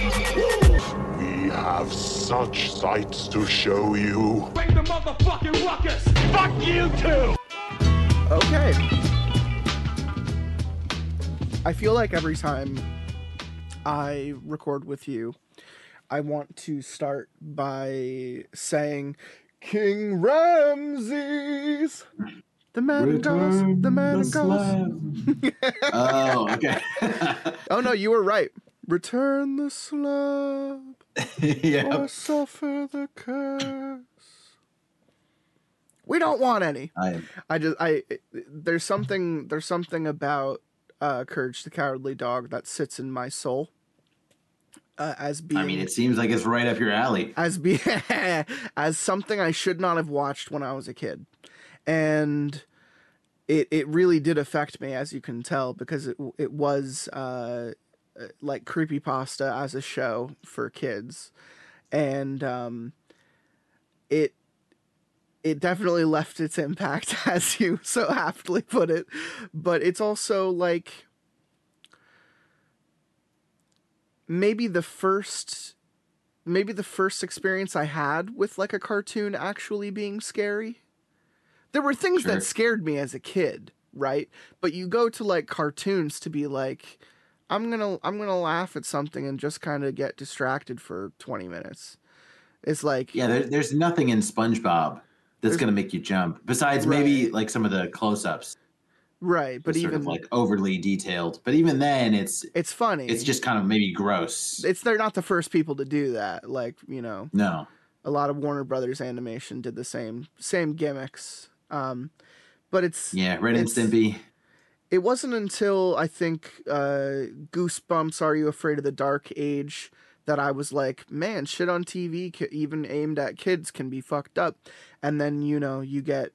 We have such sights to show you. Bring the motherfucking ruckus. Fuck you too. Okay. I feel like every time I record with you, I want to start by saying King Ramses. The man in gauze, the man in gauze. oh, okay. Oh no, you were right. Return the slab yeah. or suffer the curse. We don't want any. I, I just I there's something there's something about uh Courage the Cowardly Dog that sits in my soul. Uh, as being I mean, it seems like it's right up your alley. as be as something I should not have watched when I was a kid, and it it really did affect me, as you can tell, because it it was uh like creepypasta as a show for kids, and um, it it definitely left its impact, as you so aptly put it, but it's also like maybe the first maybe the first experience I had with like a cartoon actually being scary. There were things Sure. that scared me as a kid, right? But you go to like cartoons to be like I'm going to I'm to laugh at something and just kind of get distracted for 20 minutes. It's like Yeah, there, there's nothing in SpongeBob that's going to make you jump besides maybe like some of the close-ups. right, but even of like overly detailed. But even then, it's it's funny. it's just kind of maybe gross. it's they're not the first people to do that. Like, you know, no. a lot of Warner Brothers animation did the same same gimmicks. Um, but it's Yeah, Ren and Stimpy. It wasn't until I think uh, Goosebumps: Are You Afraid of the Dark age that I was like, man, shit on TV, even aimed at kids, can be fucked up. And then you know you get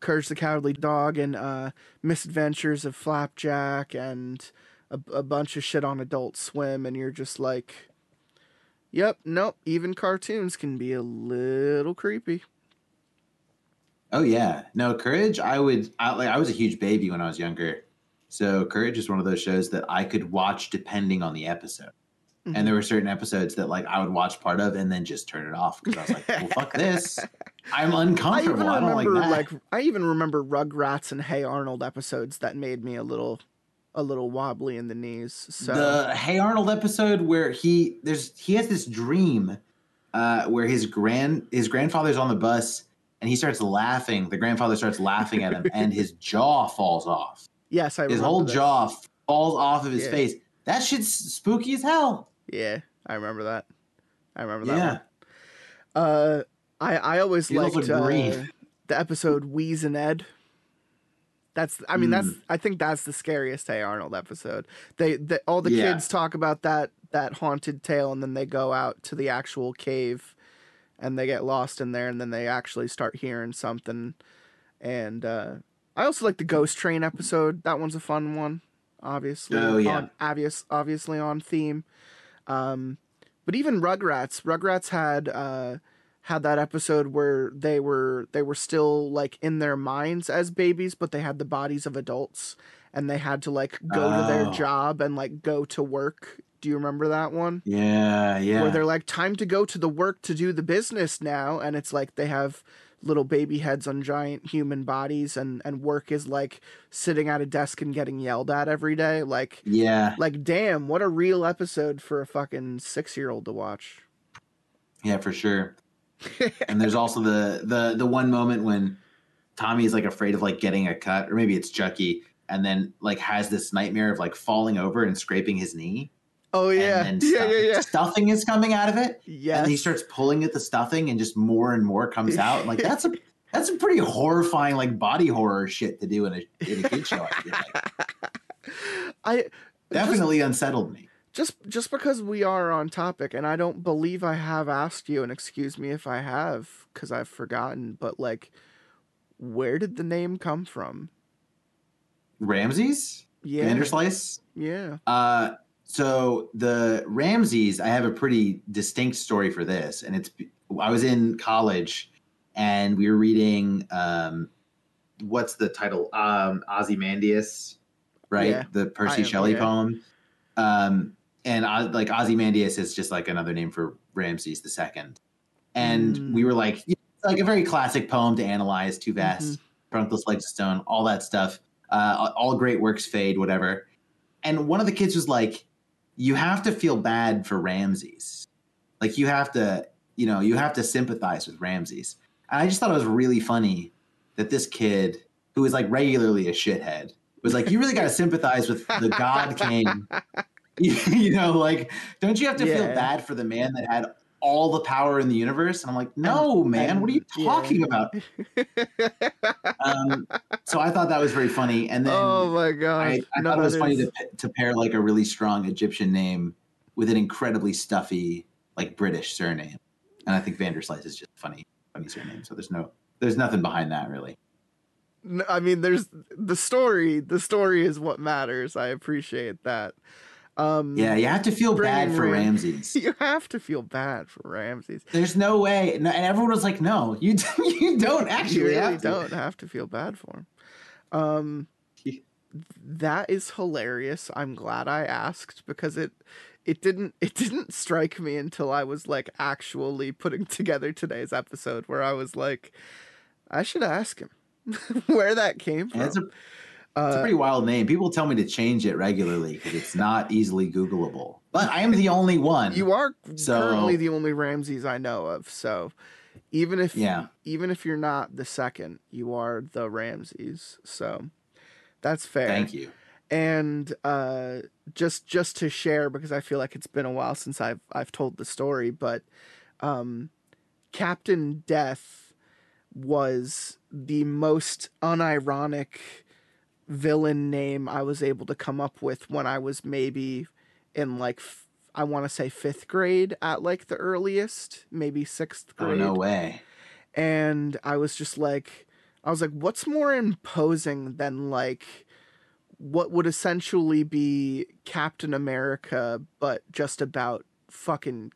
Courage the Cowardly Dog and uh, Misadventures of Flapjack and a, a bunch of shit on Adult Swim, and you're just like, yep, nope, even cartoons can be a little creepy. Oh yeah, no Courage. I would. I, like I was a huge baby when I was younger, so Courage is one of those shows that I could watch depending on the episode. Mm-hmm. And there were certain episodes that like I would watch part of and then just turn it off because I was like, "Well, fuck this! I'm I even uncomfortable. I, don't like remember that." like, I even remember Rugrats and Hey Arnold episodes that made me a little a little wobbly in the knees. So the Hey Arnold episode where he there's he has this dream uh, where his grand his grandfather's on the bus and he starts laughing. The grandfather starts laughing at him and his jaw falls off. Yes, I His whole this. jaw falls off of his Yeah. face. That shit's spooky as hell. Yeah, I remember that. I remember that. Yeah. One. Uh, I I always also liked uh, the episode Wheeze and Ed. That's I mean that's Mm. I think that's the scariest Hey Arnold episode. They, they all the Yeah. kids talk about that that haunted tale and then they go out to the actual cave and they get lost in there and then they actually start hearing something and uh I also like the Ghost Train episode. That one's a fun one. Obviously. Oh, yeah. On, obvious obviously on theme. Um but even Rugrats, Rugrats had uh had that episode where they were they were still like in their minds as babies, but they had the bodies of adults and they had to like go to their Oh. job and like go to work. Do you remember that one? Yeah, yeah. Where they're like, time to go to the work to do the business now, and it's like they have little baby heads on giant human bodies and and work is like sitting at a desk and getting yelled at every day like yeah, like damn what a real episode for a fucking 6 year old to watch yeah, for sure. and there's also the the the one moment when Tommy is like afraid of like getting a cut, or maybe it's Chucky, and then like has this nightmare of like falling over and scraping his knee. Oh yeah and yeah stuff- yeah yeah stuffing is coming out of it. Yeah, And he starts pulling at the stuffing, and just more and more comes out. Like that's a that's a pretty horrifying like body horror shit to do in a in a kid show. I like. I Definitely unsettled me. just just because we are on topic and I don't believe I have asked you and excuse me if I have cuz I've forgotten but like where did the name come from? Ramses, Yeah. Vanderslice. Yeah. Uh, so the Ramses, I have a pretty distinct story for this, and it's I was in college, and we were reading um, what's the title? Um, Ozymandias, right? Yeah, the Percy I- Shelley yeah. poem. Um, and Oz- like Ozymandias is just like another name for Ramses the second. And Mm. we were like, yeah, it's like a very classic poem to analyze. Two vast, Mm-hmm. Trunkless Legs of Stone, all that stuff. Uh, all great works fade, whatever. And one of the kids was like, "You have to feel bad for Ramses. Like you have to, you know, you have to sympathize with Ramses." And I just thought it was really funny that this kid, who is like regularly a shithead, was like, "You really got to sympathize with the God King." you know, like, don't you have to feel bad for the man that had all the power in the universe? And I'm like, no, man, what are you and- yeah. talking about? Um, so I thought that was very funny. And then oh my gosh. I, I No, thought it was funny to, to pair like a really strong Egyptian name with an incredibly stuffy, like British surname. And I think Vanderslice is just funny, funny surname. So there's no, there's nothing behind that really. I mean, there's the story. The story is what matters. I appreciate that. Um, Yeah, you have to feel bad for Ram- Ramses. you have to feel bad for Ramses. There's no way, and everyone was like, "No, you you don't You actually really have don't have to feel bad for him. Um, that is hilarious. I'm glad I asked because it it didn't it didn't strike me until I was like actually putting together today's episode where I was like, I should ask him where that came from. Yeah, it's a, it's a Uh, pretty wild name. People tell me to change it regularly because it's not easily Googleable. But I am the only one. You are So- currently the only Ramses I know of. So even if Yeah. even if you're not the second, you are the Ramses. So that's fair. Thank you. And uh, just just to share because I feel like it's been a while since I've I've told the story, but um, Captain Death was the most unironic villain name I was able to come up with when I was maybe in like I want to say fifth grade at like the earliest, maybe sixth Oh grade no way. and I was just like, I was like, what's more imposing than like what would essentially be Captain America, but just about fucking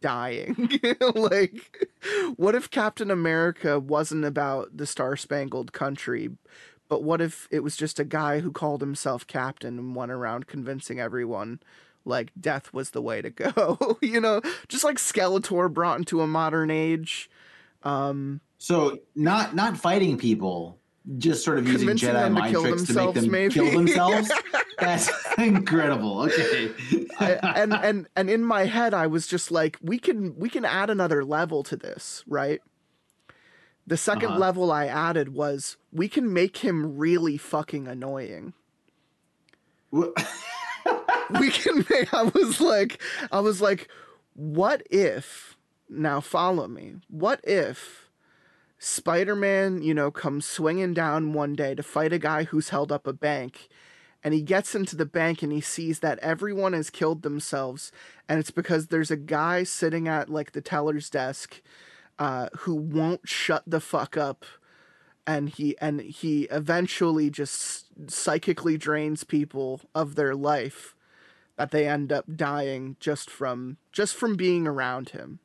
dying? like, what if Captain America wasn't about the Star Spangled Country? But what if it was just a guy who called himself captain and went around convincing everyone like death was the way to go? you know, just like Skeletor brought into a modern age. Um, So not not fighting people, just sort of using Jedi mind tricks to make them maybe. kill themselves. That's incredible. Okay. I, and and and in my head, I was just like, we can we can add another level to this, right? The 2nd Uh-huh. level I added was we can make him really fucking annoying. we can make I was like I was like what if now follow me what if Spider-Man you know comes swinging down one day to fight a guy who's held up a bank and he gets into the bank and he sees that everyone has killed themselves and it's because there's a guy sitting at like the teller's desk uh, who won't shut the fuck up and he and he eventually just psychically drains people of their life that they end up dying just from just from being around him.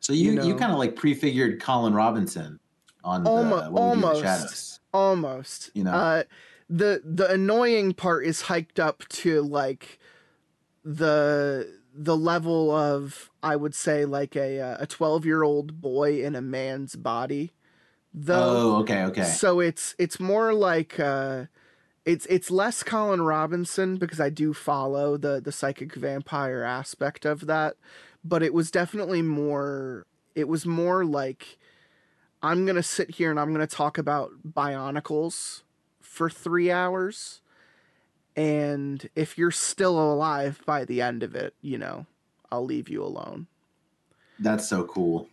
so you you you, kind of like prefigured Colin Robinson on Almo- the, the almost. Shadows. Almost. You know. Uh the the annoying part is hiked up to like the the level of I would say like a uh, a 12-year-old boy in a man's body. Though Oh, okay, okay. So it's it's more like uh it's it's less Colin Robinson because I do follow the the psychic vampire aspect of that, but it was definitely more it was more like I'm going to sit here and I'm going to talk about bionicles for 3 hours and if you're still alive by the end of it, you know, I'll leave you alone. That's so cool.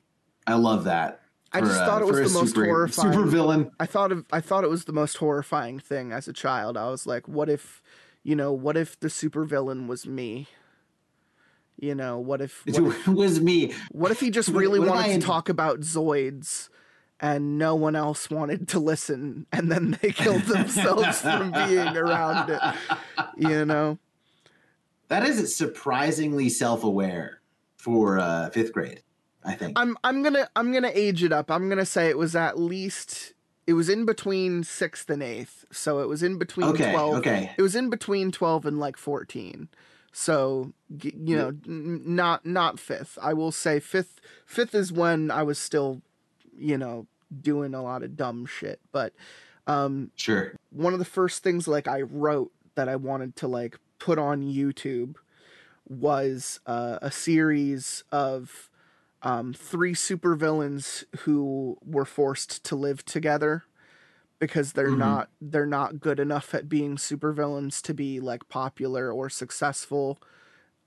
I love that. I for, just uh, thought it was the most super, horrifying. super villain. I thought of I thought it was the most horrifying thing as a child. I was like, what if, you know, what if the super villain was me? You know, what if what if, It was me. what if he just really what wanted I to talk about Zoids and no one else wanted to listen and then they killed themselves from being around it. You know? That is surprisingly self-aware for uh, fifth grade. I think. I'm I'm gonna I'm gonna age it up. I'm gonna say it was at least it was in between sixth and eighth, so it was in between Okay, twelve. okay. It was in between twelve and like fourteen. So you know, n- not not fifth. I will say fifth. Fifth is when I was still, you know, doing a lot of dumb shit. But um, Sure. one of the first things like I wrote that I wanted to like put on YouTube was uh, a series of um, three supervillains who were forced to live together because they're Mhm. not they're not good enough at being supervillains to be like popular or successful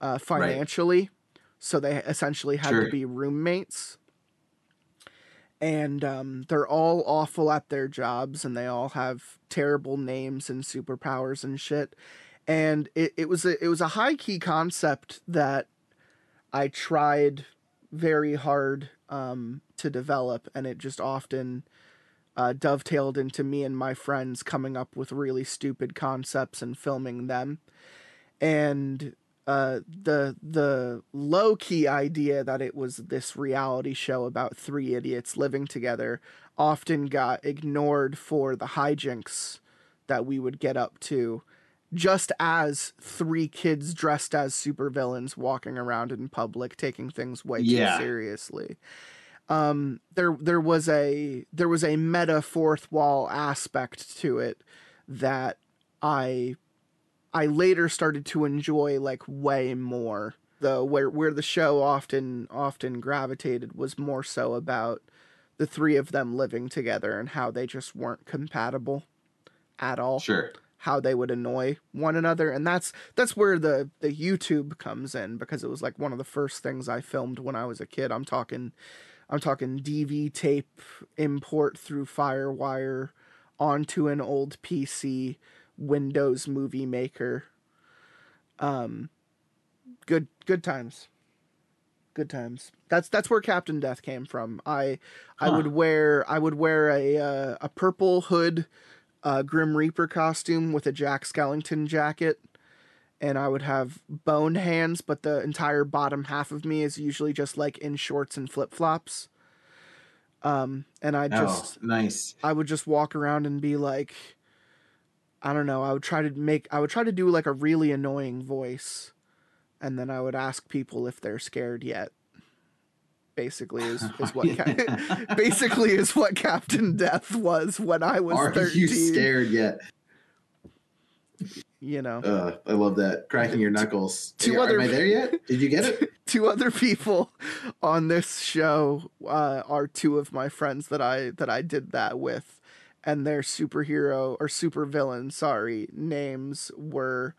uh, financially. So they essentially had Sure. to be roommates and um, they're all awful at their jobs and they all have terrible names and superpowers and shit. And it, it was a it was a high key concept that i tried very hard um, to develop and it just often uh, dovetailed into me and my friends coming up with really stupid concepts and filming them. And uh, the the low key idea that it was this reality show about three idiots living together often got ignored for the hijinks that we would get up to just as three kids dressed as supervillains walking around in public taking things way Yeah. too seriously um there there was a there was a meta fourth wall aspect to it that i I later started to enjoy like way more. Though where where the show often often gravitated was more so about the three of them living together and how they just weren't compatible at all. Sure. How they would annoy one another. And that's that's where the the YouTube comes in because it was like one of the first things I filmed when I was a kid. I'm talking I'm talking DV tape import through Firewire onto an old PC Windows Movie Maker. Um, good good times. Good times. That's that's where Captain Death came from. I I Huh. would wear I would wear a uh, a purple hood, uh, Grim Reaper costume with a Jack Skellington jacket, and I would have bone hands, but the entire bottom half of me is usually just like in shorts and flip flops. Um, and I just oh, nice. I would just walk around and be like, I don't know. I would try to make, I would try to do like a really annoying voice, and then I would ask people if they're scared yet. Basically, is is what Ca- basically is what Captain Death was when I was Are thirteen. you scared yet? You know, Uh, I love that. Cracking your knuckles. Two Are- other- Am I there yet? Did you get it? two other people on this show uh, are two of my friends that I that I did that with, and their superhero or supervillain, sorry, names were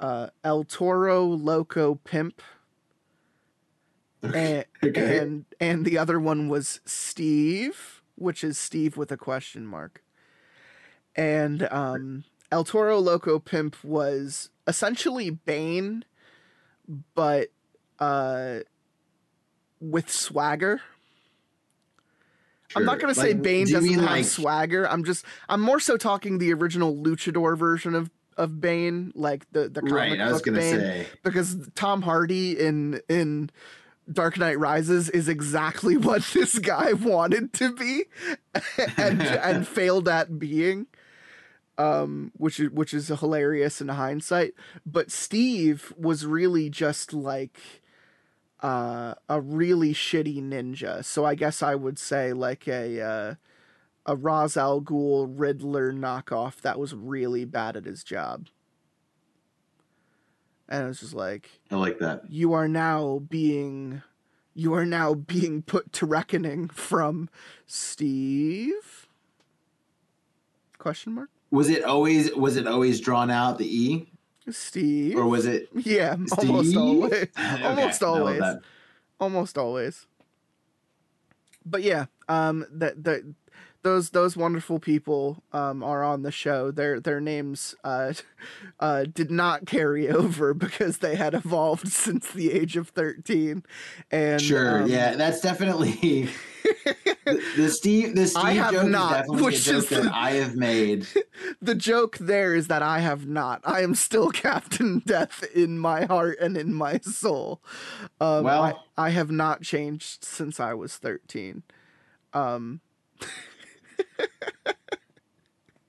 uh, El Toro Loco Pimp, and, Okay. and and the other one was Steve, which is Steve with a question mark, and um, El Toro Loco Pimp was essentially Bane, but uh with swagger. I'm not gonna say Bane do doesn't mean, have like- swagger. I'm just I'm more so talking the original luchador version of of Bane, like the the comic Right. I was book gonna Bane, say. because Tom Hardy in in Dark Knight Rises is exactly what this guy wanted to be and and failed at being um which is which is hilarious in hindsight but Steve was really just like uh a really shitty ninja. So I guess I would say like a uh a Ra's al Ghul Riddler knockoff that was really bad at his job. And it was just like I like that. you are now being you are now being put to reckoning from Steve? Question mark? Was it always was it always drawn out the E Steve. Or was it yeah almost always. Okay, almost always. almost always. But yeah um that that those those wonderful people um are on the show their their names uh uh did not carry over because they had evolved since the age of 13 and Sure. um, yeah, that's definitely the, the Steve the Steve I have joke not, is definitely which a is joke that I have made. the joke there is that I have not. I am still Captain Death in my heart and in my soul. Um, Well- I, I have not changed since I was 13. Um,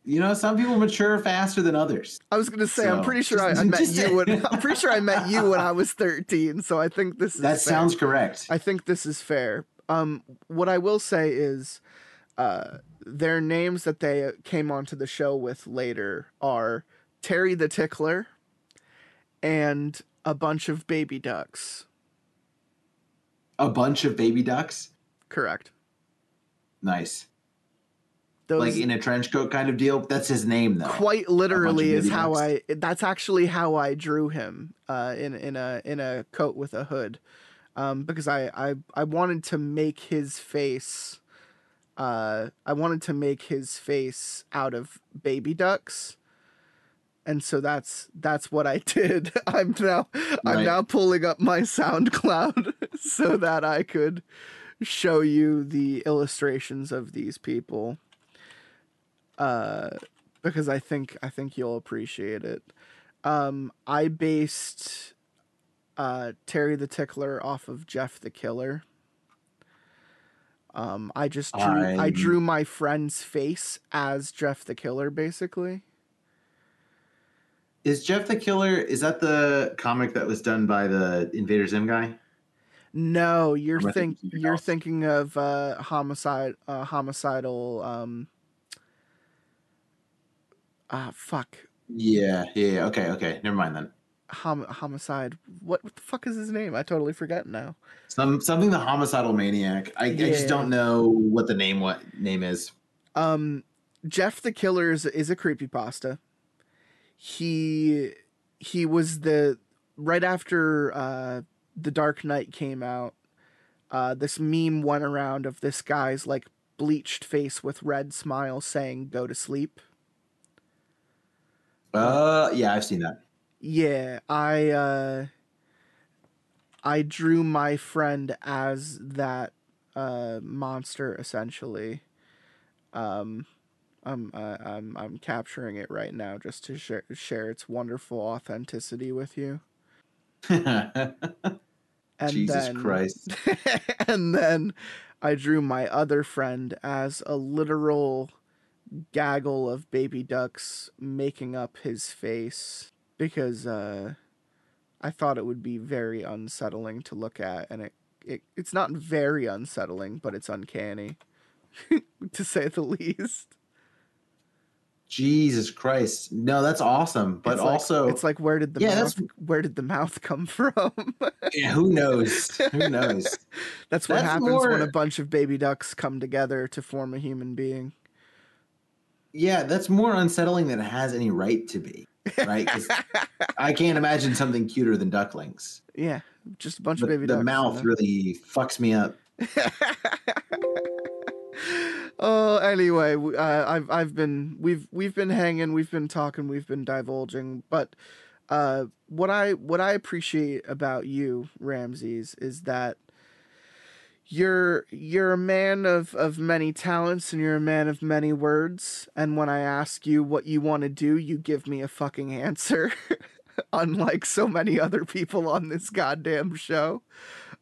You know, some people mature faster than others. I was gonna say I'm pretty sure I, I met you when I'm pretty sure I met you when I was 13. So I think this is That fair. sounds correct. I think this is fair. Um, what I will say is, uh, their names that they came onto the show with later are Terry the Tickler and a bunch of baby ducks. A bunch of baby ducks. Correct. Nice. Those like in a trench coat kind of deal. That's his name though. quite literally is how. I. That's actually how I drew him. Uh, in in a in a coat with a hood, um, because I I I wanted to make his face. Uh, I wanted to make his face out of baby ducks. And so that's that's what I did. I'm now I'm now pulling up my SoundCloud so that I could show you the illustrations of these people. Uh because I think I think you'll appreciate it. Um I based uh Terry the Tickler off of Jeff the Killer. Um I just drew I I'm- drew my friend's face as Jeff the Killer basically. Is Jeff the Killer? Is that the comic that was done by the Invader Zim guy? No, you're think thinking you're else? thinking of uh homicide uh homicidal um ah fuck Yeah, yeah. yeah. Okay, okay. Never mind then. Hom- homicide what, what the fuck is his name? I totally forgot now. Some something the homicidal maniac. I, I just don't know what the name what name is. Um Jeff the Killer is, is a creepypasta. He he was the right after uh The Dark Knight came out, uh this meme went around of this guy's like bleached face with red smile saying go to sleep. Uh, yeah, I've seen that. Yeah, I uh I drew my friend as that uh monster essentially. Um I'm uh, I'm I'm capturing it right now just to share share its wonderful authenticity with you. Jesus then, Christ. and then I drew my other friend as a literal gaggle of baby ducks making up his face because uh, I thought it would be very unsettling to look at, and it, it it's not very unsettling, but it's uncanny, to say the least. Jesus Christ. No, that's awesome. But It's like- also, it's like where did the Yeah, mouth that's- where did the mouth come from? yeah, who knows? Who knows? That's what That's happens when a bunch of baby ducks come together to form a human being. Yeah, that's more unsettling than it has any right to be. Right? I can't imagine something cuter than ducklings. Yeah, just a bunch of baby the ducks. you mouth know? really fucks me up. oh, anyway, uh, I've I've been we've we've been hanging, we've been talking, we've been divulging, but uh, what I what I appreciate about you, Ramses, is that you're you're a man of of many talents and you're a man of many words. And when I ask you what you want to do, you give me a fucking answer. Unlike so many other people on this goddamn show.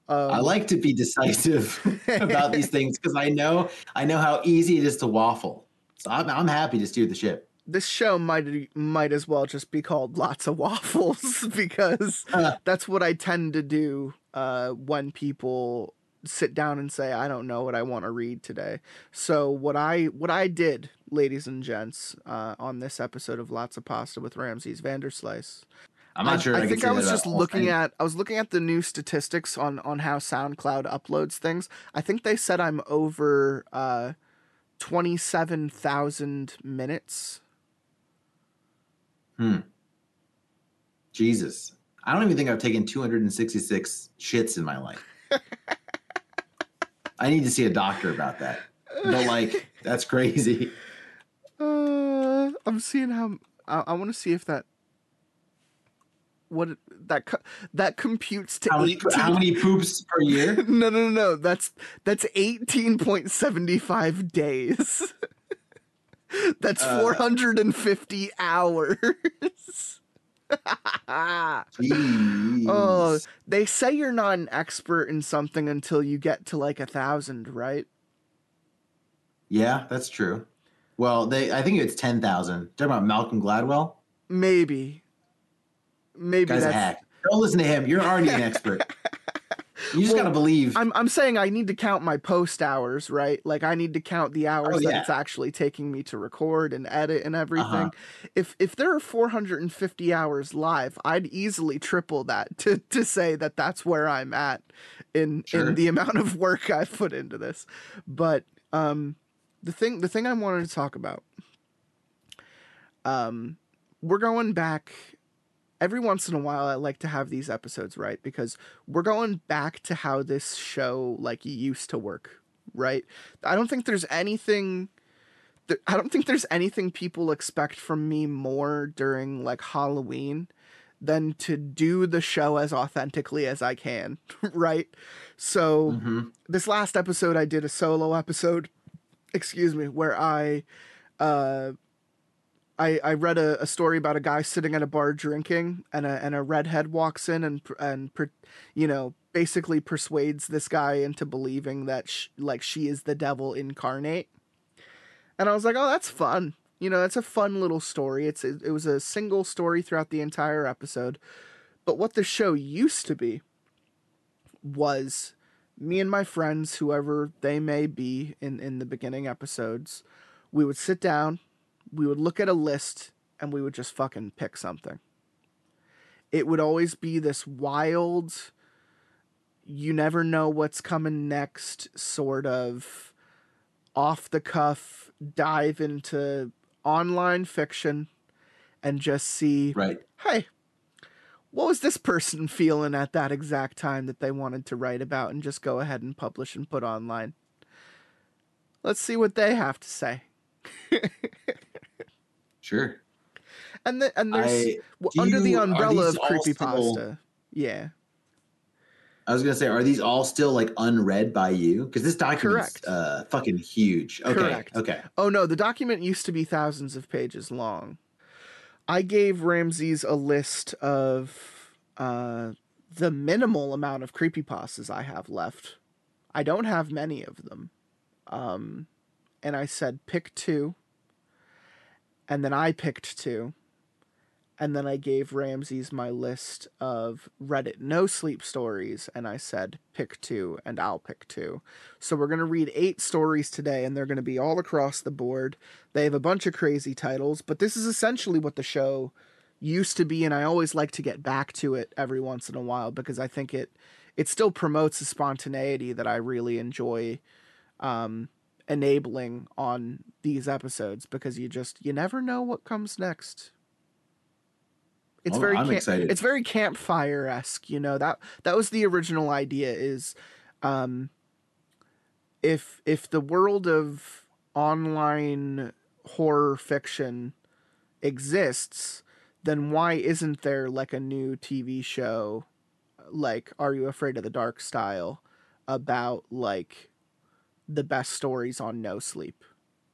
Um, I like to be decisive about these things because I know I know how easy it is to waffle. So I'm, I'm happy to steer the ship. this show might might as well just be called lots of waffles because Uh. that's what I tend to do uh, when people sit down and say I don't know what I want to read today. So what I what I did, ladies and gents, uh, on this episode of Lotsa Pasta with Ramses Vanderslice. I'm not I, sure. I, I, think I was just looking things. at I was looking at the new statistics on on how SoundCloud uploads things. I think they said I'm over uh, twenty seven thousand minutes Hmm. Jesus. I don't even think I've taken 266 shits in my life. I need to see a doctor about that. But like, that's crazy. Uh, I'm seeing how. I, I want to see if that. what that that computes to How many, 18 how many poops per year? no, no, no, no. That's that's eighteen point seventy five days. that's Uh, four hundred and fifty hours. Oh, they say you're not an expert in something until you get to like a thousand, right? Yeah, that's true. Well, they I think it's ten thousand. Talking about Malcolm Gladwell, Maybe. Maybe guy's a hack. Don't listen to him. You're already an expert. You just Well, gotta believe. I'm I'm saying I need to count my post hours, right? Like I need to count the hours Oh, that it's actually taking me to record and edit and everything. Uh-huh. If if there are 450 hours live, I'd easily triple that to to say that that's where I'm at in Sure. in the amount of work I've put into this. But um the thing the thing I wanted to talk about um we're going back every once in a while I like to have these episodes, right? Because we're going back to how this show like used to work, right? I don't think there's anything th- I don't think there's anything people expect from me more during like Halloween than to do the show as authentically as I can, right? So Mhm. this last episode I did a solo episode, excuse me, where I uh I, I read a, a story about a guy sitting at a bar drinking, and a and a redhead walks in and and you know basically persuades this guy into believing that sh- like she is the devil incarnate. And I was like, oh, that's fun. You know, it's a fun little story. It's it, it was a single story throughout the entire episode. But what the show used to be was me and my friends, whoever they may be in in the beginning episodes, we would sit down, we would look at a list, and we would just fucking pick something. It would always be this wild, you never know what's coming next sort of off the cuff dive into online fiction and just see Right. hey, what was this person feeling at that exact time that they wanted to write about and just go ahead and publish and put online? Let's see what they have to say. Sure. And the, and there's I- under the you- are umbrella of creepy pasta. Yeah. I was gonna say, are these all still like unread by you? Because this document's Correct. uh fucking huge. Okay. Correct. Okay. Oh no, the document used to be thousands of pages long. I gave Ramses a list of uh, the minimal amount of creepypastas I have left. I don't have many of them. Um, and I said, pick two. And then I picked two. And then I gave Ramses my list of Reddit no sleep stories. And I said, pick two, and I'll pick two. So we're going to read eight stories today, and they're going to be all across the board. They have a bunch of crazy titles, but this is essentially what the show used to be, and I always like to get back to it every once in a while because I think it it still promotes a spontaneity that I really enjoy um, enabling on these episodes because you just you never know what comes next. It's Well, very I'm excited. it's very campfire esque, you know that that was the original idea is um, if if the world of online horror fiction exists, then why isn't there like a new TV show like Are You Afraid of the Dark style about like the best stories on No Sleep?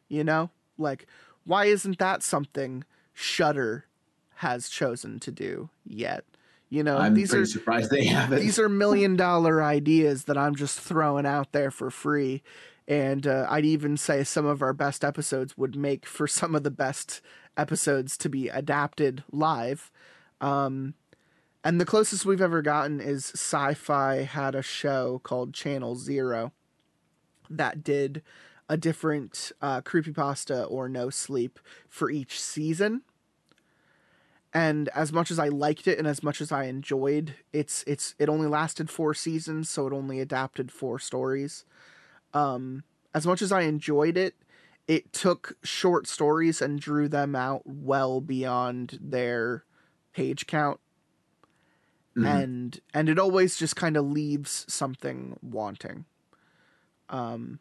You know? Like why isn't that something Shudder has chosen to do yet? You know, I'm these are surprised they haven't. these are million dollar ideas that I'm just throwing out there for free. And uh, I'd even say some of our best episodes would make for some of the best episodes to be adapted live. Um, and the closest we've ever gotten is Sci Fi had a show called Channel Zero that did a different uh, creepypasta or no sleep for each season. And as much as I liked it and as much as I enjoyed it's it's it only lasted 4 seasons so it only adapted 4 stories. Um as much as I enjoyed it it took short stories and drew them out well beyond their page count. Mhm. and and it always just kind of leaves something wanting um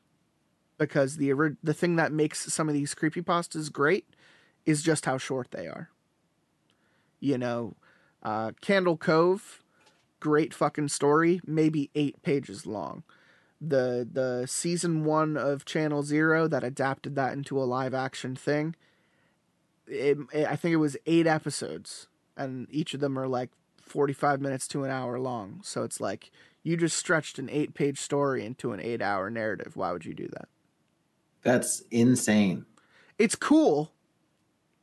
because the the thing that makes some of these creepypastas great is just how short they are you know Uh, Candle Cove, great fucking story, maybe eight pages long. The the season one of Channel Zero that adapted that into a live action thing. It, it, I think it was eight episodes, and each of them are like forty five minutes to an hour long. So it's like you just stretched an eight page story into an eight hour narrative. Why would you do that? That's insane. It's cool.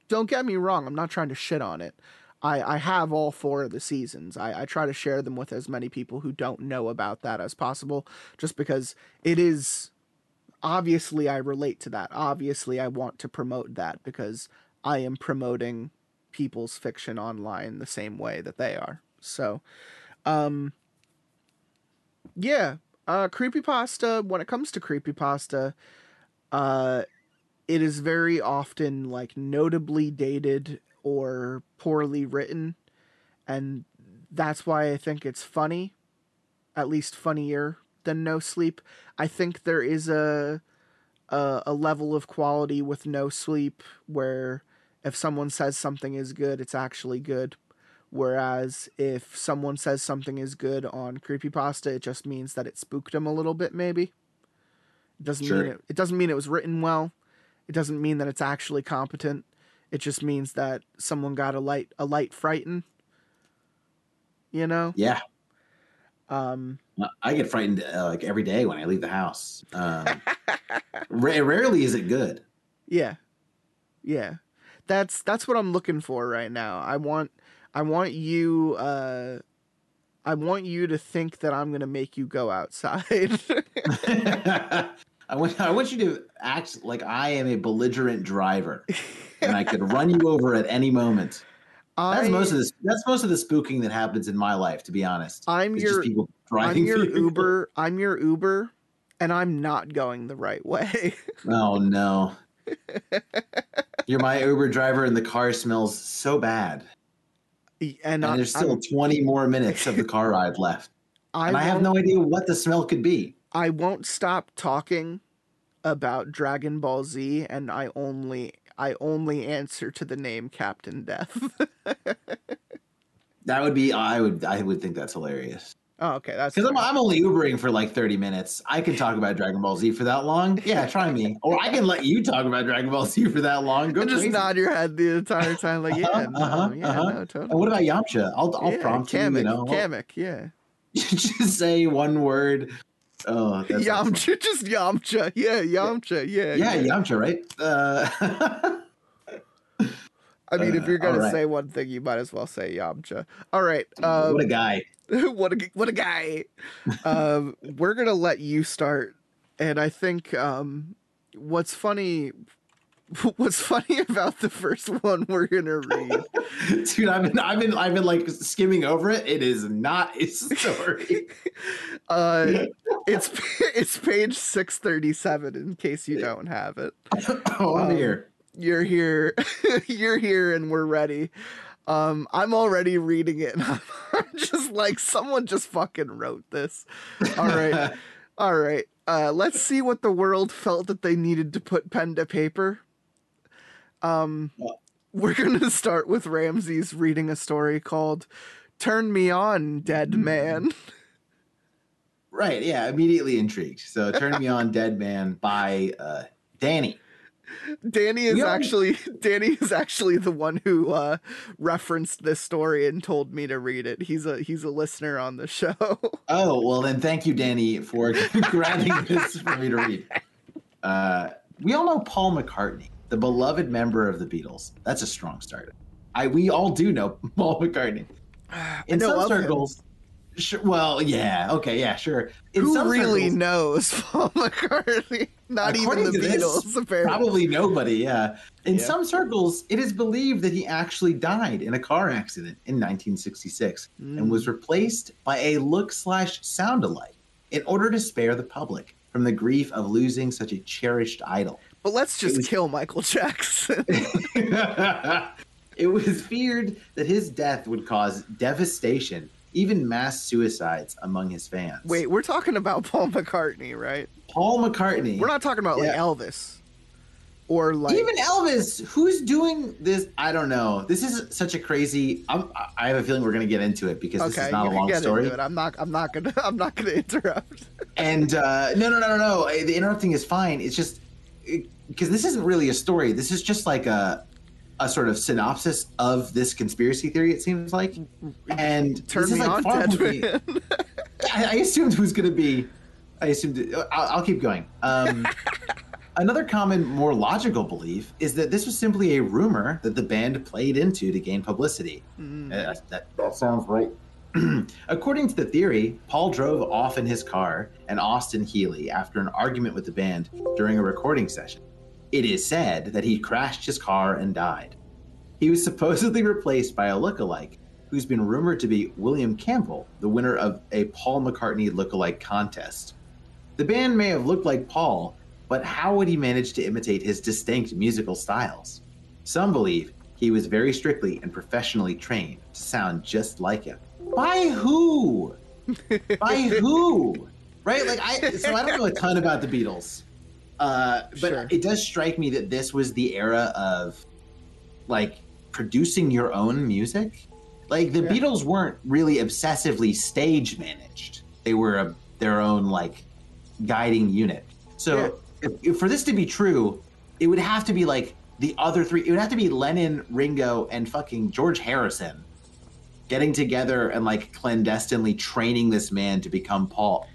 Don't get me wrong. I'm not trying to shit on it. I, I have all four of the seasons. I, I try to share them with as many people who don't know about that as possible, just because it is obviously I relate to that. Obviously, I want to promote that because I am promoting people's fiction online the same way that they are. So, um, yeah, uh, creepypasta, when it comes to creepypasta, uh, it is very often like notably dated or poorly written and that's why I think it's funny at least funnier than no sleep. I think there is a a, a level of quality with no sleep where if someone says something is good it's actually good whereas if someone says something is good on creepypasta it just means that it spooked them a little bit maybe it doesn't Sure. mean it, it doesn't mean it was written well it doesn't mean that it's actually competent. It just means that someone got a light a light frighten. You know? Yeah, Um I get frightened uh, like every day when I leave the house. Um, ra- rarely is it good. yeah. Yeah. That's that's what I'm looking for right now. I want I want you uh I want you to think that I'm going to make you go outside. I want I want you to act like I am a belligerent driver, and I could run you over at any moment. That's most of this. That's most of the spooking that happens in my life, to be honest. I'm It's your I'm your. Uber. I'm your Uber and I'm not going the right way. Oh no! You're my Uber driver, and the car smells so bad. And And I, there's still I'm- 20 more minutes of the car ride left, and I have no idea what the smell could be. I won't stop talking about Dragon Ball Z and I only I only answer to the name Captain Death. That would be. I would. I would think that's hilarious. Oh, okay, that's Because I'm. I'm only Ubering for like 30 minutes. I can talk about Dragon Ball Z for that long. Yeah, try me. Or I can let you talk about Dragon Ball Z for that long. Go And just nod your head the entire time, like yeah, Uh-huh, no, uh-huh, yeah, uh-huh. no, totally. And what about Yamcha? I'll, I'll yeah, prompt Kamek, you. You know, Kamek, yeah. just say one word. Oh. Yamcha, just Yamcha, yeah, Yamcha, yeah. Yeah, Yamcha, right? Uh, I mean, if Uh, you're gonna alright. say one thing, you might as well say Yamcha. All right, um, what a guy. what a what a guy. um, we're gonna let you start, and I think um, what's funny, what's funny about the first one we're gonna read. Dude, I've been, I've been, I've been like skimming over it. It is not a story. Uh, it's it's page six thirty seven. In case you don't have it, oh, I'm Um, here. you're here, you're here, and we're ready. Um, I'm already reading it. And I'm just like someone just fucking wrote this. All right. All right. Uh, let's see what the world felt that they needed to put pen to paper. Um, we're going to start with Ramses reading a story called Turn Me On, Dead Man. Right. Yeah. Immediately intrigued. So, Turn Me On, Dead Man by uh, Danny. Danny is We actually Danny is actually the one who uh, referenced this story and told me to read it. He's a he's a listener on the show. Oh, well, then thank you, Danny, for grabbing this for me to read. Uh, we all know Paul McCartney, the beloved member of the Beatles. That's a strong start. I We all do know Paul McCartney. In know some of him. Sure, well, yeah, okay, yeah, sure. In who really circles, knows Paul McCartney? Not even the to this, Beatles, apparently. Probably nobody, yeah. In Yeah. some circles, it is believed that he actually died in a car accident in 1966 Mm. and was replaced by a look slash sound alike in order to spare the public from the grief of losing such a cherished idol. But let's just was- kill Michael Jackson. it was feared that his death would cause devastation, even mass suicides among his fans. Wait, we're talking about Paul McCartney, right? Paul McCartney. We're not talking about like Elvis. or like Even Elvis, who's doing this? I don't know. This is such a crazy. I'm, I have a feeling we're going to get into it because this is not a long get story. into it. I'm not. I'm not gonna. I'm not gonna interrupt. And uh, no, no, no, no, no. The interrupting is fine. It's just because this isn't really a story. This is just like a a sort of synopsis of this conspiracy theory. It seems like, and Turn this is me like far being- I, I assumed who's going to be. I assumed. I'll, I'll keep going. Um, another common, more logical belief is that this was simply a rumor that the band played into to gain publicity. Uh, that, that sounds right. According to the theory, Paul drove off in his car and Austin Healey after an argument with the band during a recording session. It is said that he crashed his car and died. He was supposedly replaced by a lookalike who's been rumored to be William Campbell, the winner of a Paul McCartney lookalike contest. The band may have looked like Paul, but how would he manage to imitate his distinct musical styles? Some believe he was very strictly and professionally trained to sound just like him. By who? By who? Right? Like I so I don't know a ton about the Beatles. Uh, but Sure. it does strike me that this was the era of like producing your own music. Like the Yeah. Beatles weren't really obsessively stage managed. They were a, their own like guiding unit. So if, if for this to be true, it would have to be like the other three. It would have to be Lennon, Ringo, and fucking George Harrison getting together and like clandestinely training this man to become Paul.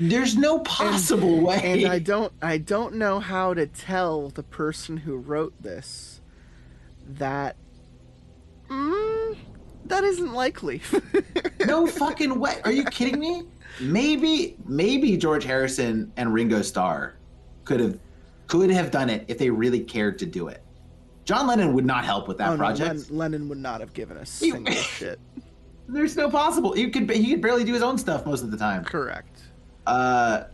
There's no possible way. and I don't. I don't know how to tell the person who wrote this that. Mm, that isn't likely. no fucking way. Are you kidding me? Maybe, maybe George Harrison and Ringo Starr could have could have done it if they really cared to do it. John Lennon would not help with that Oh, no, project. Len- Lennon would not have given a single shit. There's no possible. He could he could barely do his own stuff most of the time. Correct. Uh,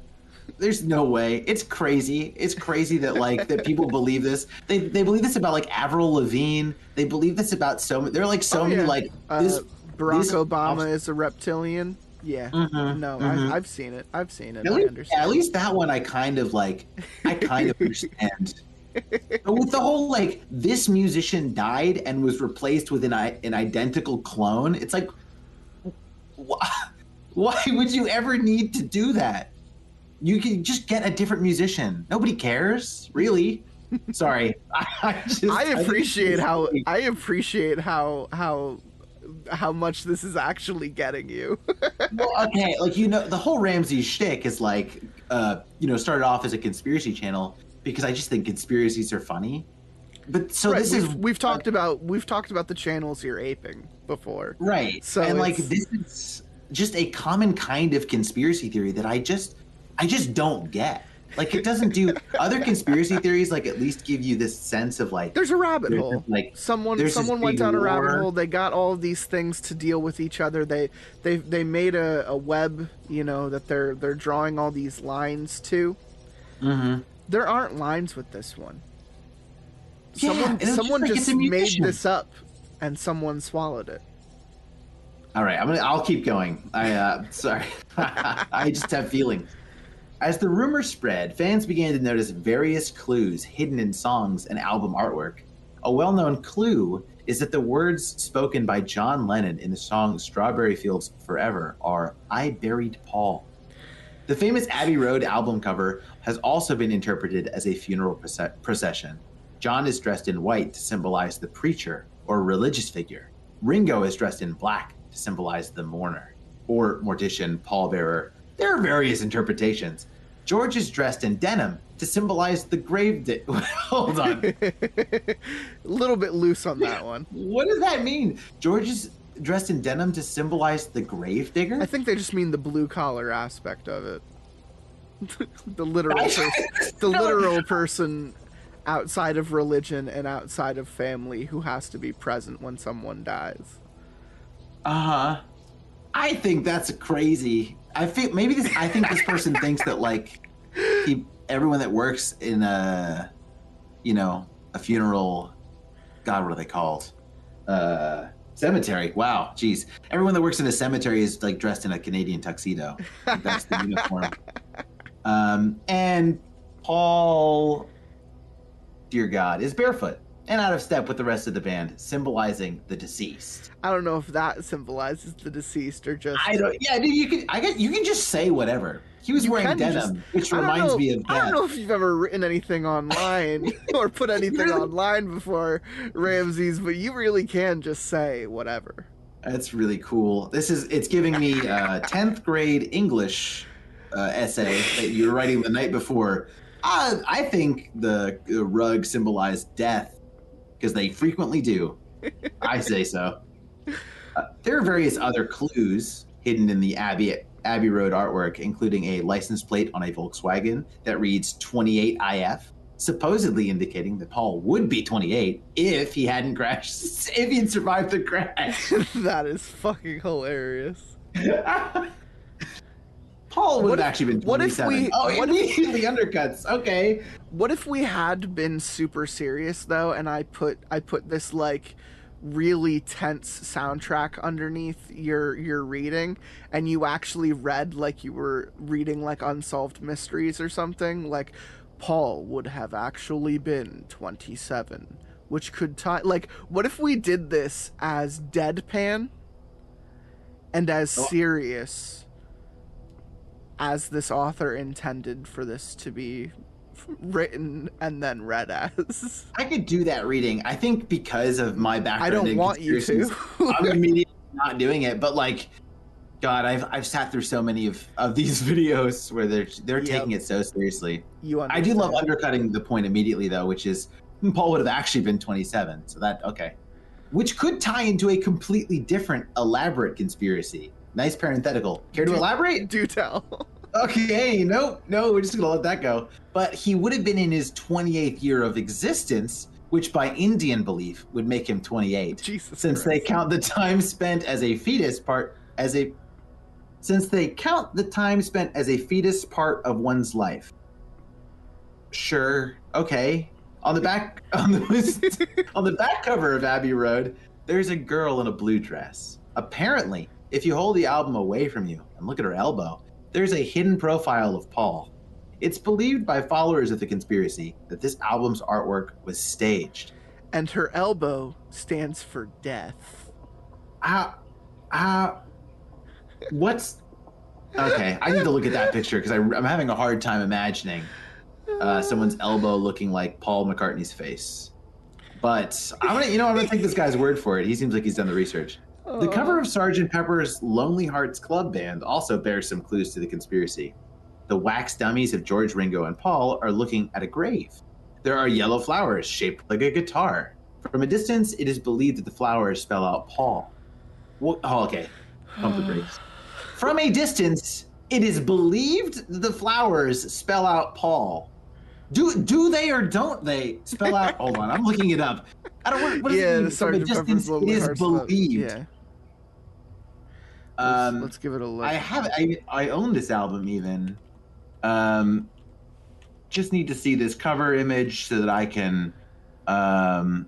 there's no way. It's crazy. It's crazy that like that people believe this. They they believe this about like Avril Lavigne. They believe this about so many. There are like so Oh, many yeah. like Uh, this. Barack this- Obama is a reptilian. Yeah. Mhm, no, mhm. I've, I've seen it. I've seen it. At I least, understand. at least that one I kind of like. I kind of understand. But with the whole like this musician died and was replaced with an i- an identical clone, it's like, wh- why would you ever need to do that? You can just get a different musician. Nobody cares, really. Sorry, I, I just I appreciate it's how. I appreciate how how how much this is actually getting you. well, okay, like you know, the whole Ramsey shtick is like, uh, you know, started off as a conspiracy channel because I just think conspiracies are funny. But so Right, this we've, is we've talked about we've talked about the channels you're aping before. right, So and like this is just a common kind of conspiracy theory that I just, I just don't get. Like it doesn't do other conspiracy theories. Like at least give you this sense of like There's a rabbit There's hole. this, like- someone someone went down a rabbit hole. They got all of these things to deal with each other. They they they made a, a web, you know, that they're they're drawing all these lines to. Mhm. There aren't lines with this one. Yeah, someone just someone like just, made this up, and someone swallowed it. All right, I'm gonna. I'll keep going. I uh, sorry, I just have feelings. As the rumor spread, fans began to notice various clues hidden in songs and album artwork. A well-known clue is that the words spoken by John Lennon in the song "Strawberry Fields Forever" are "I buried Paul." The famous Abbey Road album cover has also been interpreted as a funeral procession. John is dressed in white to symbolize the preacher or religious figure. Ringo is dressed in black to symbolize the mourner or mortician, pallbearer. There are various interpretations. George is dressed in denim to symbolize the grave. Di- Hold on. a little bit loose on that one. what does that mean? George is dressed in denim to symbolize the grave digger? I think they just mean the blue collar aspect of it. the literal person, the literal person outside of religion and outside of family who has to be present when someone dies. Uh huh. I think that's crazy. I think maybe this. I think this person thinks that like he, everyone that works in a, you know, a funeral. God, what are they called? Uh, cemetery. Wow, jeez. Everyone that works in a cemetery is like dressed in a Canadian tuxedo. That's the uniform. Um, and Paul dear God, is barefoot and out of step with the rest of the band, symbolizing the deceased. I don't know if that symbolizes the deceased or just. I don't. Yeah, dude, you can. I guess you can just say whatever. He was You wearing denim, just- which reminds know- me of I don't know if you've ever written anything online or put anything online before Ramses, but you really can just say whatever. That's really cool. This is. It's giving me a tenth grade English uh, essay that you were writing the night before. Uh, I think the, the rug symbolized death because they frequently do. I say so. Uh, there are various other clues hidden in the Abbey Abbey Road artwork, including a license plate on a Volkswagen that reads 28IF, supposedly indicating that Paul would be 28 if he hadn't crashed, if he'd survived the crash. that is fucking hilarious. Paul would have actually been what if 27. we- oh, what if- immediately undercuts. Okay. What if we had been super serious though, and I put I put this like really tense soundtrack underneath your your reading, and you actually read like you were reading like unsolved mysteries or something? Like Paul would have actually been twenty seven, which could tie. Like, what if we did this as deadpan and as Oh. serious as this author intended for this to be written and then read as. I could do that reading. I think because of my background. I don't want you to. I'm immediately not doing it. But like, God, I've I've sat through so many of, of these videos where they're they're Yep. taking it so seriously. you I do love undercutting the point immediately though, which is Paul would have actually been 27. So that okay, which could tie into a completely different elaborate conspiracy. Nice parenthetical. Care to Do- elaborate? Do tell. Okay, no, no, we're just gonna let that go. But he would have been in his 28th year of existence, which by Indian belief would make him 28, Jesus. since they count the time spent as a fetus part as a since they count the time spent as a fetus part of one's life. Sure, okay. On the back on the on the back cover of Abbey Road, there's a girl in a blue dress. Apparently, if you hold the album away from you and look at her elbow, there's a hidden profile of Paul. It's believed by followers of the conspiracy that this album's artwork was staged. And her elbow stands for death. Ah, ah, what's okay? I need to look at that picture because I'm having a hard time imagining uh, someone's elbow looking like Paul McCartney's face. But I'm gonna, you know, I'm gonna take this guy's word for it. He seems like he's done the research. The cover of Sgt. Pepper's Lonely Hearts Club Band also bears some clues to the conspiracy. The wax dummies of George, Ringo, and Paul are looking at a grave. There are yellow flowers shaped like a guitar. From a distance, it is believed that the flowers spell out Paul. Oh, okay. Pump the brakes. From a distance, it is believed the flowers spell out Paul. Do do they or don't they spell out? hold on, I'm looking it up. I don't. What, what does yeah, it mean? From a distance, it is believed. Yeah. Let's, Um, let's give it a look. I have I I own this album even. Um just need to see this cover image so that I can um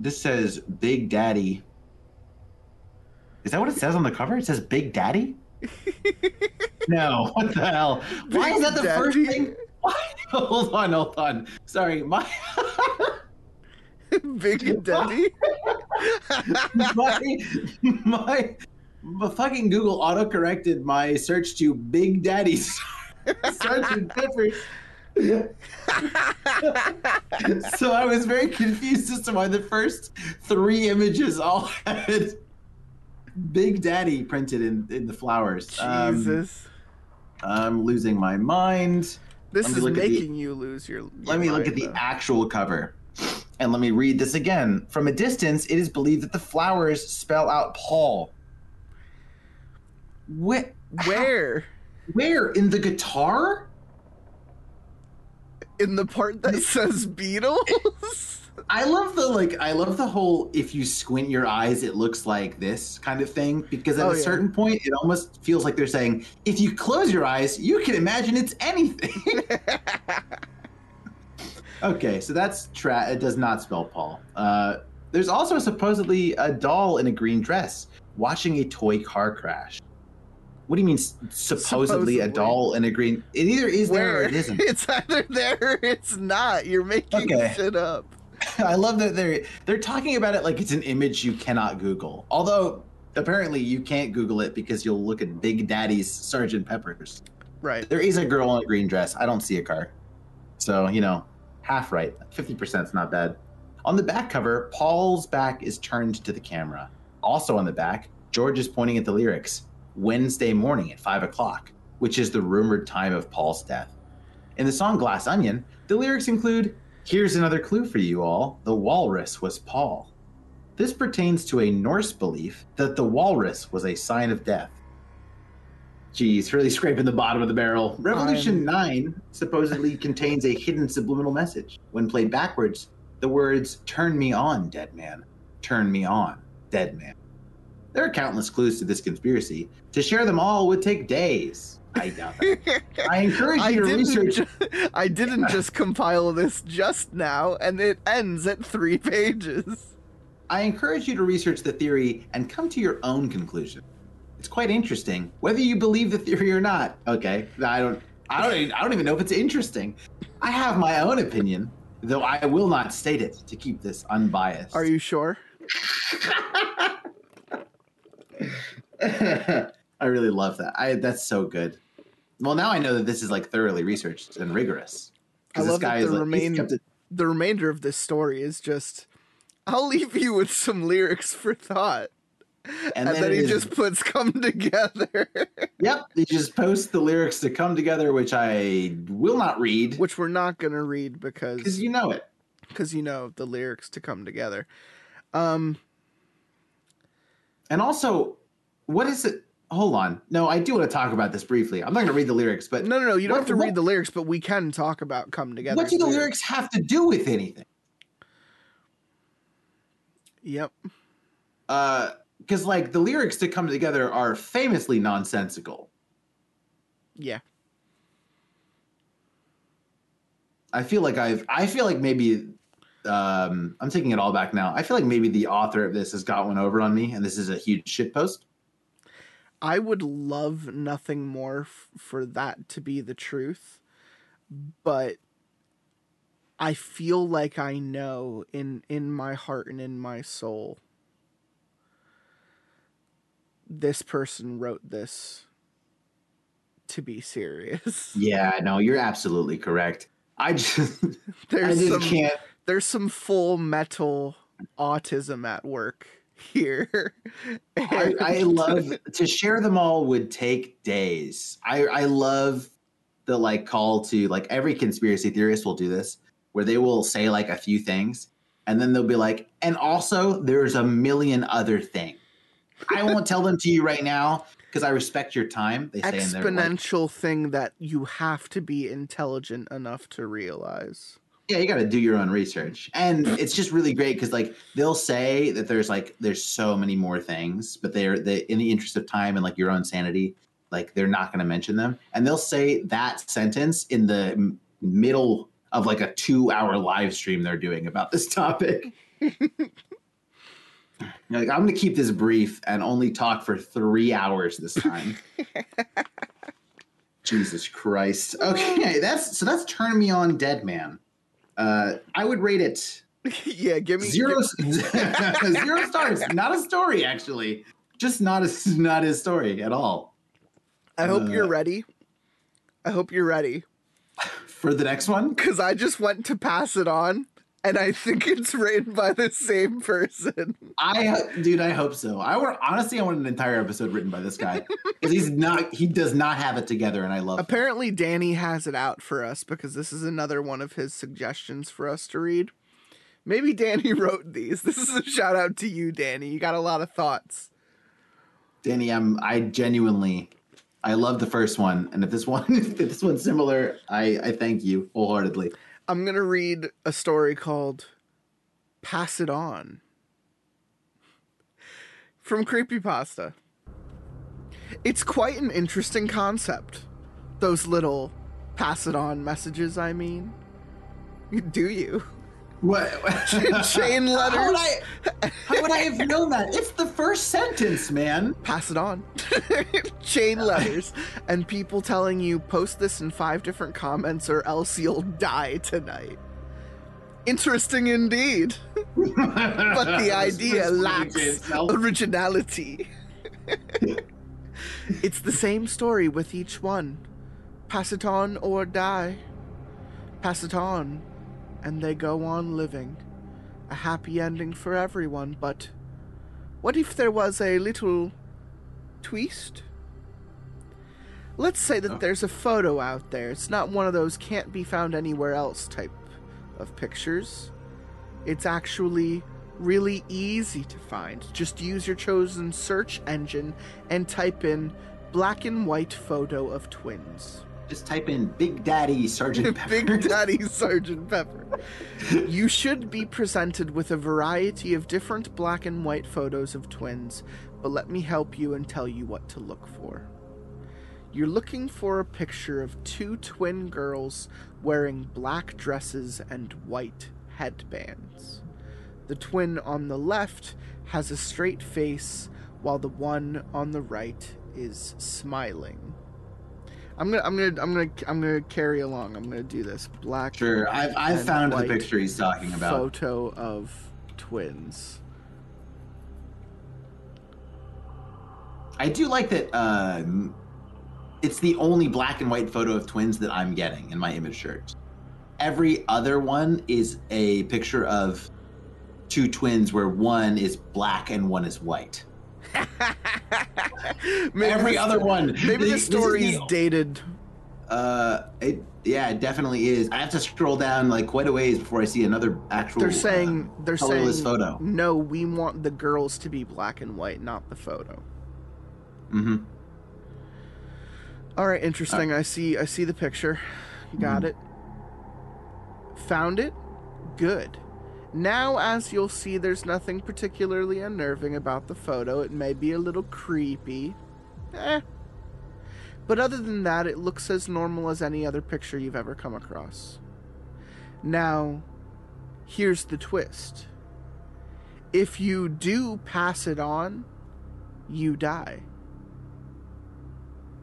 this says Big Daddy. Is that what it says on the cover? It says Big Daddy? no, what the hell? Why is that the first thing? Why? Hold on, hold on. Sorry, my Big Daddy. My, my, my fucking Google auto corrected my search to Big Daddy Sergeant Pepper. so I was very confused as to why the first three images all had Big Daddy printed in, in the flowers. Um, Jesus. I'm losing my mind. this let me is look at the- making you lose your. Let your me look mind, at the actual cover. And let me read this again. From a distance, it is believed that the flowers spell out Paul. Where? Where? Where? In the guitar? In the part that says Beatles? I love the like. I love the whole. If you squint your eyes, it looks like this kind of thing. Because at Oh, a yeah. certain point, it almost feels like they're saying, if you close your eyes, you can imagine it's anything. okay, so that's tra- It does not spell Paul. Uh, there's also supposedly a doll in a green dress watching a toy car crash. What do you mean supposedly, Supposedly. a doll in a green? It either is there or it isn't. it's either there or it's not. You're making Okay. shit up. I love that they're they're talking about it like it's an image you cannot Google. Although apparently you can't Google it because you'll look at Big Daddy's Sergeant Pepper's. Right. There is a girl in a green dress. I don't see a car. So, you know, half right. 50% is not bad. On the back cover, Paul's back is turned to the camera. Also on the back, George is pointing at the lyrics Wednesday morning at 5 o'clock, which is the rumored time of Paul's death. In the song Glass Onion, the lyrics include Here's another clue for you all the walrus was Paul. This pertains to a Norse belief that the walrus was a sign of death. Geez, really scraping the bottom of the barrel. Revolution 9 supposedly contains a hidden subliminal message. When played backwards, the words, Turn me on, dead man. Turn me on, dead man. There are countless clues to this conspiracy. To share them all would take days. I doubt that. I encourage I to research. ju- I didn't just compile this just now, and it ends at three pages. I encourage you to research the theory and come to your own conclusion. It's quite interesting, whether you believe the theory or not. Okay, I don't, I don't, even, I don't even know if it's interesting. I have my own opinion, though I will not state it to keep this unbiased. Are you sure? I really love that. I that's so good. Well, now I know that this is like thoroughly researched and rigorous. I love that the like, remain- it- The remainder of this story is just. I'll leave you with some lyrics for thought. And, then, it he is- just puts come together, Yep, he just posts the lyrics to come together, which I will not read which we're not gonna read because because you know it. because you know the lyrics to come together. Um, And also, what is it? Hold on. No, I do want to talk about this briefly. I'm not going to read the lyrics, but no, no, no, you don't What- have to what- read the lyrics, but we can talk about come together. what do the lyrics have to do with anything? Yep. Uh, because like the lyrics to come together are famously nonsensical. Yeah. I feel like I've. I feel like maybe. Um, I'm taking it all back now. I feel like maybe the author of this has got one over on me, and this is a huge shit post. I would love nothing more f- for that to be the truth, but I feel like I know in in my heart and in my soul this person wrote this to be serious. Yeah, no, you're absolutely correct. I just, I There's just some can't. there's some full metal autism at work here. I, I love to share them all would take days. I I love the like call to like every conspiracy theorist will do this where they will say like a few things and then they'll be like and also there's a million other things. I won't tell them to you right now because I respect your time. They say in their like, exponential thing that you have to be intelligent enough to realize. yeah, you got to do your own research. And it's just really great because like they'll say that there's like there's so many more things, but they're they in the interest of time and like your own sanity, like they're not going to mention them. And they'll say that sentence in the m- middle of like a two hour live stream they're doing about this topic. You're like I'm going to keep this brief and only talk for three hours this time. Jesus Christ. Okay, that's so that's turn me on, Dead Man. Uh, I would rate it yeah, give me zero give- zero stars. Not a story, actually. Just not a not his story at all. I hope uh, you're ready. I hope you're ready For the next one, because I just went to pass it on, and I think it's written by the same person. I dude, I hope so. I want honestly, I want an entire episode written by this guy because he's not. He does not have it together, and I love. Apparently, Danny has it out for us because this is another one of his suggestions for us to read. Maybe Danny wrote these. This is a shout out to you, Danny. You got a lot of thoughts. Danny. I'm. I genuinely. I love the first one, and if this one, if this one's similar, I I thank you wholeheartedly. I'm going to read a story called Pass It On from Creepypasta. It's quite an interesting concept. Those little pass it on messages, I mean. Do you? What? Chain How would. I? How would I have known that? It's the first sentence, man. Pass it on. Chain letters. And people telling you post this in five different comments or else you'll die tonight. Interesting indeed. But the idea lacks originality. it's the same story with each one. Pass it on or die. Pass it on, and they go on living. A happy ending for everyone, but what if there was a little twist? Let's say that there's a photo out there. It's not one of those can't be found anywhere else type of pictures. It's actually really easy to find. Just use your chosen search engine and type in black and white photo of twins. Just type in Big Daddy Sergeant Pepper. Big Daddy Sergeant Pepper. You should be presented with a variety of different black and white photos of twins, but let me help you and tell you what to look for. You're looking for a picture of two twin girls wearing black dresses and white headbands. The twin on the left has a straight face, while the one on the right is smiling. I'm gonna, I'm gonna, I'm gonna, I'm gonna carry along. I'm gonna do this. Black. Sure, I've I've found the picture he's talking about. Photo of twins. I do like that. Um, it's the only black and white photo of twins that I'm getting in my image search. Every other one is a picture of two twins where one is black and one is white. Maybe Every the other one. Maybe the This is story's the- dated. Uh, it yeah, it definitely is. I have to scroll down like quite a ways before I see another actual. They're saying uh, they're saying photo. no. We want the girls to be black and white, not the photo. Mm-hmm. All right, interesting. I see. I see the picture. Got it. Found it. Good. Now, as you'll see, there's nothing particularly unnerving about the photo. It may be a little creepy. Eh. But other than that, it looks as normal as any other picture you've ever come across. Now, here's the twist. If you do pass it on, you die.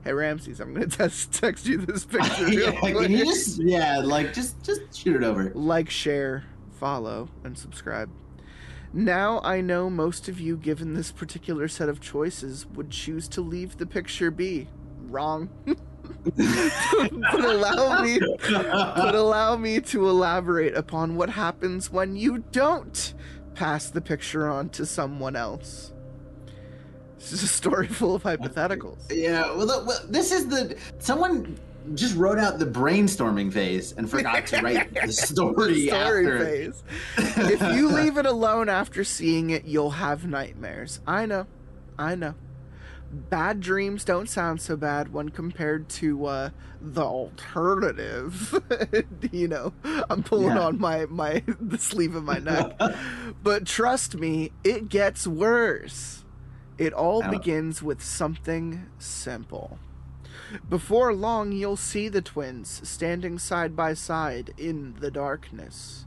Hey Ramses, I'm gonna text text you this picture. yeah, can you just yeah, like just just shoot it over. like, share, follow, and subscribe. Now I know most of you, given this particular set of choices, would choose to leave the picture be. Wrong. but allow me but allow me to elaborate upon what happens when you don't pass the picture on to someone else. This is a story full of hypotheticals. Yeah, well, well, this is the someone just wrote out the brainstorming phase and forgot to write the story, story after. phase. if you leave it alone after seeing it, you'll have nightmares. I know. I know. Bad dreams don't sound so bad when compared to uh, the alternative. you know, I'm pulling Yeah. on my, my the sleeve of my neck. but trust me, it gets worse. It all begins with something simple. Before long, you'll see the twins standing side by side in the darkness.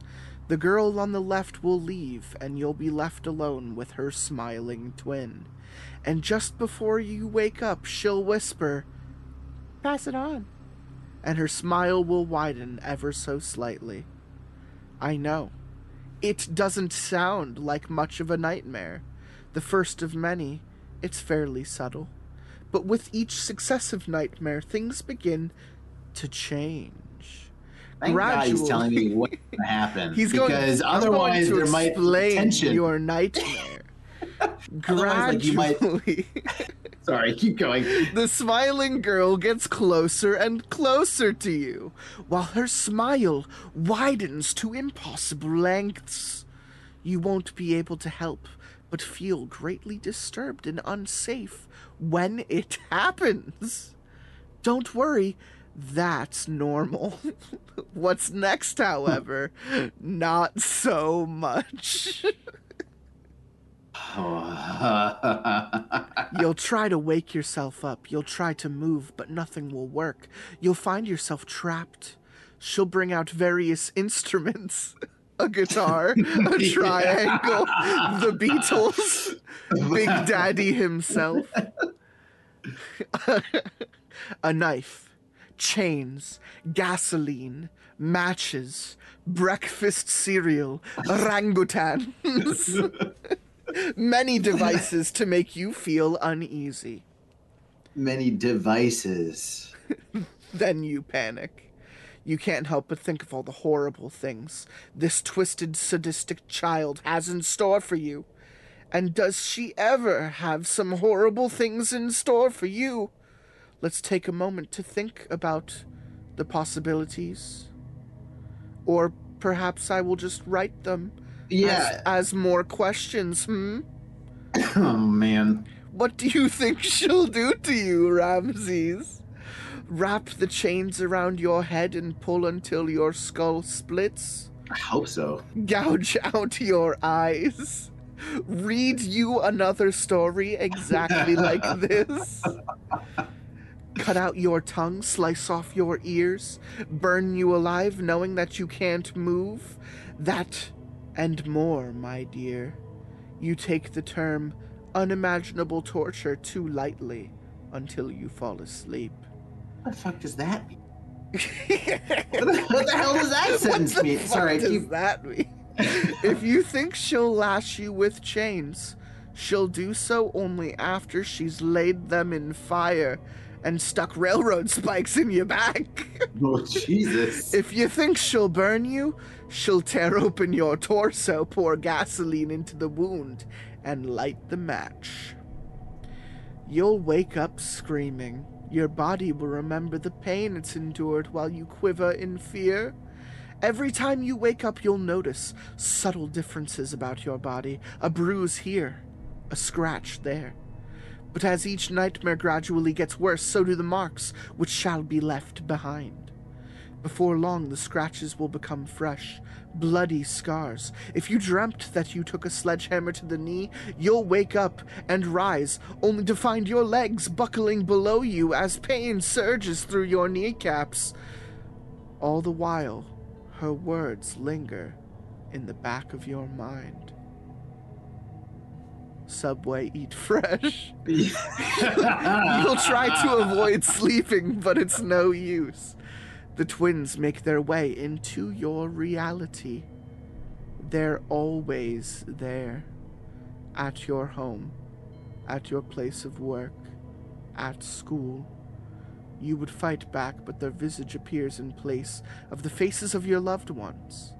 The girl on the left will leave, and you'll be left alone with her smiling twin. And just before you wake up, she'll whisper, Pass it on. And her smile will widen ever so slightly. I know. It doesn't sound like much of a nightmare. The first of many, it's fairly subtle. But with each successive nightmare, things begin to change. Thank God he's Gradually- telling me what's going to happen. He's going because otherwise going to there might be explain tension. your nightmare. Otherwise, like, you might- Gradually, Sorry, keep going. the smiling girl gets closer and closer to you, while her smile widens to impossible lengths. You won't be able to help but feel greatly disturbed and unsafe when it happens. Don't worry, that's normal. What's next, however, not so much. You'll try to wake yourself up. You'll try to move, but nothing will work. You'll find yourself trapped. She'll bring out various instruments. A guitar, a triangle, the Beatles, Big Daddy himself, a knife, chains, gasoline, matches, breakfast cereal, orangutans. Many devices to make you feel uneasy. Many devices. Then you panic. You can't help but think of all the horrible things this twisted, sadistic child has in store for you. And does she ever have some horrible things in store for you? Let's take a moment to think about the possibilities. Or perhaps I will just write them Yeah. as, as more questions, hmm? Oh man. What do you think she'll do to you, Ramses? Wrap the chains around your head and pull until your skull splits? I hope so. Gouge out your eyes? Read you another story exactly like this? Cut out your tongue, slice off your ears, burn you alive knowing that you can't move? That and more, my dear. You take the term unimaginable torture too lightly until you fall asleep. What the fuck does that mean? what, the, what the hell does that sentence what the mean? fuck Sorry, does keep... that mean? if you think she'll lash you with chains, she'll do so only after she's laid them in fire and stuck railroad spikes in your back. Oh Jesus. if you think she'll burn you, she'll tear open your torso, pour gasoline into the wound, and light the match. You'll wake up screaming. Your body will remember the pain it's endured while you quiver in fear. Every time you wake up, you'll notice subtle differences about your body a bruise here, a scratch there. But as each nightmare gradually gets worse, so do the marks which shall be left behind. Before long, the scratches will become fresh, bloody scars. If you dreamt that you took a sledgehammer to the knee, you'll wake up and rise, only to find your legs buckling below you as pain surges through your kneecaps. All the while, her words linger in the back of your mind. Subway eat fresh. You'll try to avoid sleeping, but it's no use. The twins make their way into your reality. They're always there. At your home, at your place of work, at school. You would fight back, but their visage appears in place of the faces of your loved ones.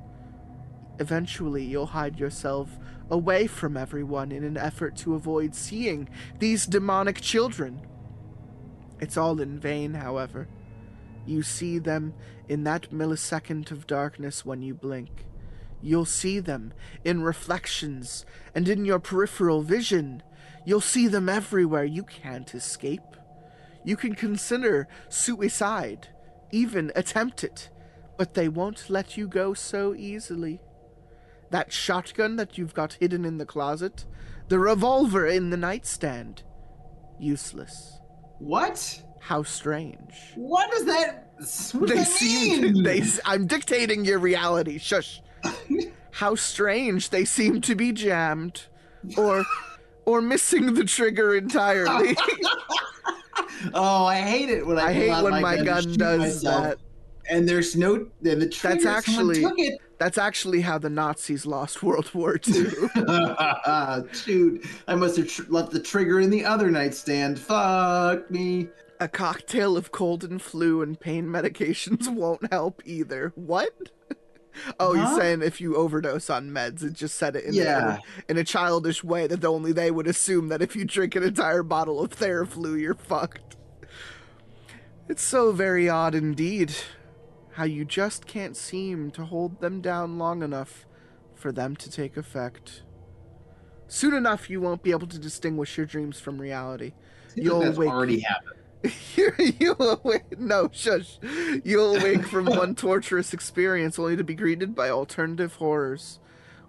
Eventually, you'll hide yourself away from everyone in an effort to avoid seeing these demonic children. It's all in vain, however. You see them in that millisecond of darkness when you blink. You'll see them in reflections and in your peripheral vision. You'll see them everywhere. You can't escape. You can consider suicide, even attempt it, but they won't let you go so easily. That shotgun that you've got hidden in the closet, the revolver in the nightstand, useless. what? How strange. What does that? What They seem they I'm dictating your reality. Shush. How strange they seem to be jammed or or missing the trigger entirely. Oh, I hate it when I, I hate when my gun does myself, that. And there's no the, trigger. someone actually-. That's actually how the Nazis lost World War II. Dude, I must have tr- left the trigger in the other nightstand. Fuck me. A cocktail of cold and flu and pain medications won't help either. What? Oh, Huh? you're saying if you overdose on meds, it just said it in, Yeah. a, in a childish way that only they would assume that if you drink an entire bottle of Theraflu, you're fucked. It's so very odd indeed how you just can't seem to hold them down long enough for them to take effect. Soon enough, you won't be able to distinguish your dreams from reality. You'll wake- already happened. you, you'll awake. No, shush. You'll awake from one torturous experience only to be greeted by alternative horrors.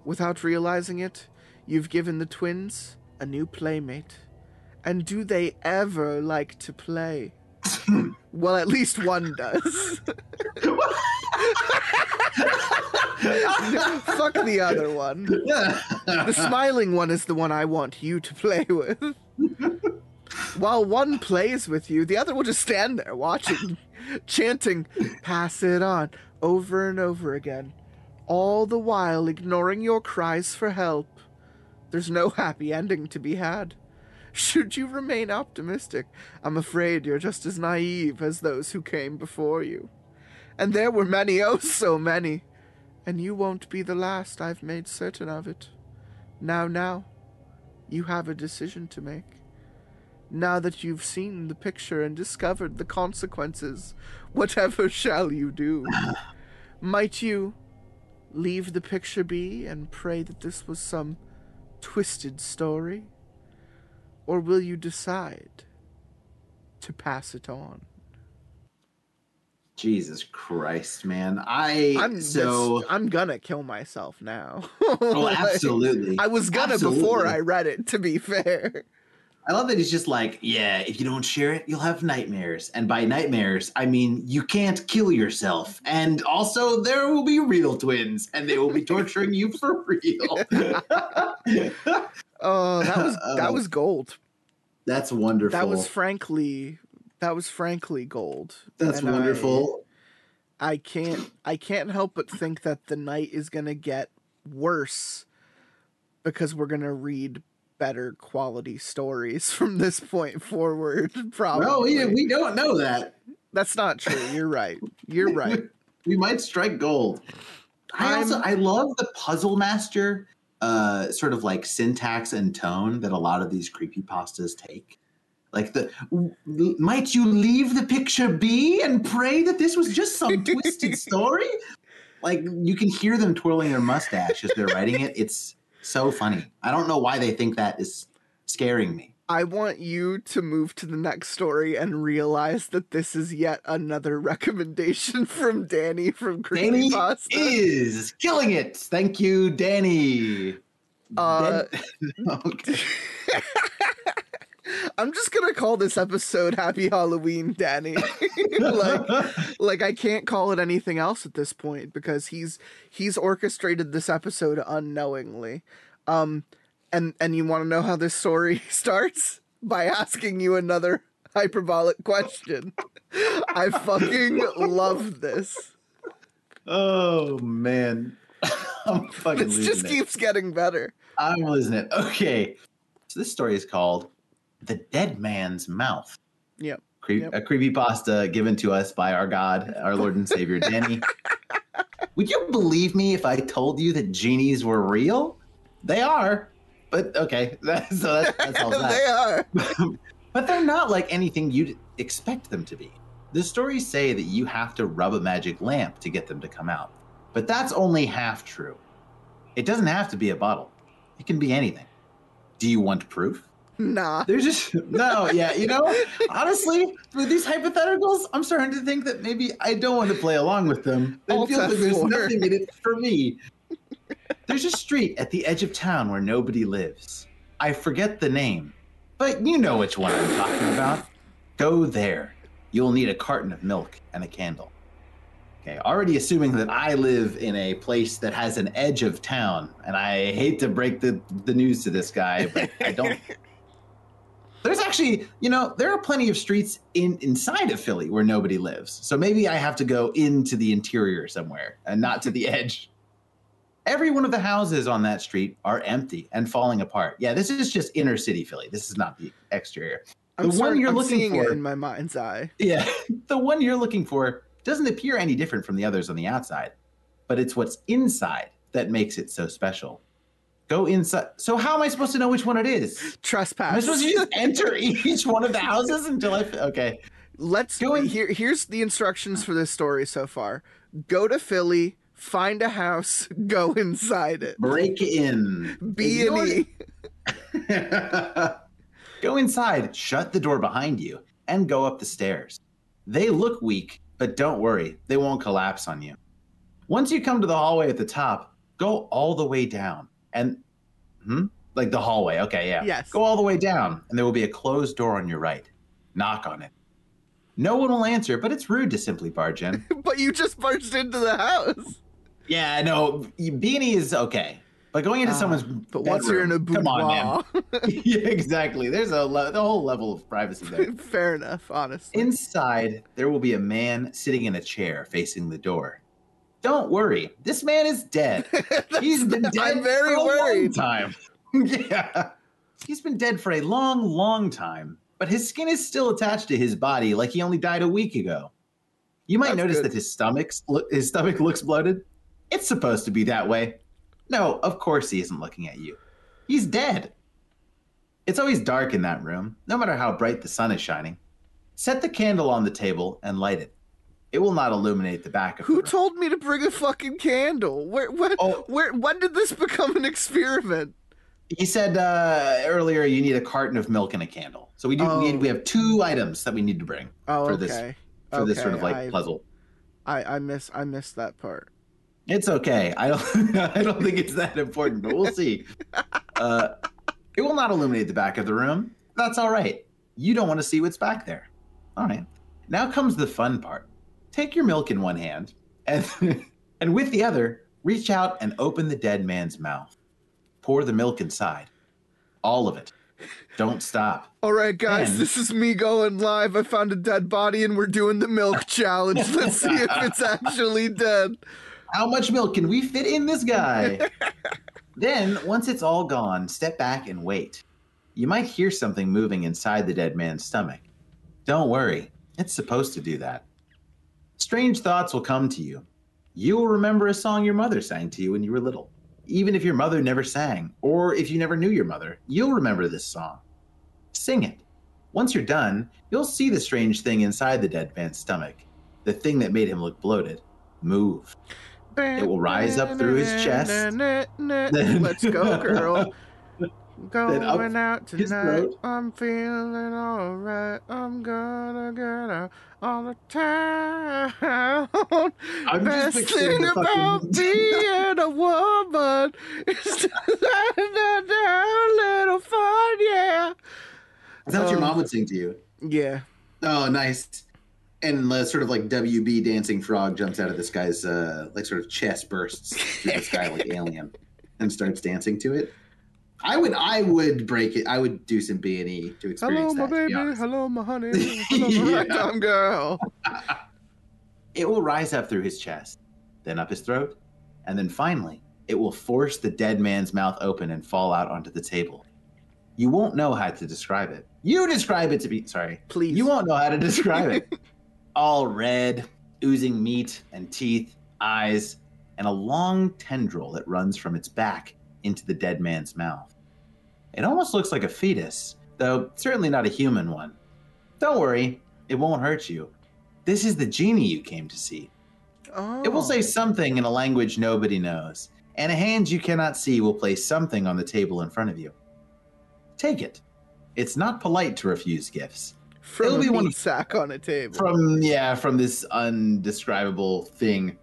Without realizing it, you've given the twins a new playmate. And do they ever like to play? well, at least one does. Fuck the other one. The smiling one is the one I want you to play with. While one plays with you, the other will just stand there watching, chanting, pass it on, over and over again, all the while ignoring your cries for help. There's no happy ending to be had. Should you remain optimistic, I'm afraid you're just as naive as those who came before you. And there were many, oh so many, and you won't be the last, I've made certain of it. Now, now, you have a decision to make. Now that you've seen the picture and discovered the consequences, whatever shall you do? Might you leave the picture be and pray that this was some twisted story? Or will you decide to pass it on? Jesus Christ, man. I I'm so this- I'm gonna kill myself now. oh, absolutely. I was gonna before I read it. To be fair, I love that he's just like, yeah, if you don't share it, you'll have nightmares. And by nightmares, I mean you can't kill yourself. And also, there will be real twins, and they will be torturing you for real. oh, that was that was gold. That's wonderful. That was frankly that was frankly gold. That's And I- wonderful. I can't I can't help but think that the night is gonna get worse because we're gonna read better quality stories from this point forward. Probably. No, we, we don't know that. That's not true. You're right. You're right. we might strike gold. I I'm- also I love the puzzle master uh sort of like syntax and tone that a lot of these creepy pastas take. Like the might you leave the picture be and pray that this was just some twisted story? Like you can hear them twirling their mustache as they're writing it. It's so funny. I don't know why they think that is scaring me. I want you to move to the next story and realize that this is yet another recommendation from Danny from Danny Creepypasta. is killing it. Thank you, Danny. Uh, okay. I'm just gonna call this episode Happy Halloween, Danny. like, like I can't call it anything else at this point because he's he's orchestrated this episode unknowingly. Um, and and you want to know how this story starts by asking you another hyperbolic question. I fucking love this. Oh man, I'm fucking This just it. keeps getting better. I'm losing it. Okay, so this story is called "The Dead Man's Mouth." Yep. Cre- Yep. A creepy pasta given to us by our God, our Lord and Savior Danny. Would you believe me if I told you that genies were real? They are, but okay. That, so that, that's all that. they are. but they're not like anything you'd expect them to be. The stories say that you have to rub a magic lamp to get them to come out, but that's only half true. It doesn't have to be a bottle, it can be anything. Do you want proof? Nah. There's just no, yeah, you know, honestly, with these hypotheticals, I'm starting to think that maybe I don't want to play along with them. It feels like there's F4. nothing in it for me. There's a street at the edge of town where nobody lives. I forget the name, but you know which one I'm talking about. Go there. You'll need a carton of milk and a candle. Okay, already assuming that I live in a place that has an edge of town, and I hate to break the, the news to this guy, but I don't there's actually, you know, there are plenty of streets in inside of Philly where nobody lives. So maybe I have to go into the interior somewhere and not to the edge. Every one of the houses on that street are empty and falling apart. Yeah, this is just inner city Philly. This is not the exterior. I'm The one starting- you're I'm looking for- it in my mind's eye. Yeah, the one you're looking for doesn't appear any different from the others on the outside, but it's what's inside that makes it so special. Go inside. So how am I supposed to know which one it is? Am I Trespass. supposed to just enter each one of the houses until I? Okay. Let's Go in- here. Here's the instructions for this story so far. Go to Philly, find a house, go inside it. break in. B and E. go inside, shut the door behind you, and go up the stairs. They look weak, but don't worry, they won't collapse on you. Once you come to the hallway at the top, go all the way down. And, hmm? Like the hallway. Okay, yeah. Yes. Go all the way down, and there will be a closed door on your right. Knock on it. No one will answer, but it's rude to simply barge in. but you just barged into the house. yeah, no, beanie is okay. But going into Ah, someone's But once you're in a bedroom, come on, man. yeah, exactly. There's a le- the whole level of privacy there. fair enough, honestly. Inside, there will be a man sitting in a chair facing the door. Don't worry, this man is dead. He's been dead I'm very for a long time. yeah. He's been dead for a long, long time, but his skin is still attached to his body like he only died a week ago. You might That's notice good. that his stomach's his stomach looks bloated. It's supposed to be that way. No, of course he isn't looking at you. He's dead. It's always dark in that room, no matter how bright the sun is shining. Set the candle on the table and light it. It will not illuminate the back of the Who told me to bring a fucking candle? Where, where, Oh. where? When did this become an experiment? He said uh, earlier you need a carton of milk and a candle. So we do. Oh. We, we have two items that we need to bring Oh, for okay. this for this sort of like I- puzzle. I, I miss, I missed that part. It's okay. I don't. I don't think it's that important, but we'll see. Uh, it will not illuminate the back of the room. That's all right. You don't want to see what's back there. All right. Now comes the fun part. Take your milk in one hand, and and with the other, reach out and open the dead man's mouth. Pour the milk inside, all of it. Don't stop. All right, guys, And- this is me going live. I found a dead body, and we're doing the milk challenge. Let's see if it's actually dead. How much milk can we fit in this guy? then, once it's all gone, step back and wait. You might hear something moving inside the dead man's stomach. Don't worry, it's supposed to do that. Strange thoughts will come to you. You will remember a song your mother sang to you when you were little. Even if your mother never sang, or if you never knew your mother, you'll remember this song. Sing it. Once you're done, you'll see the strange thing inside the dead man's stomach, the thing that made him look bloated, move. It will rise up through his chest. Let's go, girl. Going out tonight. I'm feeling alright. I'm gonna get out all the time. I'm just Best picturing thing the fucking- about being a woman is to have a little fun, yeah. Is that what your Um, mom would sing to you? Yeah. Oh, nice. And uh, sort of like WB dancing frog jumps out of this guy's uh, like sort of chest bursts through the sky like alien and starts dancing to it. I would I would break it. I would do some B and E to experience Hello, my that. be baby. Hello, my honey. Hello, my Yeah. girl. It will rise up through his chest, then up his throat, and then finally, it will force the dead man's mouth open and fall out onto the table. You won't know how to describe it. You describe it to be sorry. Please. You won't know how to describe it. All red, oozing meat and teeth, eyes, and a long tendril that runs from its back into the dead man's mouth. It almost looks like a fetus, though certainly not a human one. Don't worry, it won't hurt you. This is the genie you came to see. Oh. It will oh. say something in a language nobody knows, and a hand you cannot see will place something on the table in front of you. Take it. It's not polite to refuse gifts. from it'll a be one sack on a table. From, yeah, from this undescribable thing.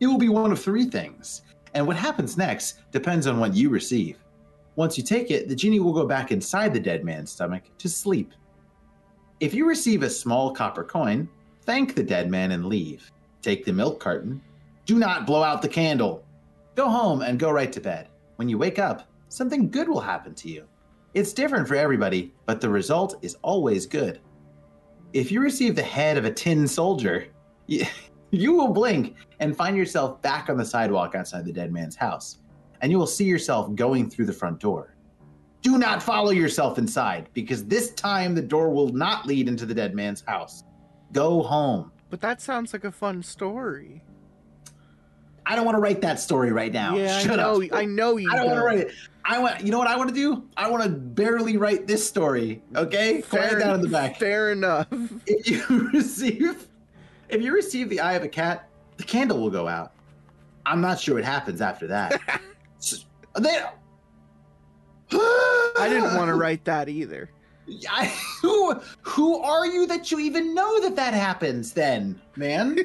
It will be one of three things, and what happens next depends on what you receive. Once you take it, the genie will go back inside the dead man's stomach to sleep. If you receive a small copper coin, thank the dead man and leave. Take the milk carton. Do not blow out the candle. Go home and go right to bed. When you wake up, something good will happen to you. It's different for everybody, but the result is always good. If you receive the head of a tin soldier, you will blink and find yourself back on the sidewalk outside the dead man's house, and you will see yourself going through the front door. Do not follow yourself inside, because this time the door will not lead into the dead man's house. Go home. But that sounds like a fun story. I don't want to write that story right now. yeah, Shut I know. up. I know you. I don't want to write it. I want. You know what I want to do? I want to barely write this story. Okay, Fair, Quiet down in the back. Fair enough. if you receive if you receive the eye of a cat, the candle will go out. I'm not sure what happens after that. They, I didn't want to write that either. I, who who are you that you even know that that happens? Then, man.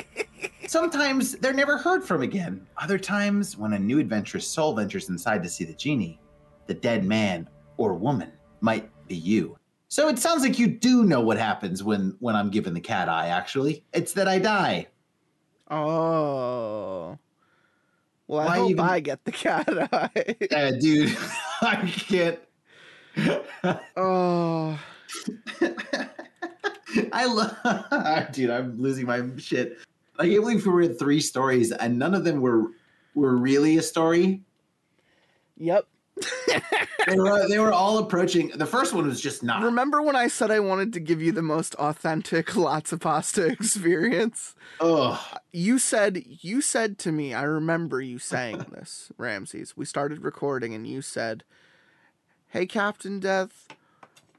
Sometimes they're never heard from again. Other times, when a new adventurous soul ventures inside to see the genie, the dead man or woman might be you. So it sounds like you do know what happens when when I'm given the cat eye. Actually, it's that I die. Oh. Well, I Why hope even- I get the cat eye. Uh, dude, I can't. oh. I love, dude. I'm losing my shit. I can't believe we read three stories and none of them were were really a story. Yep. They were they were all approaching. The first one was just not. Remember when I said I wanted to give you the most authentic Lotsa Pasta experience? Ugh. You said you said to me, I remember you saying this, Ramses. We started recording and you said, "Hey Captain Death,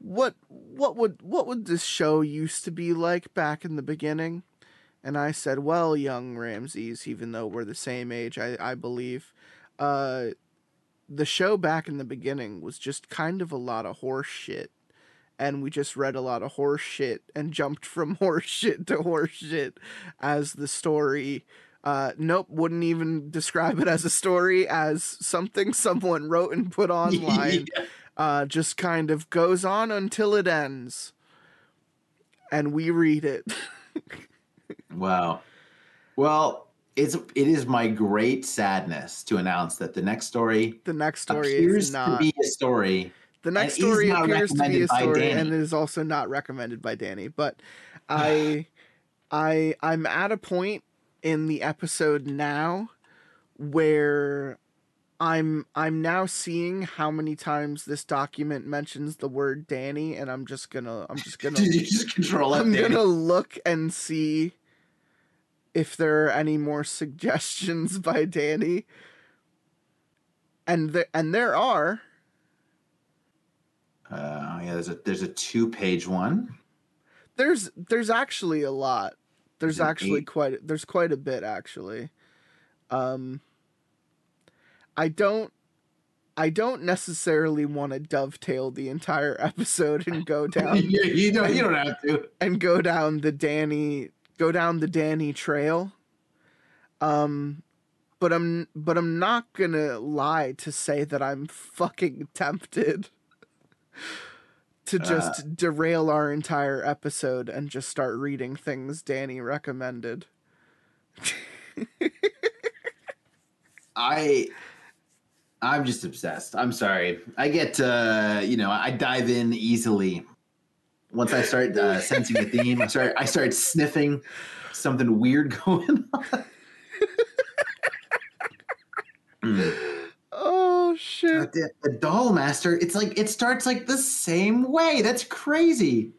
what what would what would this show used to be like back in the beginning?" And I said, "Well, young Ramses, even though we're the same age, I I believe, uh the show back in the beginning was just kind of a lot of horse shit." and we just read a lot of horse shit and jumped from horse shit to horse shit as the story uh nope wouldn't even describe it as a story as something someone wrote and put online uh just kind of goes on until it ends and we read it Wow. Well, it's it is my great sadness to announce that the next story the next story appears is to not be a story. the next story not appears to be a story Danny. and it is also not recommended by danny but i i i'm at a point in the episode now where i'm i'm now seeing how many times this document mentions the word danny and i'm just gonna i'm just gonna just control i'm Danny? gonna look and see if there are any more suggestions by danny and there and there are Uh, yeah, there's a there's a two page one. There's there's actually a lot. There's actually eight? quite there's quite a bit actually. Um I don't I don't necessarily want to dovetail the entire episode and go down you, you don't you don't have to. and go down the Danny go down the Danny trail. Um but I'm but I'm not going to lie to say that I'm fucking tempted to just derail our entire episode and just start reading things Danny recommended. I I'm just obsessed. I'm sorry. I get uh, you know, I dive in easily. Once I start uh, sensing a theme, I start I start sniffing something weird going on. Mm. Oh shit. The, the doll master, it's like it starts like the same way. That's crazy.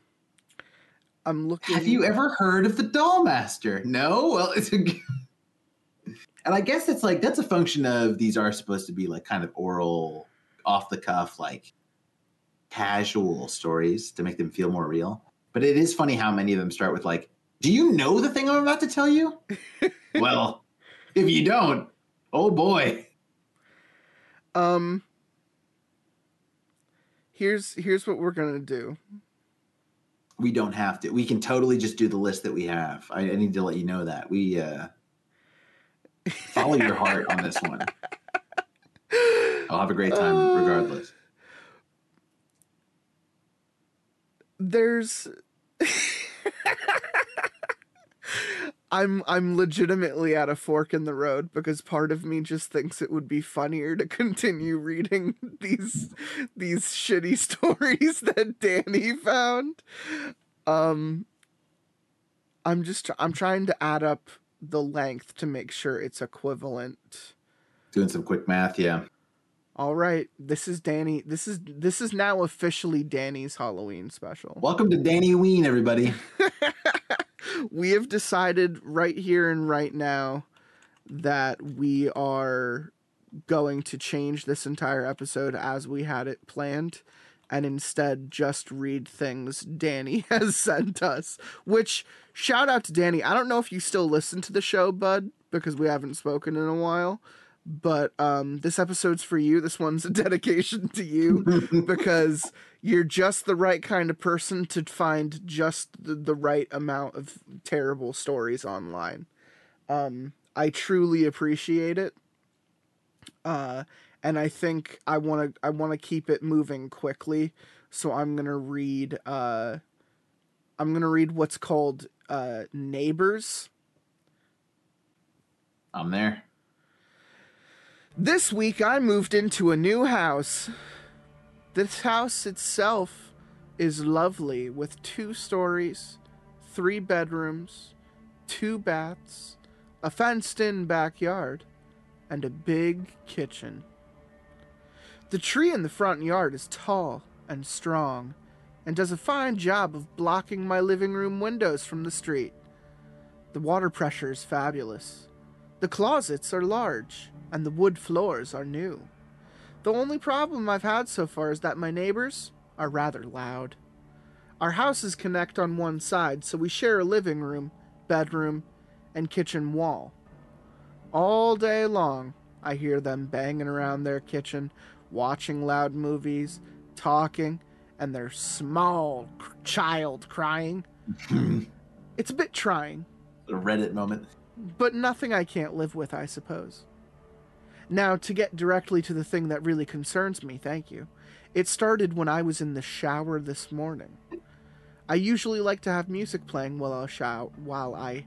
I'm looking Have you ever heard of the doll master? No? Well, it's a And I guess it's like that's a function of these are supposed to be like kind of oral, off the cuff, like casual stories to make them feel more real. But it is funny how many of them start with like, "Do you know the thing I'm about to tell you?" well, if you don't, oh boy. Um Here's here's what we're going to do. We don't have to. We can totally just do the list that we have. I, I need to let you know that. We uh follow your heart on this one. I'll have a great time Uh, regardless. There's I'm I'm legitimately at a fork in the road because part of me just thinks it would be funnier to continue reading these these shitty stories that Danny found. Um I'm just I'm trying to add up the length to make sure it's equivalent. Doing some quick math, yeah. All right, this is Danny. This is this is now officially Danny's Halloween special. Welcome to Danny Ween, everybody. we have decided right here and right now that we are going to change this entire episode as we had it planned and instead just read things Danny has sent us. Which shout out to Danny. I don't know if you still listen to the show, bud, because we haven't spoken in a while. But um, this episode's for you. This one's a dedication to you because you're just the right kind of person to find just the, the right amount of terrible stories online. Um, I truly appreciate it. Uh, and I think I want to I want to keep it moving quickly so I'm gonna read. Uh, I'm gonna read what's called uh, Neighbors. I'm there. This week I moved into a new house. This house itself is lovely with two stories, three bedrooms, two baths, a fenced in backyard, and a big kitchen. The tree in the front yard is tall and strong and does a fine job of blocking my living room windows from the street. The water pressure is fabulous. The closets are large and the wood floors are new. The only problem I've had so far is that my neighbors are rather loud. Our houses connect on one side, so we share a living room, bedroom, and kitchen wall. All day long, I hear them banging around their kitchen, watching loud movies, talking, and their small child crying. it's a bit trying, A Reddit moment. But nothing I can't live with, I suppose. Now, to get directly to the thing that really concerns me, thank you. It started when I was in the shower this morning. I usually like to have music playing while I shower, while I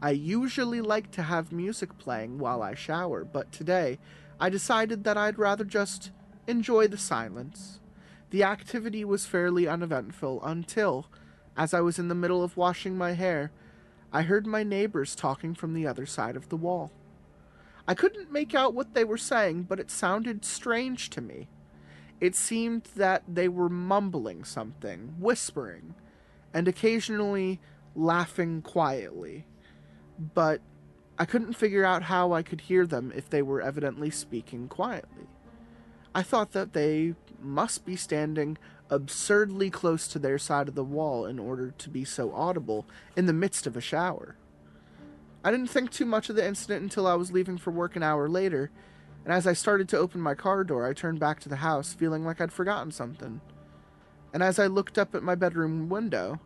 I usually like to have music playing while I shower, but today I decided that I'd rather just enjoy the silence. The activity was fairly uneventful until, as I was in the middle of washing my hair, I heard my neighbors talking from the other side of the wall. I couldn't make out what they were saying, but it sounded strange to me. It seemed that they were mumbling something, whispering, and occasionally laughing quietly. But I couldn't figure out how I could hear them if they were evidently speaking quietly. I thought that they must be standing absurdly close to their side of the wall in order to be so audible in the midst of a shower. I didn't think too much of the incident until I was leaving for work an hour later, and as I started to open my car door, I turned back to the house feeling like I'd forgotten something. And as I looked up at my bedroom window,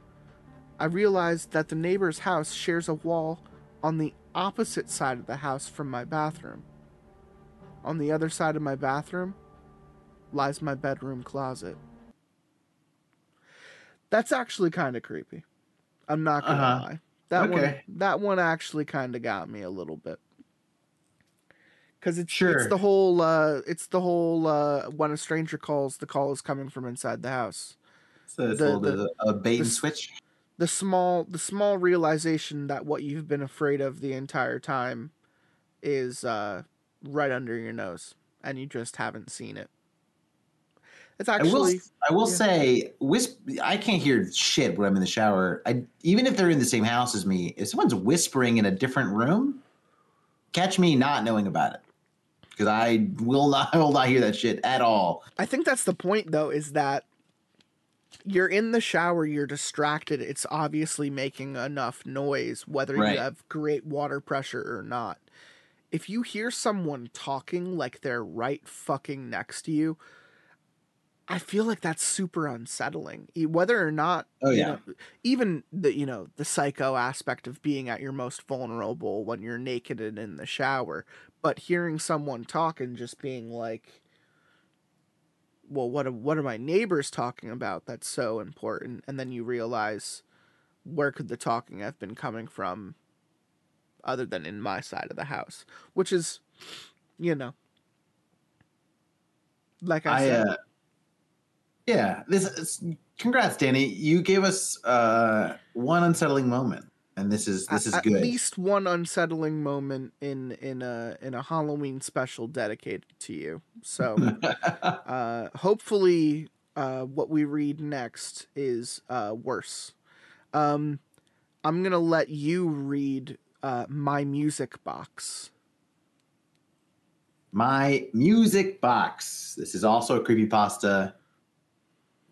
I realized that the neighbor's house shares a wall on the opposite side of the house from my bathroom. On the other side of my bathroom lies my bedroom closet. That's actually kind of creepy. I'm not gonna Uh-huh. lie. That one, that one actually kind of got me a little bit. Cause it's sure. it's the whole uh, it's the whole uh, when a stranger calls, the call is coming from inside the house. So it's The- a little bit of a bait and switch. the small the small realization that what you've been afraid of the entire time is uh, right under your nose and you just haven't seen it. It's I will. I will yeah. say, whisp. I can't hear shit when I'm in the shower. I even if they're in the same house as me, if someone's whispering in a different room, catch me not knowing about it because I will not. I will not hear that shit at all. I think that's the point though is that you're in the shower, you're distracted. It's obviously making enough noise whether Right. you have great water pressure or not. If you hear someone talking like they're right fucking next to you, I feel like that's super unsettling. Whether or not Oh, you yeah. know, even the you know, the psycho aspect of being at your most vulnerable when you're naked and in the shower, but hearing someone talk and just being like well what are, what are my neighbors talking about that's so important and then you realize where could the talking have been coming from other than in my side of the house which is you know like i, I. said Uh, yeah. This. Is, congrats, Danny. You gave us uh, one unsettling moment, and this is this is at, good. at least one unsettling moment in in a in a halloween special dedicated to you so uh hopefully uh what we read next is uh worse um i'm gonna let you read uh my music box My music box. This is also a creepypasta.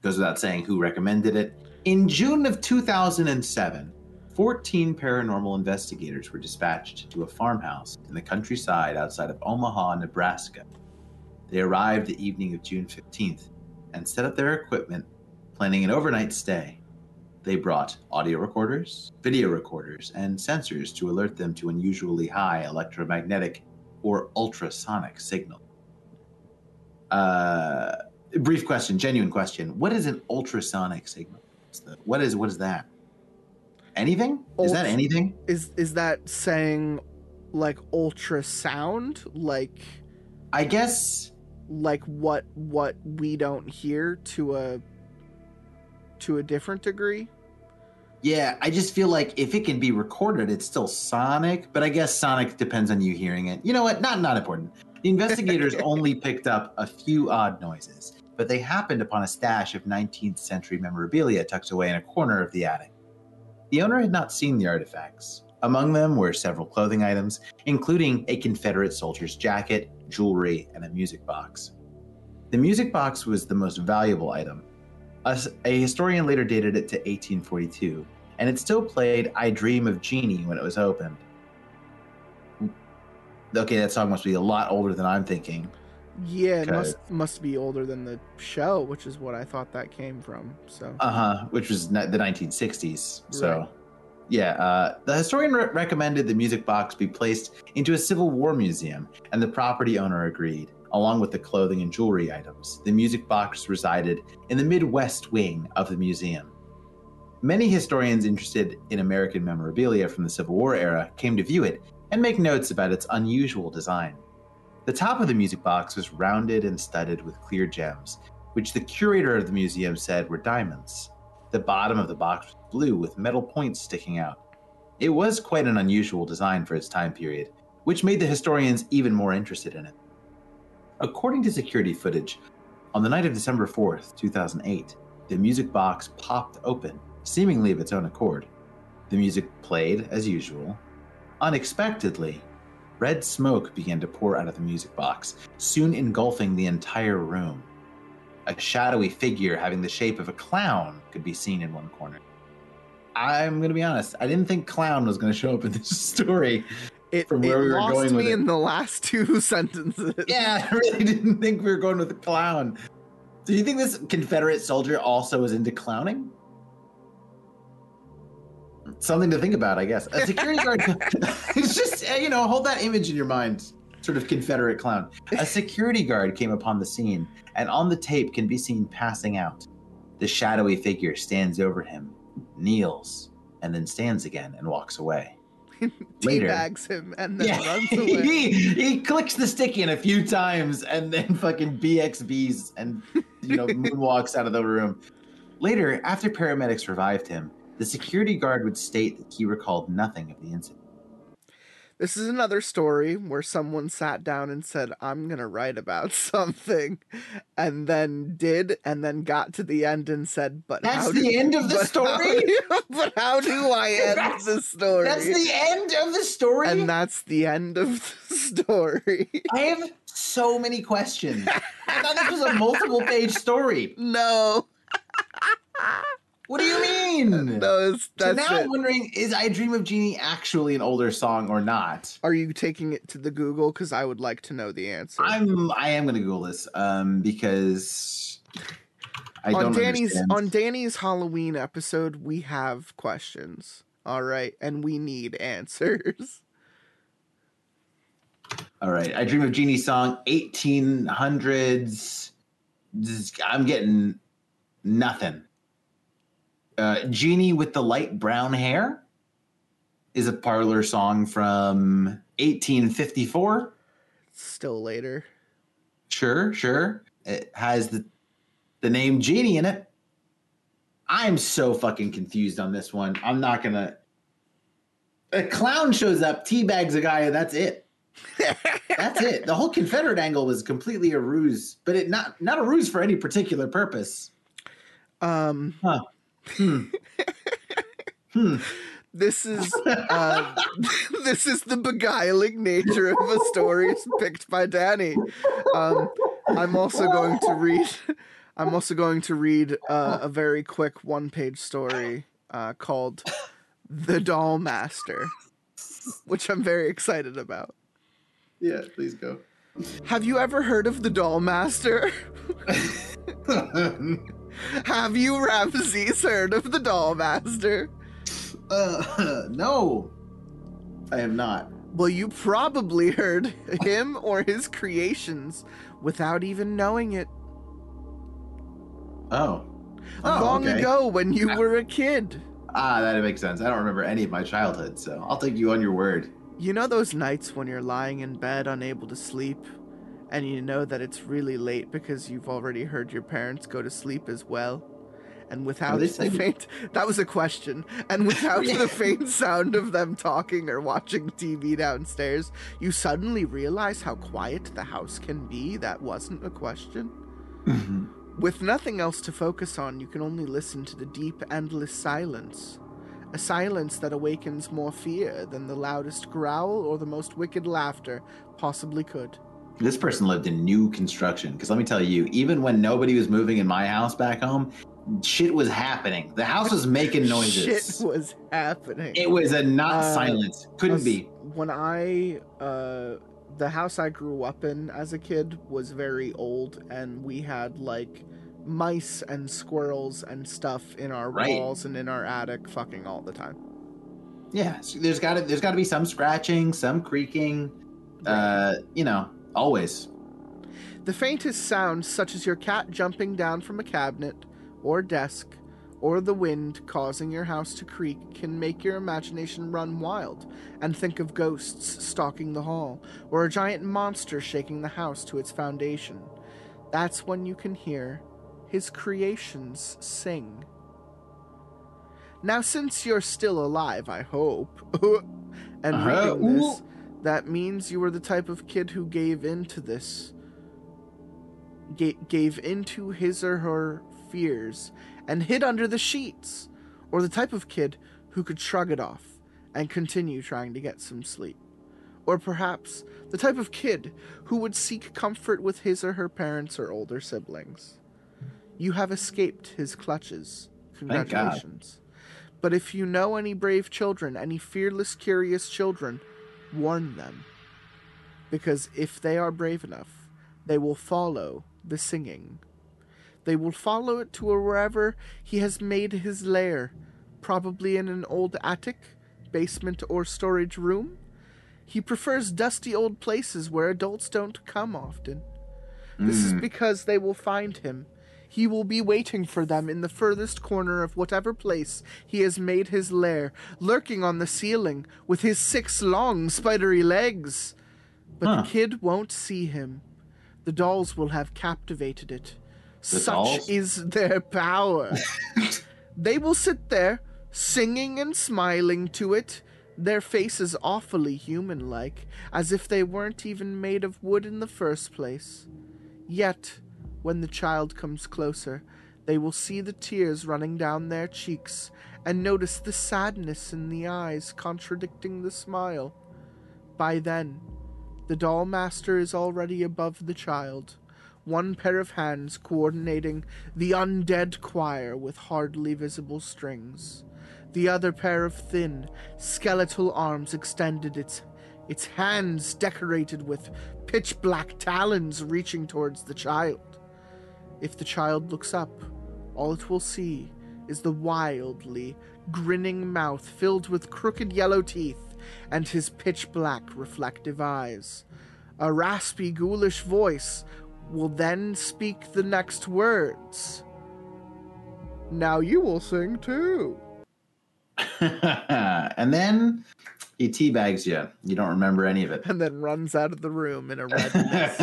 Goes without saying who recommended it. In June of 2007, 14 paranormal investigators were dispatched to a farmhouse in the countryside outside of Omaha, Nebraska. They arrived the evening of June 15th and set up their equipment, planning an overnight stay. They brought audio recorders, video recorders, and sensors to alert them to unusually high electromagnetic or ultrasonic signal. Uh, brief question, genuine question. What is an ultrasonic signal? What is what is that? Anything? Is that anything? Is is that saying like ultrasound? Like I guess like what what we don't hear to a to a different degree? Yeah, I just feel like if it can be recorded, it's still sonic, but I guess sonic depends on you hearing it. You know what? Not not important. The investigators only picked up a few odd noises, but they happened upon a stash of 19th century memorabilia tucked away in a corner of the attic. The owner had not seen the artifacts. Among them were several clothing items, including a Confederate soldier's jacket, jewelry, and a music box. The music box was the most valuable item, A historian later dated it to 1842, and it still played I Dream of Jeannie when it was opened. Mm. Okay, that song must be a lot older than I'm thinking. Yeah, it must must be older than the show, which is what I thought that came from. So Uh huh, which was the 1960s. So, Right. yeah, uh, the historian re- recommended the music box be placed into a Civil War museum, and the property owner agreed, along with the clothing and jewelry items. The music box resided in the Midwest wing of the museum. Many historians interested in American memorabilia from the Civil War era came to view it and make notes about its unusual design. The top of the music box was rounded and studded with clear gems, which the curator of the museum said were diamonds. The bottom of the box was blue with metal points sticking out. It was quite an unusual design for its time period, which made the historians even more interested in it. According to security footage, on the night of December 4th, 2008, the music box popped open, seemingly of its own accord. The music played as usual. Unexpectedly, red smoke began to pour out of the music box, soon engulfing the entire room. A shadowy figure having the shape of a clown could be seen in one corner. I'm going to be honest, I didn't think clown was going to show up in this story. it, from it where we were lost going with me it. in the last two sentences. Yeah, I really didn't think we were going with the clown. Do you think this Confederate soldier also is into clowning? Something to think about, I guess. A security guard. it's just, uh, you know, hold that image in your mind. Sort of Confederate clown. A security guard came upon the scene, and on the tape can be seen passing out. The shadowy figure stands over him, kneels, and then stands again and walks away. Later. bags him and then Yeah, runs away. he, he clicks the stick in a few times and then fucking BXBs and you know moonwalks out of the room. Later, after paramedics revived him, the security guard would state that he recalled nothing of the incident. This is another story where someone sat down and said, I'm going to write about something, and then did, and then got to the end and said, But That's how the do, end of the how story? do- but how do I end That's- the story? That's the end of the story. and that's the end of the story. I have so many questions. I thought this was a multiple page story. no, What do you mean? no, it's, so that's now it. I'm wondering: Is "I Dream of Jeannie" actually an older song or not? Are you taking it to the Google? Because I would like to know the answer. I'm I am gonna Google this um because I on don't Danny's understand. on Danny's Halloween episode, we have questions. All right, and we need answers. All right, I Dream of Jeannie song 1800s. I'm getting nothing. Uh, Jeannie with the light brown hair is a parlor song from 1854. Still later. Sure, sure. It has the the name Jeannie in it. I'm so fucking confused on this one. I'm not gonna. A clown shows up, teabags a guy, and that's it. That's it. The whole Confederate angle was completely a ruse, but it not not a ruse for any particular purpose. Um, Huh. Hmm. hmm. this is uh, this is the beguiling nature of a story picked by Danny. Um, I'm also going to read. I'm also going to read uh, a very quick one-page story uh, called "The Doll Master," which I'm very excited about. Yeah, please go. Have you ever heard of the Doll Master? Have you, Ramses, heard of the Doll Master? uh, no, I have not. Well, you probably heard him or his creations without even knowing it. Oh. Oh, long okay. ago when you were a kid. Ah, that makes sense. I don't remember any of my childhood, so I'll take you on your word. You know those nights when you're lying in bed unable to sleep, and you know that it's really late because you've already heard your parents go to sleep as well? And without the faint that was a question. And without the faint sound of them talking or watching TV downstairs, you suddenly realize how quiet the house can be. That wasn't a question. Mm-hmm. With nothing else to focus on, you can only listen to the deep, endless silence. A silence that awakens more fear than the loudest growl or the most wicked laughter possibly could. This person lived in new construction. Because let me tell you, even when nobody was moving in my house back home, shit was happening. The house was making noises. Shit was happening. It was a not Uh, silence. Couldn't Us- be. When I, uh, the house I grew up in as a kid was very old, and we had like mice and squirrels and stuff in our Right. walls and in our attic fucking all the time. Yeah, so there's got to there's got to be some scratching, some creaking. Uh, you know, always. The faintest sounds, such as your cat jumping down from a cabinet or desk, or the wind causing your house to creak, can make your imagination run wild and think of ghosts stalking the hall, or a giant monster shaking the house to its foundation. That's when you can hear his creations sing. Now, since you're still alive, I hope, and Uh-huh. reading this, Ooh. That means you were the type of kid who gave in to this ga- gave into his or her fears and hid under the sheets, or the type of kid who could shrug it off and continue trying to get some sleep. Or perhaps the type of kid who would seek comfort with his or her parents or older siblings. You have escaped his clutches. Congratulations. But if you know any brave children, any fearless, curious children, warn them. Because if they are brave enough, they will follow the singing. They will follow it to wherever he has made his lair, probably in an old attic, basement, or storage room. He prefers dusty old places where adults don't come often. This is mm. because they will find him. He will be waiting for them in the furthest corner of whatever place he has made his lair, lurking on the ceiling with his six long spidery legs. But Huh. the kid won't see him. The dolls will have captivated it. The Such dolls? is their power. they will sit there, singing and smiling to it, their faces awfully human like, as if they weren't even made of wood in the first place. Yet, when the child comes closer, they will see the tears running down their cheeks and notice the sadness in the eyes contradicting the smile. By then, the doll master is already above the child, one pair of hands coordinating the undead choir with hardly visible strings. The other pair of thin, skeletal arms extended its its hands decorated with pitch black talons reaching towards the child. If the child looks up, all it will see is the wildly grinning mouth filled with crooked yellow teeth and his pitch black reflective eyes. A raspy, ghoulish voice will then speak the next words. Now you will sing too. and then he teabags you. You don't remember any of it. And then runs out of the room in a red mist.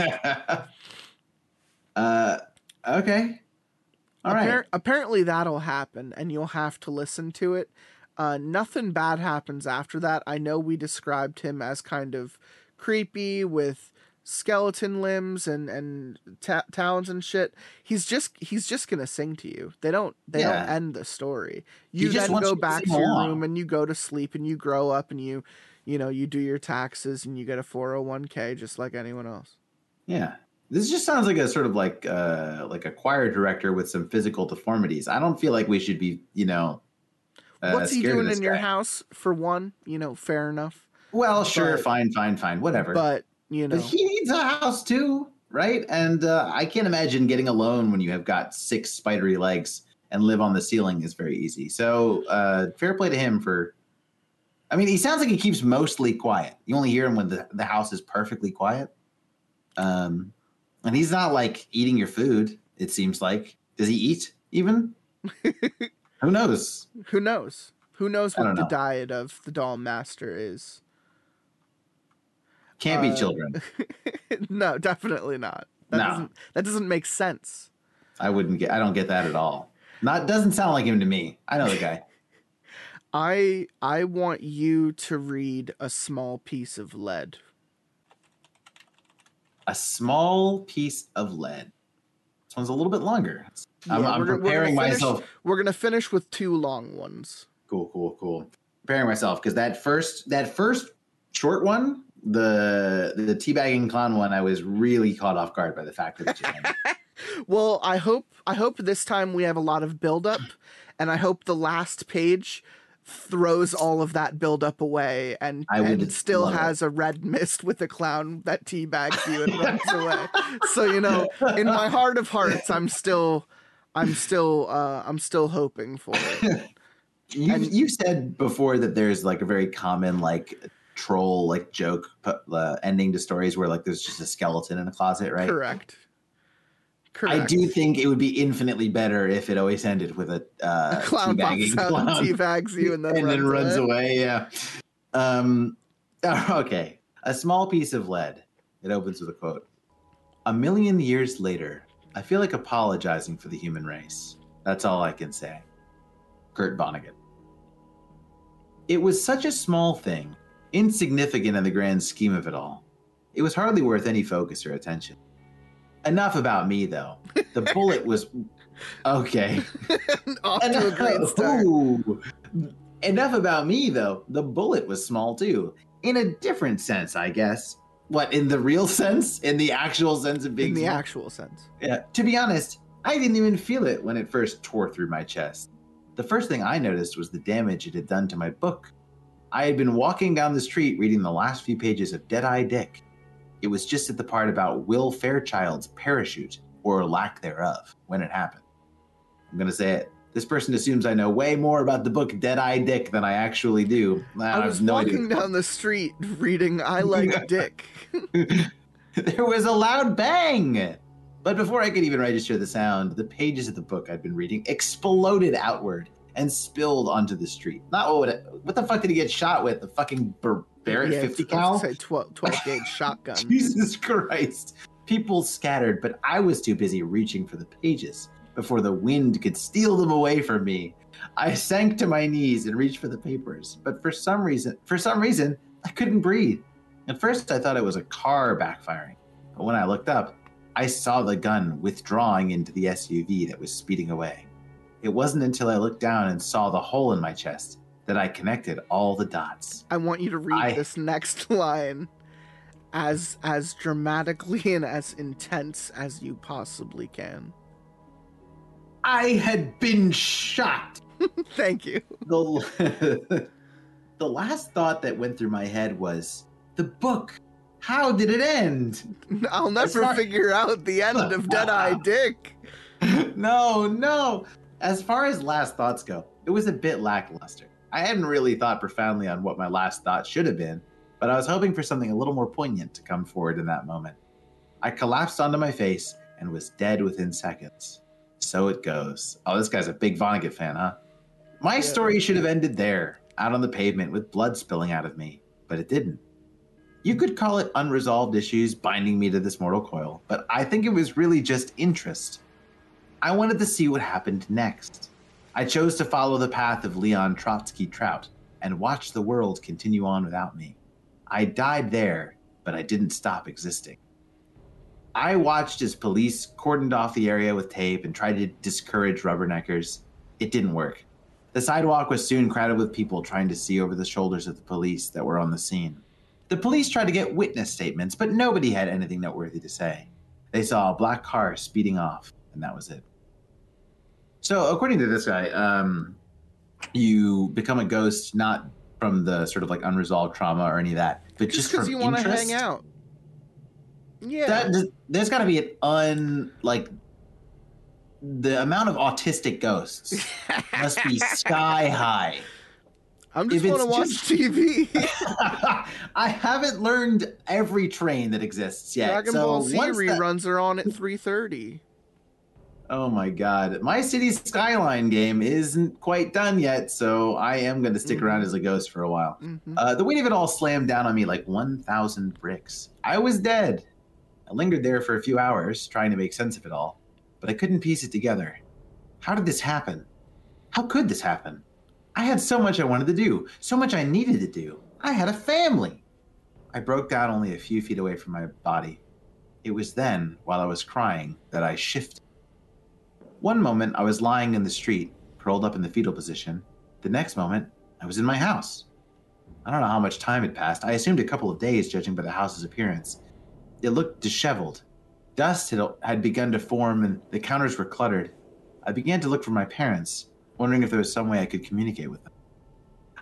uh, okay. All right. Appar- apparently that'll happen and you'll have to listen to it uh, nothing bad happens after that i know we described him as kind of creepy with skeleton limbs and and ta- talons and shit he's just he's just gonna sing to you they don't they don't end the story you just then go to back to your along. room and you go to sleep and you grow up and you you know you do your taxes and you get a 401k just like anyone else Yeah. This just sounds like a sort of like uh like a choir director with some physical deformities. I don't feel like we should be, you know. Uh, what's he doing in your house for one you know fair enough Well, sure, But- fine, fine, fine, whatever. but you know But he needs a house too, right? And uh, I can't imagine getting a loan when you have got six spidery legs and live on the ceiling is very easy. So uh, fair play to him for. I mean, he sounds like he keeps mostly quiet. You only hear him when the, the house is perfectly quiet. Um, and he's not like eating your food. It seems like Does he eat even? Who knows? Who knows? Who knows what the know. diet of the doll master is? Can't be Uh, children. no, definitely not. That No. doesn't that doesn't make sense. I wouldn't get. I don't get that at all. Not doesn't sound like him to me. I know the guy. I I want you to read a small piece of lead. A small piece of lead. This one's a little bit longer. I'm, I'm we're gonna- we're preparing finish- myself. We're gonna finish with two long ones. Cool, cool, cool. Preparing myself because that first that first short one, the the teabagging clown one, I was really caught off guard by the fact that it just. Well, I hope I hope this time we have a lot of buildup, and I hope the last page throws all of that buildup away and, and still love it. has a red mist with a clown that teabags you and runs away. So you know, in my heart of hearts, I'm still, I'm still, uh, I'm still hoping for it. You And- you said before that there's like a very common like troll like joke uh, ending to stories where like there's just a skeleton in a closet, right? Correct. Correct. I do think it would be infinitely better if it always ended with a, uh, A clown pops teabagging out and teabags you and then, and runs, then runs away. away. Yeah. Um. Okay. A small piece of lead. It opens with a quote. A million years later, I feel like apologizing for the human race. That's all I can say. Kurt Vonnegut. It was such a small thing, insignificant in the grand scheme of it all. It was hardly worth any focus or attention. Enough about me, though. The bullet was okay. Off to a great start. Ooh. Enough about me, though. The bullet was small too, in a different sense, I guess. What in the real sense? In the actual sense of being In the small? actual sense. Yeah. To be honest, I didn't even feel it when it first tore through my chest. The first thing I noticed was the damage it had done to my book. I had been walking down the street reading the last few pages of Deadeye Dick. It was just at the part about Will Fairchild's parachute, or lack thereof, when it happened. I'm going to say it. This person assumes I know way more about the book Deadeye Dick than I actually do. I, I was no walking idea. down the street reading I Like Dick. there was a loud bang. But before I could even register the sound, the pages of the book I'd been reading exploded outward and spilled onto the street. Not what would it, what the fuck did he get shot with? The fucking Bar- Barrett Yeah, 50 I cal? Say 12, 12 gauge shotgun. Jesus Christ. People scattered, but I was too busy reaching for the pages before the wind could steal them away from me. I sank to my knees and reached for the papers, but for some reason, for some reason, I couldn't breathe. At first, I thought it was a car backfiring, but when I looked up, I saw the gun withdrawing into the SUV that was speeding away. It wasn't until I looked down and saw the hole in my chest that I connected all the dots. I want you to read I- this next line as as dramatically and as intense as you possibly can. I had been shot. Thank you. the the last thought that went through my head was the book. How did it end? I'll never far- figure out the end of Deadeye Dick. no, no. As far as last thoughts go, it was a bit lackluster. I hadn't really thought profoundly on what my last thought should have been, but I was hoping for something a little more poignant to come forward in that moment. I collapsed onto my face and was dead within seconds. So it goes. Oh, this guy's a big Vonnegut fan, huh? My story should have ended there, out on the pavement with blood spilling out of me, but it didn't. You could call it unresolved issues binding me to this mortal coil, but I think it was really just interest. I wanted to see what happened next. I chose to follow the path of Leon Trotsky Trout and watch the world continue on without me. I died there, but I didn't stop existing. I watched as police cordoned off the area with tape and tried to discourage rubberneckers. It didn't work. The sidewalk was soon crowded with people trying to see over the shoulders of the police that were on the scene. The police tried to get witness statements, but nobody had anything noteworthy to say. They saw a black car speeding off, and that was it. So, according to this guy, um, you become a ghost not from the sort of like unresolved trauma or any of that, but Just just, because you want to interest. hang out. Yeah. That, there's got to be an un like the amount of autistic ghosts must be sky high. I'm just want to watch it's TV. I haven't learned every train that exists yet. Dragon so Ball Z once that- reruns are on at 3:30. Oh my god. My city skyline game isn't quite done yet, so I am going to stick Mhm. around as a ghost for a while. Mhm. Uh, the weight of it all slammed down on me like 1,000 bricks. I was dead. I lingered there for a few hours, trying to make sense of it all, but I couldn't piece it together. How did this happen? How could this happen? I had so much I wanted to do, so much I needed to do. I had a family. I broke down only a few feet away from my body. It was then, while I was crying, that I shifted. One moment, I was lying in the street, curled up in the fetal position. The next moment, I was in my house. I don't know how much time had passed. I assumed a couple of days, judging by the house's appearance. It looked disheveled. Dust had, had begun to form, and the counters were cluttered. I began to look for my parents, wondering if there was some way I could communicate with them.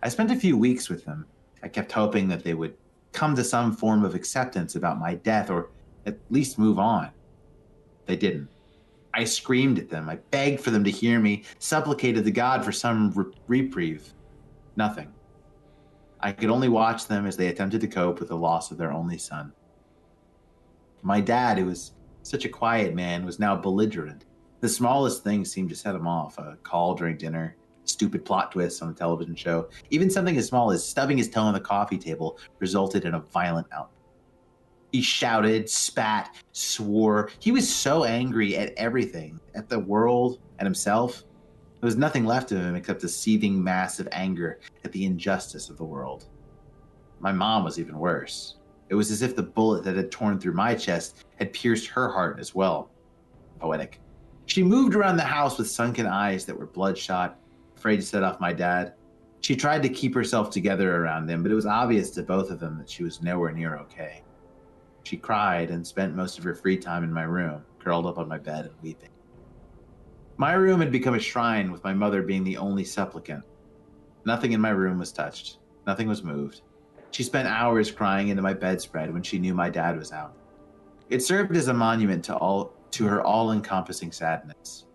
I spent a few weeks with them. I kept hoping that they would come to some form of acceptance about my death, or at least move on. They didn't. I screamed at them. I begged for them to hear me, supplicated to God for some re- reprieve. Nothing. I could only watch them as they attempted to cope with the loss of their only son. My dad, who was such a quiet man, was now belligerent. The smallest things seemed to set him off a call during dinner, stupid plot twists on a television show. Even something as small as stubbing his toe on the coffee table resulted in a violent outburst. He shouted, spat, swore. He was so angry at everything, at the world, at himself. There was nothing left of him except a seething mass of anger at the injustice of the world. My mom was even worse. It was as if the bullet that had torn through my chest had pierced her heart as well. Poetic. She moved around the house with sunken eyes that were bloodshot, afraid to set off my dad. She tried to keep herself together around them, but it was obvious to both of them that she was nowhere near okay. She cried and spent most of her free time in my room, curled up on my bed and weeping. My room had become a shrine, with my mother being the only supplicant. Nothing in my room was touched, nothing was moved. She spent hours crying into my bedspread when she knew my dad was out. It served as a monument to all to her all-encompassing sadness.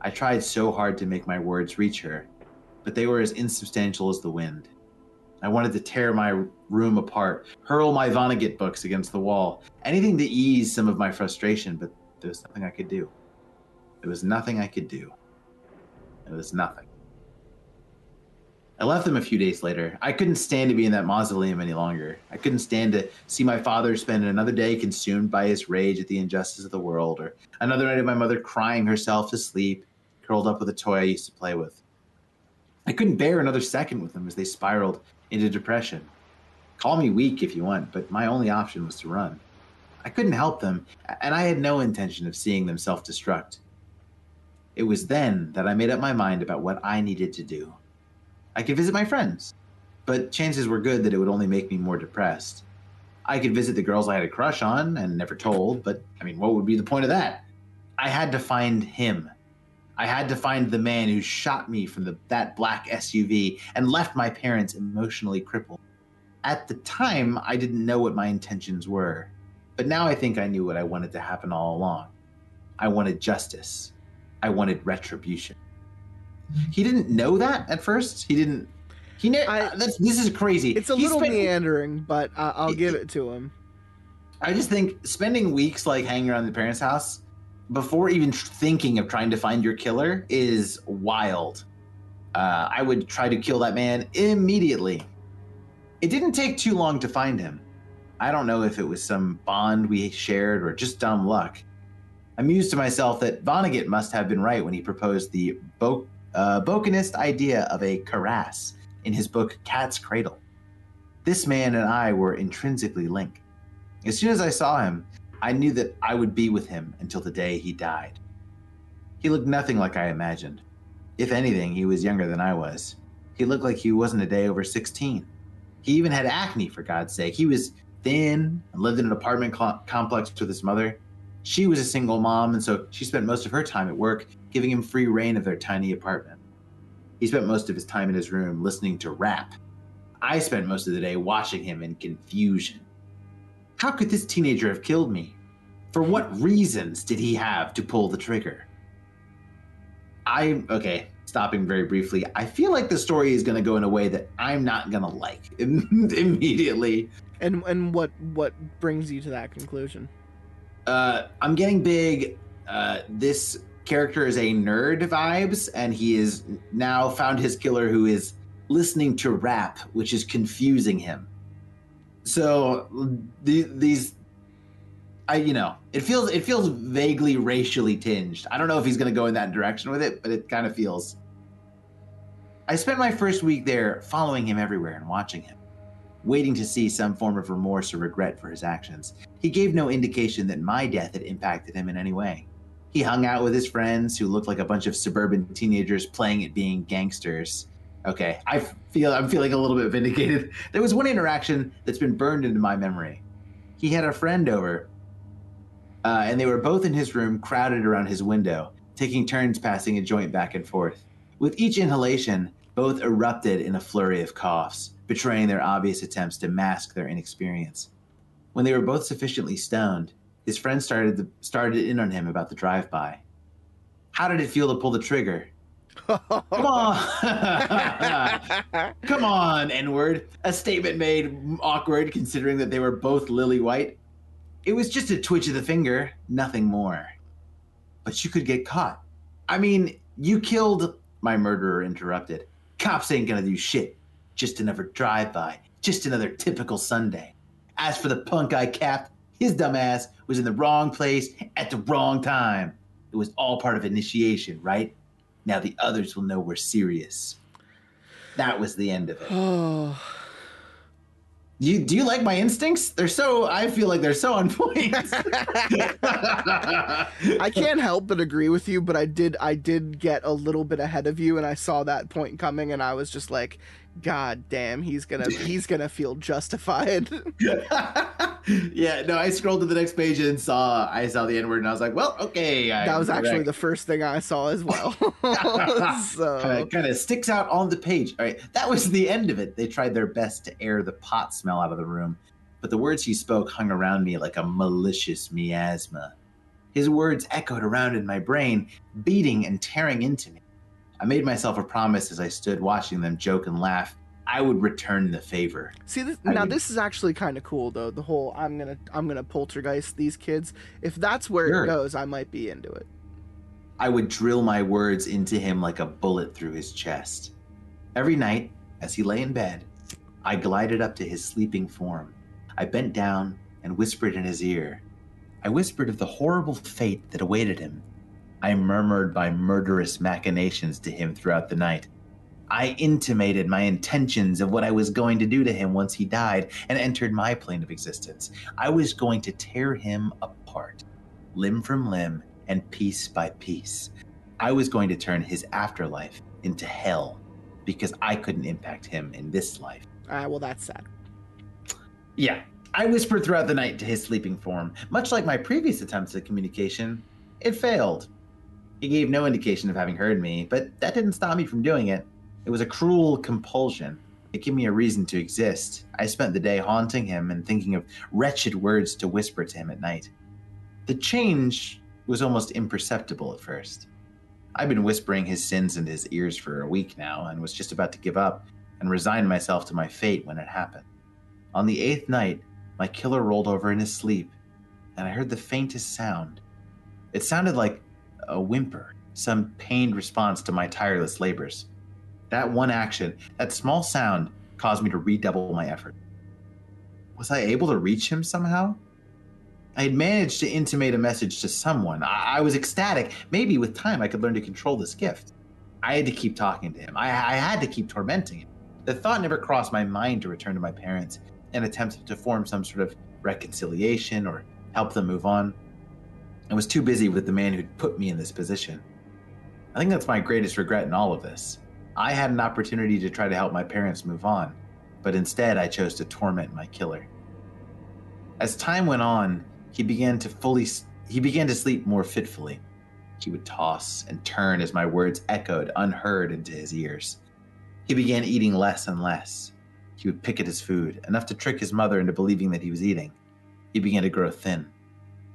I tried so hard to make my words reach her, but they were as insubstantial as the wind. I wanted to tear my room apart, hurl my Vonnegut books against the wall, anything to ease some of my frustration, but there was nothing I could do. There was nothing I could do. There was nothing. I left them a few days later. I couldn't stand to be in that mausoleum any longer. I couldn't stand to see my father spend another day consumed by his rage at the injustice of the world, or another night of my mother crying herself to sleep, curled up with a toy I used to play with. I couldn't bear another second with them as they spiraled into depression. Call me weak if you want, but my only option was to run. I couldn't help them, and I had no intention of seeing them self destruct. It was then that I made up my mind about what I needed to do. I could visit my friends, but chances were good that it would only make me more depressed. I could visit the girls I had a crush on and never told, but I mean, what would be the point of that? I had to find him. I had to find the man who shot me from the, that black SUV and left my parents emotionally crippled. At the time, I didn't know what my intentions were, but now I think I knew what I wanted to happen all along. I wanted justice. I wanted retribution. He didn't know that at first. He didn't. He knew. I- uh, that's, this is crazy. It's a He little spent- meandering, but uh, I'll give it to him. I just think spending weeks like hanging around the parents' house before even thinking of trying to find your killer is wild. Uh, I would try to kill that man immediately. It didn't take too long to find him. I don't know if it was some bond we shared or just dumb luck. I mused to myself that Vonnegut must have been right when he proposed the Bo- uh, idea of a karass in his book Cat's Cradle. This man and I were intrinsically linked. As soon as I saw him, I knew that I would be with him until the day he died. He looked nothing like I imagined. If anything, he was younger than I was. He looked like he wasn't a day over 16. He even had acne, for God's sake. He was thin and lived in an apartment complex with his mother. She was a single mom, and so she spent most of her time at work giving him free reign of their tiny apartment. He spent most of his time in his room listening to rap. I spent most of the day watching him in confusion. How could this teenager have killed me? For what reasons did he have to pull the trigger? I, okay, stopping very briefly, I feel like the story is going to go in a way that I'm not going to like immediately. And and what what brings you to that conclusion? Uh, I'm getting big. Uh, this character is a nerd vibes, and he is now found his killer who is listening to rap, which is confusing him. So the, these, I you know, it feels it feels vaguely racially tinged. I don't know if he's going to go in that direction with it, but it kind of feels. I spent my first week there following him everywhere and watching him, waiting to see some form of remorse or regret for his actions. He gave no indication that my death had impacted him in any way. He hung out with his friends who looked like a bunch of suburban teenagers playing at being gangsters. Okay, I feel I'm feeling a little bit vindicated. There was one interaction that's been burned into my memory. He had a friend over, uh, and they were both in his room, crowded around his window, taking turns passing a joint back and forth. With each inhalation, both erupted in a flurry of coughs, betraying their obvious attempts to mask their inexperience. When they were both sufficiently stoned, his friend started the, started in on him about the drive-by. How did it feel to pull the trigger? Come on, come on, N-word. A statement made awkward considering that they were both lily white. It was just a twitch of the finger, nothing more. But you could get caught. I mean, you killed. My murderer interrupted. Cops ain't gonna do shit. Just another drive-by. Just another typical Sunday. As for the punk I capped, his dumbass was in the wrong place at the wrong time. It was all part of initiation, right? Now the others will know we're serious. That was the end of it. You do you like my instincts? They're so I feel like they're so on point. I can't help but agree with you, but I did I did get a little bit ahead of you, and I saw that point coming, and I was just like, God damn, he's gonna he's gonna feel justified. yeah, no, I scrolled to the next page and saw I saw the N word and I was like, well, okay. that was actually the first thing I saw as well. so kind of sticks out on the page. All right, that was the end of it. They tried their best to air the pot smell out of the room, but the words he spoke hung around me like a malicious miasma. His words echoed around in my brain, beating and tearing into me. I made myself a promise as I stood watching them joke and laugh. I would return the favor. See this now this is actually kind of cool though. The whole I'm gonna I'm gonna poltergeist these kids. If that's where Sure. it goes, I might be into it. I would drill my words into him like a bullet through his chest. Every night, as he lay in bed, I glided up to his sleeping form. I bent down and whispered in his ear. I whispered of the horrible fate that awaited him. I murmured my murderous machinations to him throughout the night. I intimated my intentions of what I was going to do to him once he died and entered my plane of existence. I was going to tear him apart, limb from limb and piece by piece. I was going to turn his afterlife into hell because I couldn't impact him in this life. Ah, well that's sad. Yeah. I whispered throughout the night to his sleeping form. Much like my previous attempts at communication, it failed. He gave no indication of having heard me, but that didn't stop me from doing it. It was a cruel compulsion. It gave me a reason to exist. I spent the day haunting him and thinking of wretched words to whisper to him at night. The change was almost imperceptible at first. I'd been whispering his sins into his ears for a week now and was just about to give up and resign myself to my fate when it happened. On the eighth night, my killer rolled over in his sleep, and I heard the faintest sound. It sounded like a whimper, some pained response to my tireless labors. That one action, that small sound, caused me to redouble my effort. Was I able to reach him somehow? I had managed to intimate a message to someone. I, I was ecstatic. Maybe with time I could learn to control this gift. I had to keep talking to him. I, I had to keep tormenting him. The thought never crossed my mind to return to my parents and attempt to form some sort of reconciliation or help them move on. I was too busy with the man who'd put me in this position. I think that's my greatest regret in all of this. I had an opportunity to try to help my parents move on, but instead I chose to torment my killer. As time went on, he began to fully he began to sleep more fitfully. He would toss and turn as my words echoed unheard into his ears. He began eating less and less. He would pick at his food, enough to trick his mother into believing that he was eating. He began to grow thin.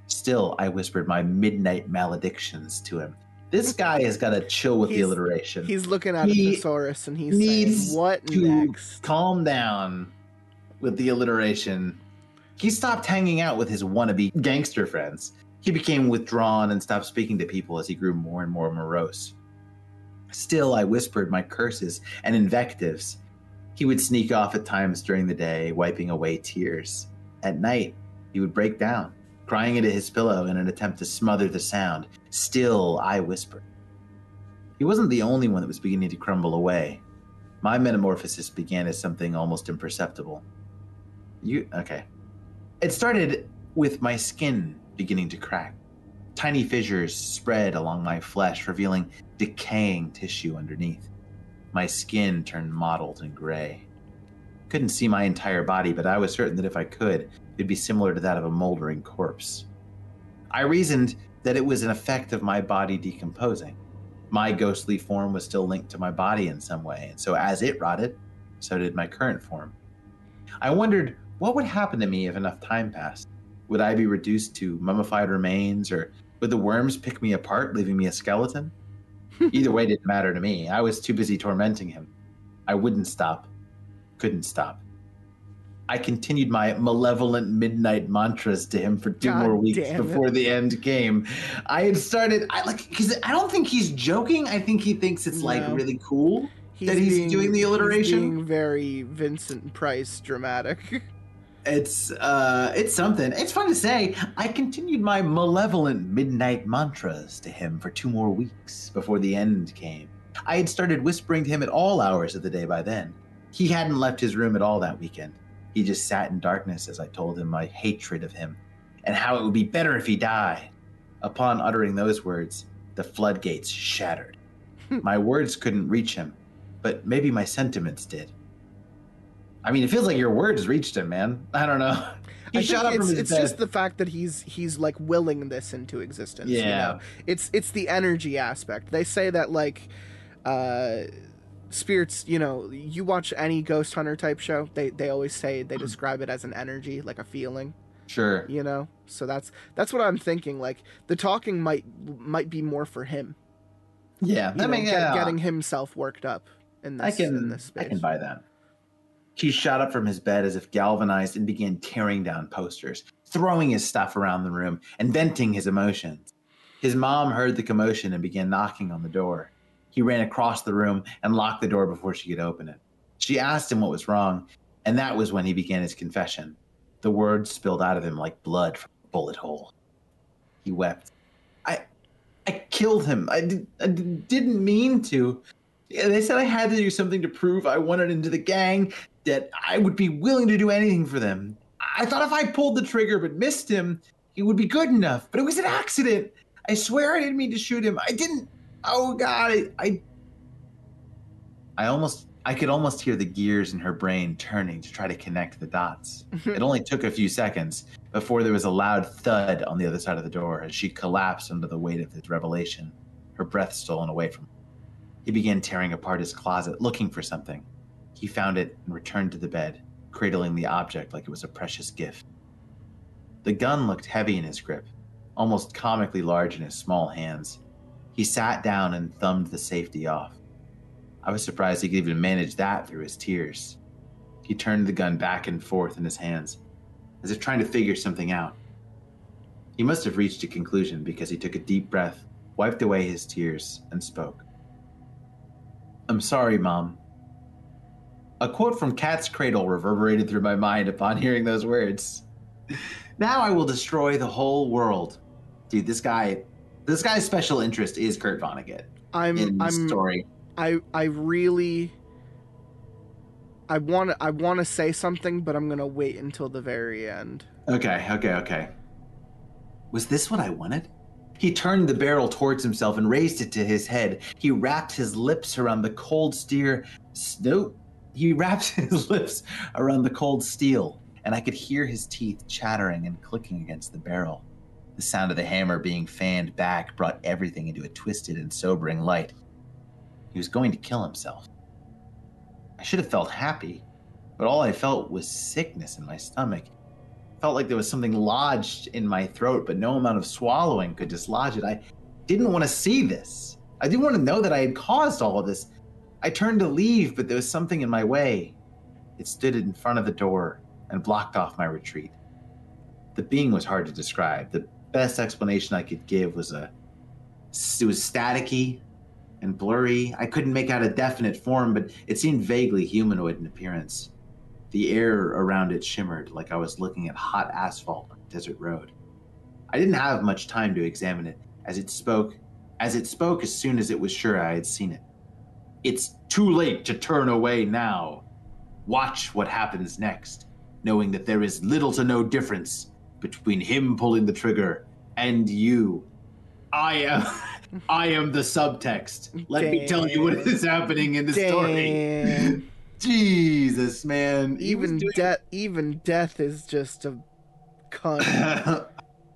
Still, I whispered my midnight maledictions to him. This guy has got to chill with the alliteration. He's looking at He a thesaurus and he's saying, "What to next?" calm down with the alliteration. He stopped hanging out with his wannabe gangster friends. He became withdrawn and stopped speaking to people as he grew more and more morose. Still, I whispered my curses and invectives. He would sneak off at times during the day, wiping away tears. At night, he would break down, crying into his pillow in an attempt to smother the sound. Still, I whispered. He wasn't the only one that was beginning to crumble away. My metamorphosis began as something almost imperceptible. You okay? It started with my skin beginning to crack. Tiny fissures spread along my flesh, revealing decaying tissue underneath. My skin turned mottled and gray. Couldn't see my entire body, but I was certain that if I could, it'd be similar to that of a moldering corpse. I reasoned that it was an effect of my body decomposing. My ghostly form was still linked to my body in some way, and so as it rotted, so did my current form. I wondered what would happen to me if enough time passed. Would I be reduced to mummified remains, or would the worms pick me apart, leaving me a skeleton? Either way didn't matter to me. I was too busy tormenting him. I wouldn't stop. Couldn't stop. I continued my malevolent midnight mantras to him for two God more weeks it. before the end came. I had started, I like, because I don't think he's joking. I think he thinks it's like really cool that he's doing the alliteration. He's being very Vincent Price dramatic. It's uh it's something. It's fun to say. I continued my malevolent midnight mantras to him for two more weeks before the end came. I had started whispering to him at all hours of the day by then. He hadn't left his room at all that weekend. He just sat in darkness as I told him my hatred of him and how it would be better if he died. Upon uttering those words, the floodgates shattered. my words couldn't reach him, but maybe my sentiments did. I mean, it feels like your words reached him, man. I don't know. He I shot up from it's, it's just the fact that he's he's like willing this into existence. you Yeah. know? It's it's the energy aspect. They say that like uh spirits, you know, you watch any ghost hunter type show, they they always say Hmm. they describe it as an energy, like a feeling, sure. you know? So that's that's what I'm thinking. Like the talking might might be more for him. Yeah, that makes get- yeah. getting himself worked up in this I can in this I space. can buy that. He shot up from his bed as if galvanized and began tearing down posters, throwing his stuff around the room, and venting his emotions. His mom heard the commotion and began knocking on the door. He ran across the room and locked the door before she could open it. She asked him what was wrong, and that was when he began his confession. The words spilled out of him like blood from a bullet hole. He wept. I I killed him. I, did, I did- didn't mean to. They said I had to do something to prove I wanted into the gang, that I would be willing to do anything for them. I thought if I pulled the trigger but missed him, he would be good enough. But it was an accident. I swear I didn't mean to shoot him. I didn't. Oh God, I, I, I almost, I could almost hear the gears in her brain turning to try to connect the dots. Mm-hmm. it only took a few seconds before there was a loud thud on the other side of the door as she collapsed under the weight of his revelation, her breath stolen away from her. He began tearing apart his closet, looking for something. He found it and returned to the bed, cradling the object like it was a precious gift. The gun looked heavy in his grip, almost comically large in his small hands. He sat down and thumbed the safety off. I was surprised he could even manage that through his tears. He turned the gun back and forth in his hands, as if trying to figure something out. He must have reached a conclusion because he took a deep breath, wiped away his tears, and spoke. I'm sorry, Mom. A quote from Cat's Cradle reverberated through my mind upon hearing those words. Now I will destroy the whole world. Dude, this guy, this guy's special interest is Kurt Vonnegut I'm in the I'm story. I I really I want to I want to say something, but I'm going to wait until the very end. Okay, okay, okay. Was this what I wanted? He turned the barrel towards himself and raised it to his head. He wrapped his lips around the cold steer. Nope. He wrapped his lips around the cold steel, and I could hear his teeth chattering and clicking against the barrel. The sound of the hammer being fanned back brought everything into a twisted and sobering light. He was going to kill himself. I should have felt happy, but all I felt was sickness in my stomach felt like there was something lodged in my throat, but no amount of swallowing could dislodge it. I didn't want to see this. I didn't want to know that I had caused all of this. I turned to leave, but there was something in my way. It stood in front of the door and blocked off my retreat. The being was hard to describe. The Best explanation I could give was a it was staticky and blurry. I couldn't make out a definite form, but it seemed vaguely humanoid in appearance. The air around it shimmered like I was looking at hot asphalt on a desert road. I didn't have much time to examine it as it spoke as it spoke as soon as it was sure I had seen it. It's too late to turn away now. Watch what happens next, knowing that there is little to no difference between him pulling the trigger and you. I am I am the subtext. Let me tell you what is happening in the story. Damn. Jesus, man. He even doing- death even death is just a cunt.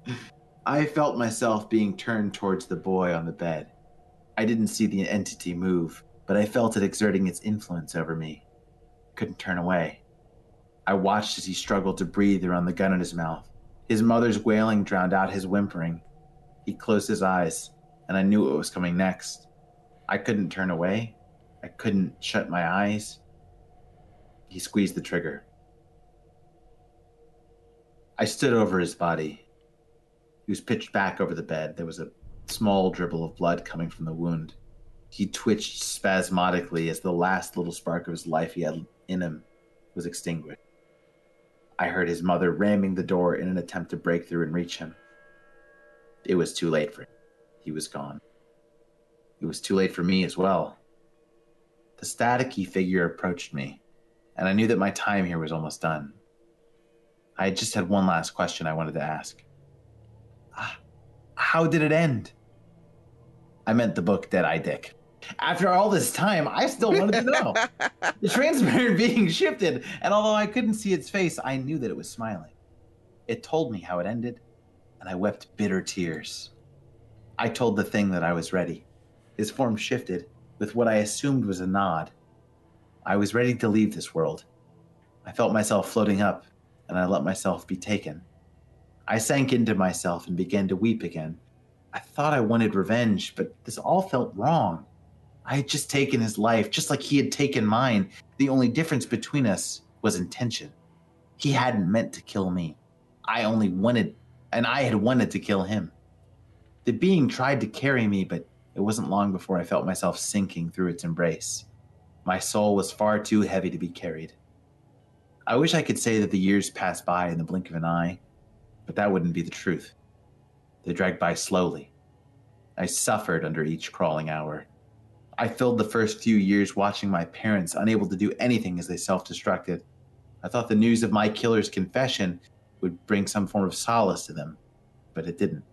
I felt myself being turned towards the boy on the bed. I didn't see the entity move, but I felt it exerting its influence over me. Couldn't turn away. I watched as he struggled to breathe around the gun in his mouth. His mother's wailing drowned out his whimpering. He closed his eyes, and I knew what was coming next. I couldn't turn away. I couldn't shut my eyes. He squeezed the trigger. I stood over his body. He was pitched back over the bed. There was a small dribble of blood coming from the wound. He twitched spasmodically as the last little spark of his life he had in him was extinguished. I heard his mother ramming the door in an attempt to break through and reach him. It was too late for him. He was gone. It was too late for me as well. The staticky figure approached me, and I knew that my time here was almost done. I just had one last question I wanted to ask. Ah, How did it end? I meant the book Deadeye Dick. After all this time, I still wanted to know. the transparent being shifted, and although I couldn't see its face, I knew that it was smiling. It told me how it ended, and I wept bitter tears. I told the thing that I was ready. His form shifted with what I assumed was a nod. I was ready to leave this world. I felt myself floating up, and I let myself be taken. I sank into myself and began to weep again. I thought I wanted revenge, but this all felt wrong. I had just taken his life, just like he had taken mine. The only difference between us was intention. He hadn't meant to kill me. I only wanted, and I had wanted to kill him. The being tried to carry me, but it wasn't long before I felt myself sinking through its embrace. My soul was far too heavy to be carried. I wish I could say that the years passed by in the blink of an eye, but that wouldn't be the truth. They dragged by slowly. I suffered under each crawling hour. I filled the first few years watching my parents unable to do anything as they self destructed. I thought the news of my killer's confession would bring some form of solace to them, but it didn't.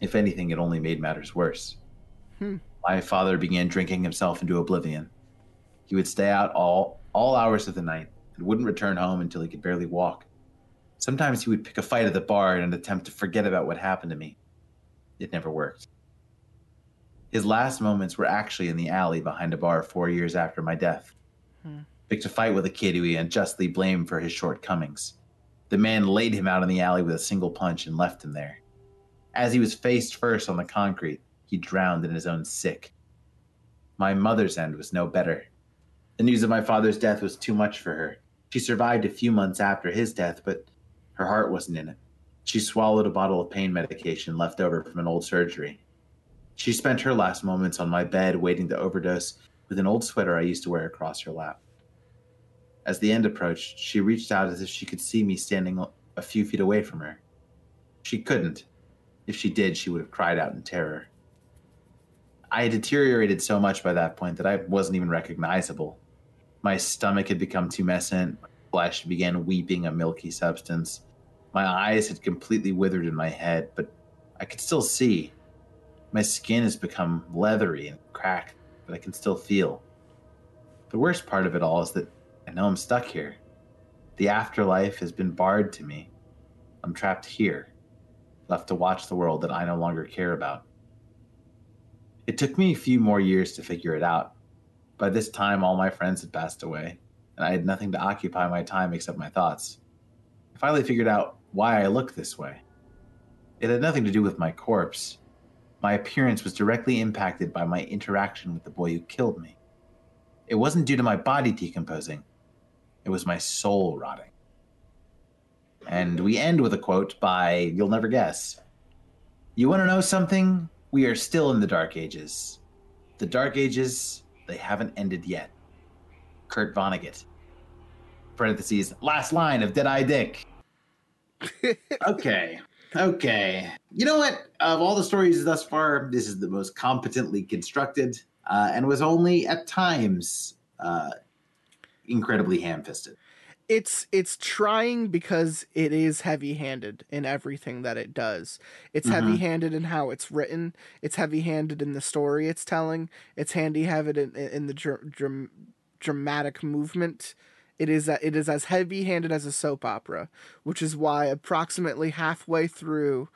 If anything, it only made matters worse. Hmm. My father began drinking himself into oblivion. He would stay out all, all hours of the night and wouldn't return home until he could barely walk. Sometimes he would pick a fight at the bar in an attempt to forget about what happened to me. It never worked. His last moments were actually in the alley behind a bar four years after my death. Hmm. Picked a fight with a kid who he unjustly blamed for his shortcomings. The man laid him out in the alley with a single punch and left him there. As he was faced first on the concrete, he drowned in his own sick. My mother's end was no better. The news of my father's death was too much for her. She survived a few months after his death, but her heart wasn't in it. She swallowed a bottle of pain medication left over from an old surgery. She spent her last moments on my bed waiting to overdose with an old sweater I used to wear across her lap. As the end approached, she reached out as if she could see me standing a few feet away from her. She couldn't. If she did, she would have cried out in terror. I had deteriorated so much by that point that I wasn't even recognizable. My stomach had become tumescent, my flesh began weeping a milky substance. My eyes had completely withered in my head, but I could still see. My skin has become leathery and cracked, but I can still feel. The worst part of it all is that I know I'm stuck here. The afterlife has been barred to me. I'm trapped here, left to watch the world that I no longer care about. It took me a few more years to figure it out. By this time, all my friends had passed away, and I had nothing to occupy my time except my thoughts. I finally figured out why I looked this way. It had nothing to do with my corpse. My appearance was directly impacted by my interaction with the boy who killed me. It wasn't due to my body decomposing, it was my soul rotting. And we end with a quote by, you'll never guess, You want to know something? We are still in the Dark Ages. The Dark Ages, they haven't ended yet. Kurt Vonnegut. Parentheses, last line of Deadeye Dick. okay. Okay. You know what? Of all the stories thus far, this is the most competently constructed uh, and was only at times uh, incredibly ham fisted. it's it's trying because it is heavy-handed in everything that it does. It's Mhm. heavy-handed in how it's written. It's heavy-handed in the story it's telling. It's handy-handed in, in the dr- dram- dramatic movement. It is it is as heavy-handed as a soap opera, which is why approximately halfway through,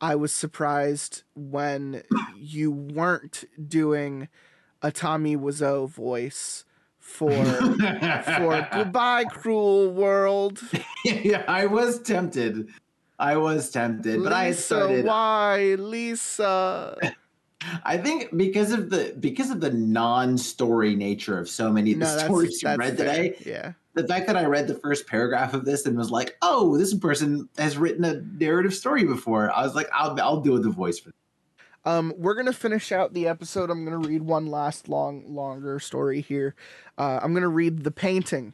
I was surprised when you weren't doing a Tommy Wiseau voice for for goodbye cruel world yeah, I was tempted. I was tempted, but I Lisa, started. why lisa I think because of the because of the non-story nature of so many of the stories you read fair. today, yeah the fact that I read the first paragraph of this and was like, "Oh, this person has written a narrative story before," I was like, "I'll I'll do the voice for." um we're gonna finish out the episode i'm gonna read one last long longer story here uh i'm gonna read the painting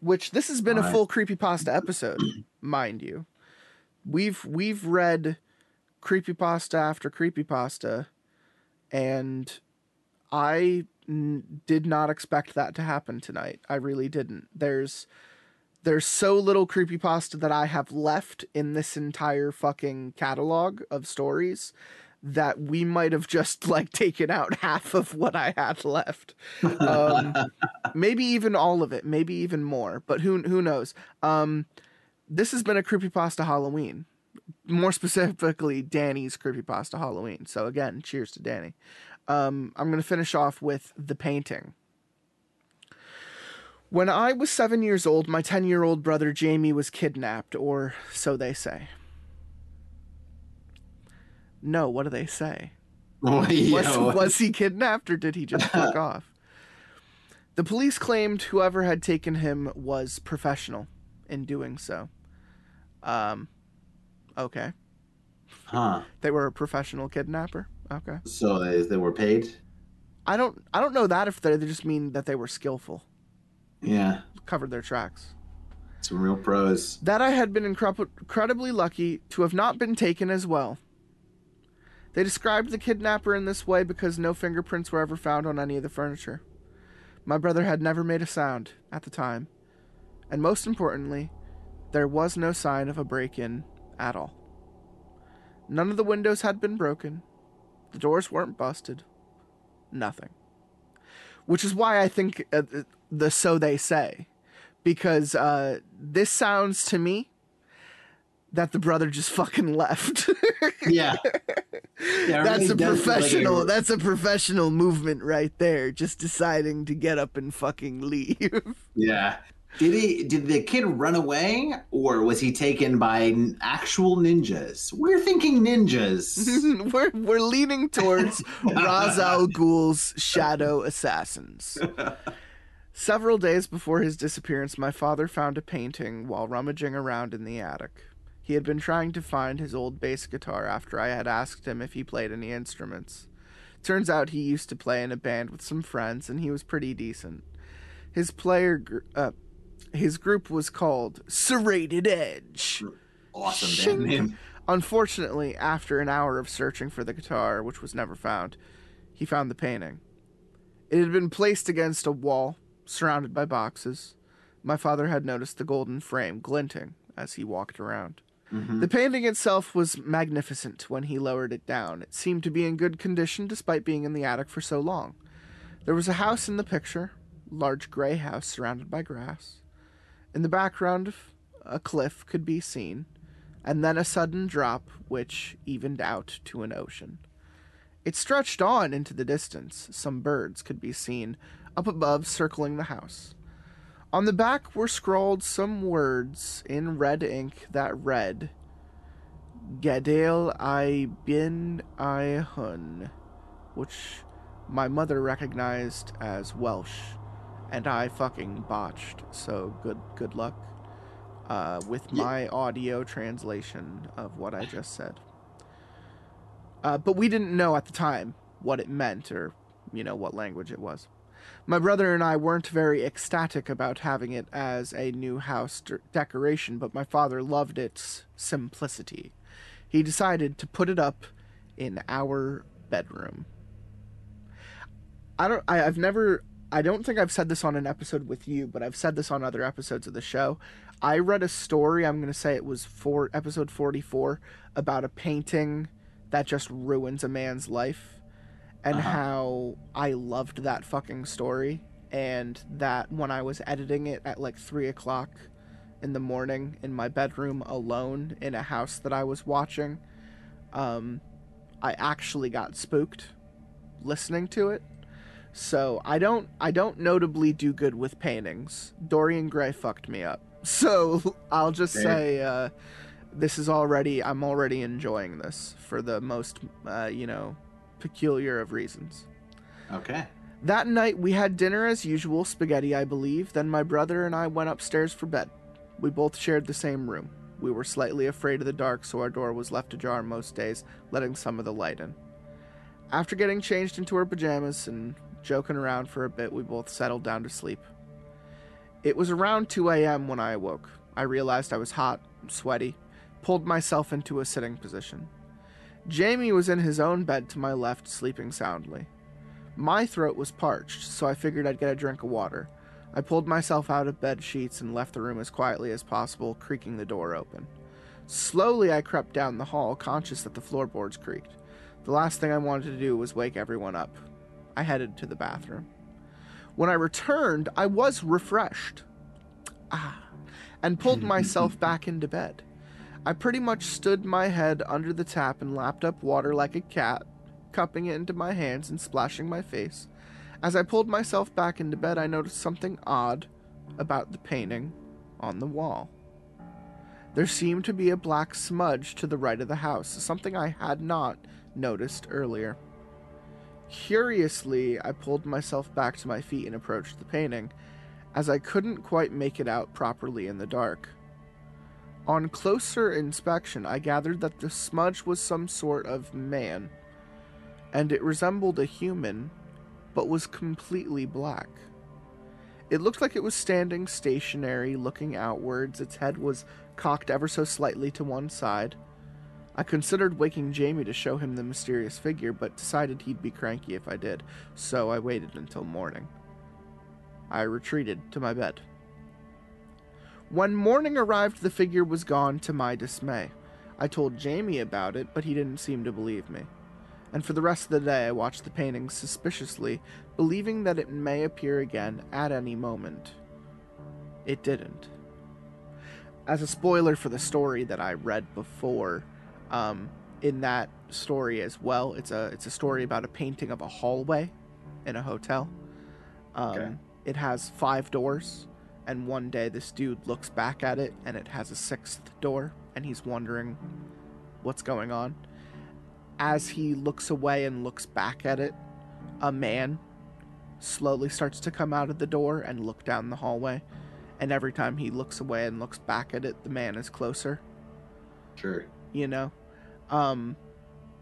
which this has been a Alright. full creepypasta episode mind you we've we've read creepypasta after creepypasta and i n- did not expect that to happen tonight. I really didn't. There's there's so little creepypasta that i have left in this entire fucking catalog of stories that we might have just like taken out half of what i had left. Um, maybe even all of it maybe even more but who who knows? Um this has been a creepypasta halloween more specifically danny's creepypasta halloween. So again cheers to danny. Um i'm going to finish off with the painting. When i was 7 years old my 10 year old brother jamie was kidnapped or so they say. No what do they say? Yeah, was, was he kidnapped or did he just fuck off? The police claimed whoever had taken him was professional in doing so. Um, okay. huh? They were a professional kidnapper. Okay. So they, they were paid. I don't. I don't know that if they they just mean that they were skillful, Yeah, covered their tracks. some real pros. That I had been incre- incredibly lucky to have not been taken as well. They described the kidnapper in this way because no fingerprints were ever found on any of the furniture. My brother had never made a sound at the time, and most importantly, there was no sign of a break in at all. None of the windows had been broken, the doors weren't busted, nothing. Which is why I think uh, the so they say because uh, this sounds to me that the brother just fucking left. Yeah, yeah. that's a does feel like professional. that's a professional movement right there. Just deciding to get up and fucking leave. Yeah. Did he? Did the kid run away, or was he taken by actual ninjas? We're thinking ninjas. we're we're leaning towards Ra's al Ghul's shadow assassins. Several days before his disappearance, my father found a painting while rummaging around in the attic. He had been trying to find his old bass guitar after I had asked him if he played any instruments. Turns out he used to play in a band with some friends, and he was pretty decent. His player, gr- uh, his group was called Serrated Edge. awesome band name. Unfortunately, after an hour of searching for the guitar, which was never found, he found the painting. It had been placed against a wall, surrounded by boxes. My father had noticed the golden frame glinting as he walked around. Mhm. The painting itself was magnificent when he lowered it down. It seemed to be in good condition despite being in the attic for so long. There was a house in the picture, large gray house surrounded by grass. In the background, a cliff could be seen, and then a sudden drop which evened out to an ocean. It stretched on into the distance. Some birds could be seen up above circling the house. On the back were scrawled some words in red ink that read Gadel I bin I hun, which my mother recognized as Welsh, and I fucking botched. So good good luck uh, with Yeah. my audio translation of what I just said. Uh, but we didn't know at the time what it meant or, you know, what language it was. My brother and I weren't very ecstatic about having it as a new house de- decoration, but my father loved its simplicity. He decided to put it up in our bedroom. I don't I, I've never I don't think I've said this on an episode with you, but I've said this on other episodes of the show. I read a story, I'm going to say it was for episode 44 about a painting that just ruins a man's life and Uh-huh. how I loved that fucking story and that when I was editing it at like three o'clock in the morning in my bedroom alone in a house that I was watching, um, I actually got spooked listening to it. So I don't I don't notably do good with paintings. Dorian Gray fucked me up. So I'll just Fair. say uh, this is already I'm already enjoying this for the most uh, you know peculiar of reasons. Okay. That night we had dinner as usual, spaghetti I believe, then my brother and I went upstairs for bed. We both shared the same room. We were slightly afraid of the dark, so our door was left ajar most days, letting some of the light in. After getting changed into our pajamas and joking around for a bit, we both settled down to sleep. It was around 2 a.m. when I awoke. I realized I was hot, sweaty, pulled myself into a sitting position. Jamie was in his own bed to my left, sleeping soundly. My throat was parched, so I figured I'd get a drink of water. I pulled myself out of bed sheets and left the room as quietly as possible, creaking the door open. Slowly, I crept down the hall, conscious that the floorboards creaked. The last thing I wanted to do was wake everyone up. I headed to the bathroom. When I returned, I was refreshed. Ah, and pulled myself back into bed. I pretty much stood my head under the tap and lapped up water like a cat, cupping it into my hands and splashing my face. As I pulled myself back into bed, I noticed something odd about the painting on the wall. There seemed to be a black smudge to the right of the house, something I had not noticed earlier. Curiously, I pulled myself back to my feet and approached the painting, as I couldn't quite make it out properly in the dark. On closer inspection, I gathered that the smudge was some sort of man, and it resembled a human, but was completely black. It looked like it was standing stationary, looking outwards. Its head was cocked ever so slightly to one side. I considered waking Jamie to show him the mysterious figure, but decided he'd be cranky if I did, so I waited until morning. I retreated to my bed. When morning arrived, the figure was gone to my dismay. I told Jamie about it, but he didn't seem to believe me. And for the rest of the day, I watched the painting suspiciously, believing that it may appear again at any moment. It didn't. As a spoiler for the story that I read before, um, in that story as well, it's a it's a story about a painting of a hallway in a hotel. Um, Okay. It has five doors, and one day this dude looks back at it, and it has a sixth door, and he's wondering what's going on. As he looks away and looks back at it, a man slowly starts to come out of the door and look down the hallway. And every time he looks away and looks back at it, the man is closer Sure. You know? Um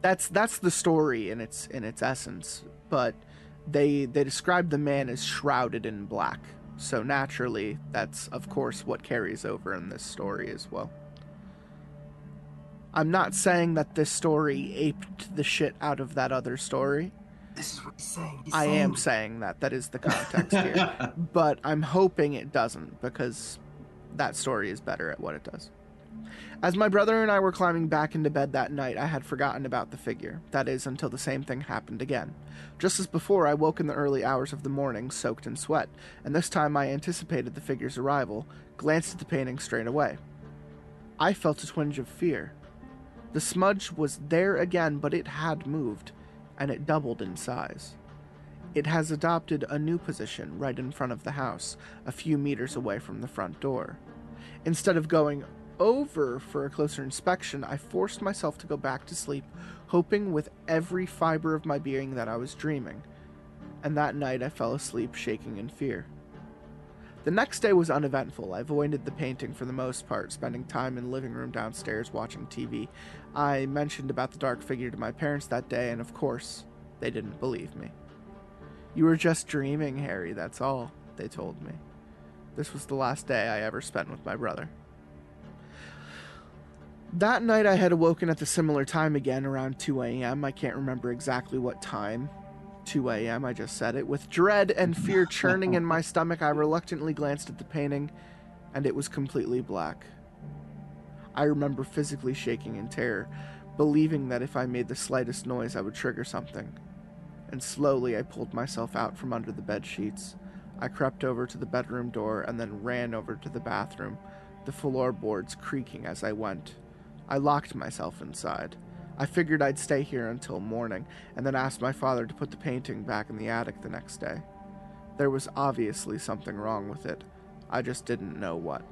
that's that's the story in its in its essence but they they describe the man as shrouded in black. So naturally that's of course what carries over in this story as well. I'm not saying that this story aped the shit out of that other story. This is what he's saying. He's i saying am saying that that is the context here. But I'm hoping it doesn't because that story is better at what it does. As my brother and I were climbing back into bed that night, I had forgotten about the figure. That is, until the same thing happened again. Just as before, I woke in the early hours of the morning, soaked in sweat, and this time I anticipated the figure's arrival, glanced at the painting straight away. I felt a twinge of fear. The smudge was there again, but it had moved, and it doubled in size. It has adopted a new position right in front of the house, a few meters away from the front door. Instead of going over for a closer inspection, I forced myself to go back to sleep, hoping with every fiber of my being that I was dreaming. And that night I fell asleep shaking in fear. The next day was uneventful. I avoided the painting for the most part, spending time in the living room downstairs watching TV. I mentioned about the dark figure to my parents that day, and of course, they didn't believe me. You were just dreaming, Harry, that's all, they told me. This was the last day I ever spent with my brother. That night, I had awoken at the similar time again, around 2 a.m. I can't remember exactly what time. 2 a.m., I just said it. With dread and fear churning in my stomach, I reluctantly glanced at the painting, and it was completely black. I remember physically shaking in terror, believing that if I made the slightest noise, I would trigger something. And slowly, I pulled myself out from under the bed sheets. I crept over to the bedroom door and then ran over to the bathroom, the floorboards creaking as I went. I locked myself inside. I figured I'd stay here until morning, and then asked my father to put the painting back in the attic the next day. There was obviously something wrong with it. I just didn't know what.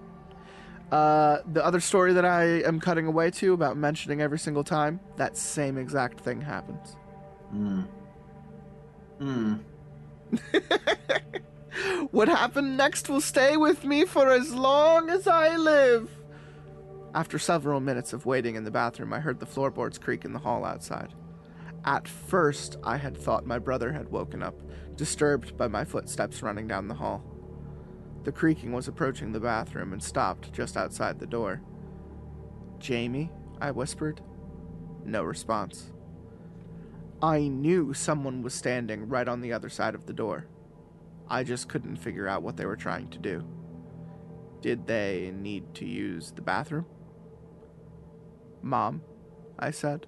Uh, the other story that I am cutting away to about mentioning every single time, that same exact thing happens. Hmm. Hmm. what happened next will stay with me for as long as I live. After several minutes of waiting in the bathroom, I heard the floorboards creak in the hall outside. At first, I had thought my brother had woken up, disturbed by my footsteps running down the hall. The creaking was approaching the bathroom and stopped just outside the door. Jamie? I whispered. No response. I knew someone was standing right on the other side of the door. I just couldn't figure out what they were trying to do. Did they need to use the bathroom? Mom, I said.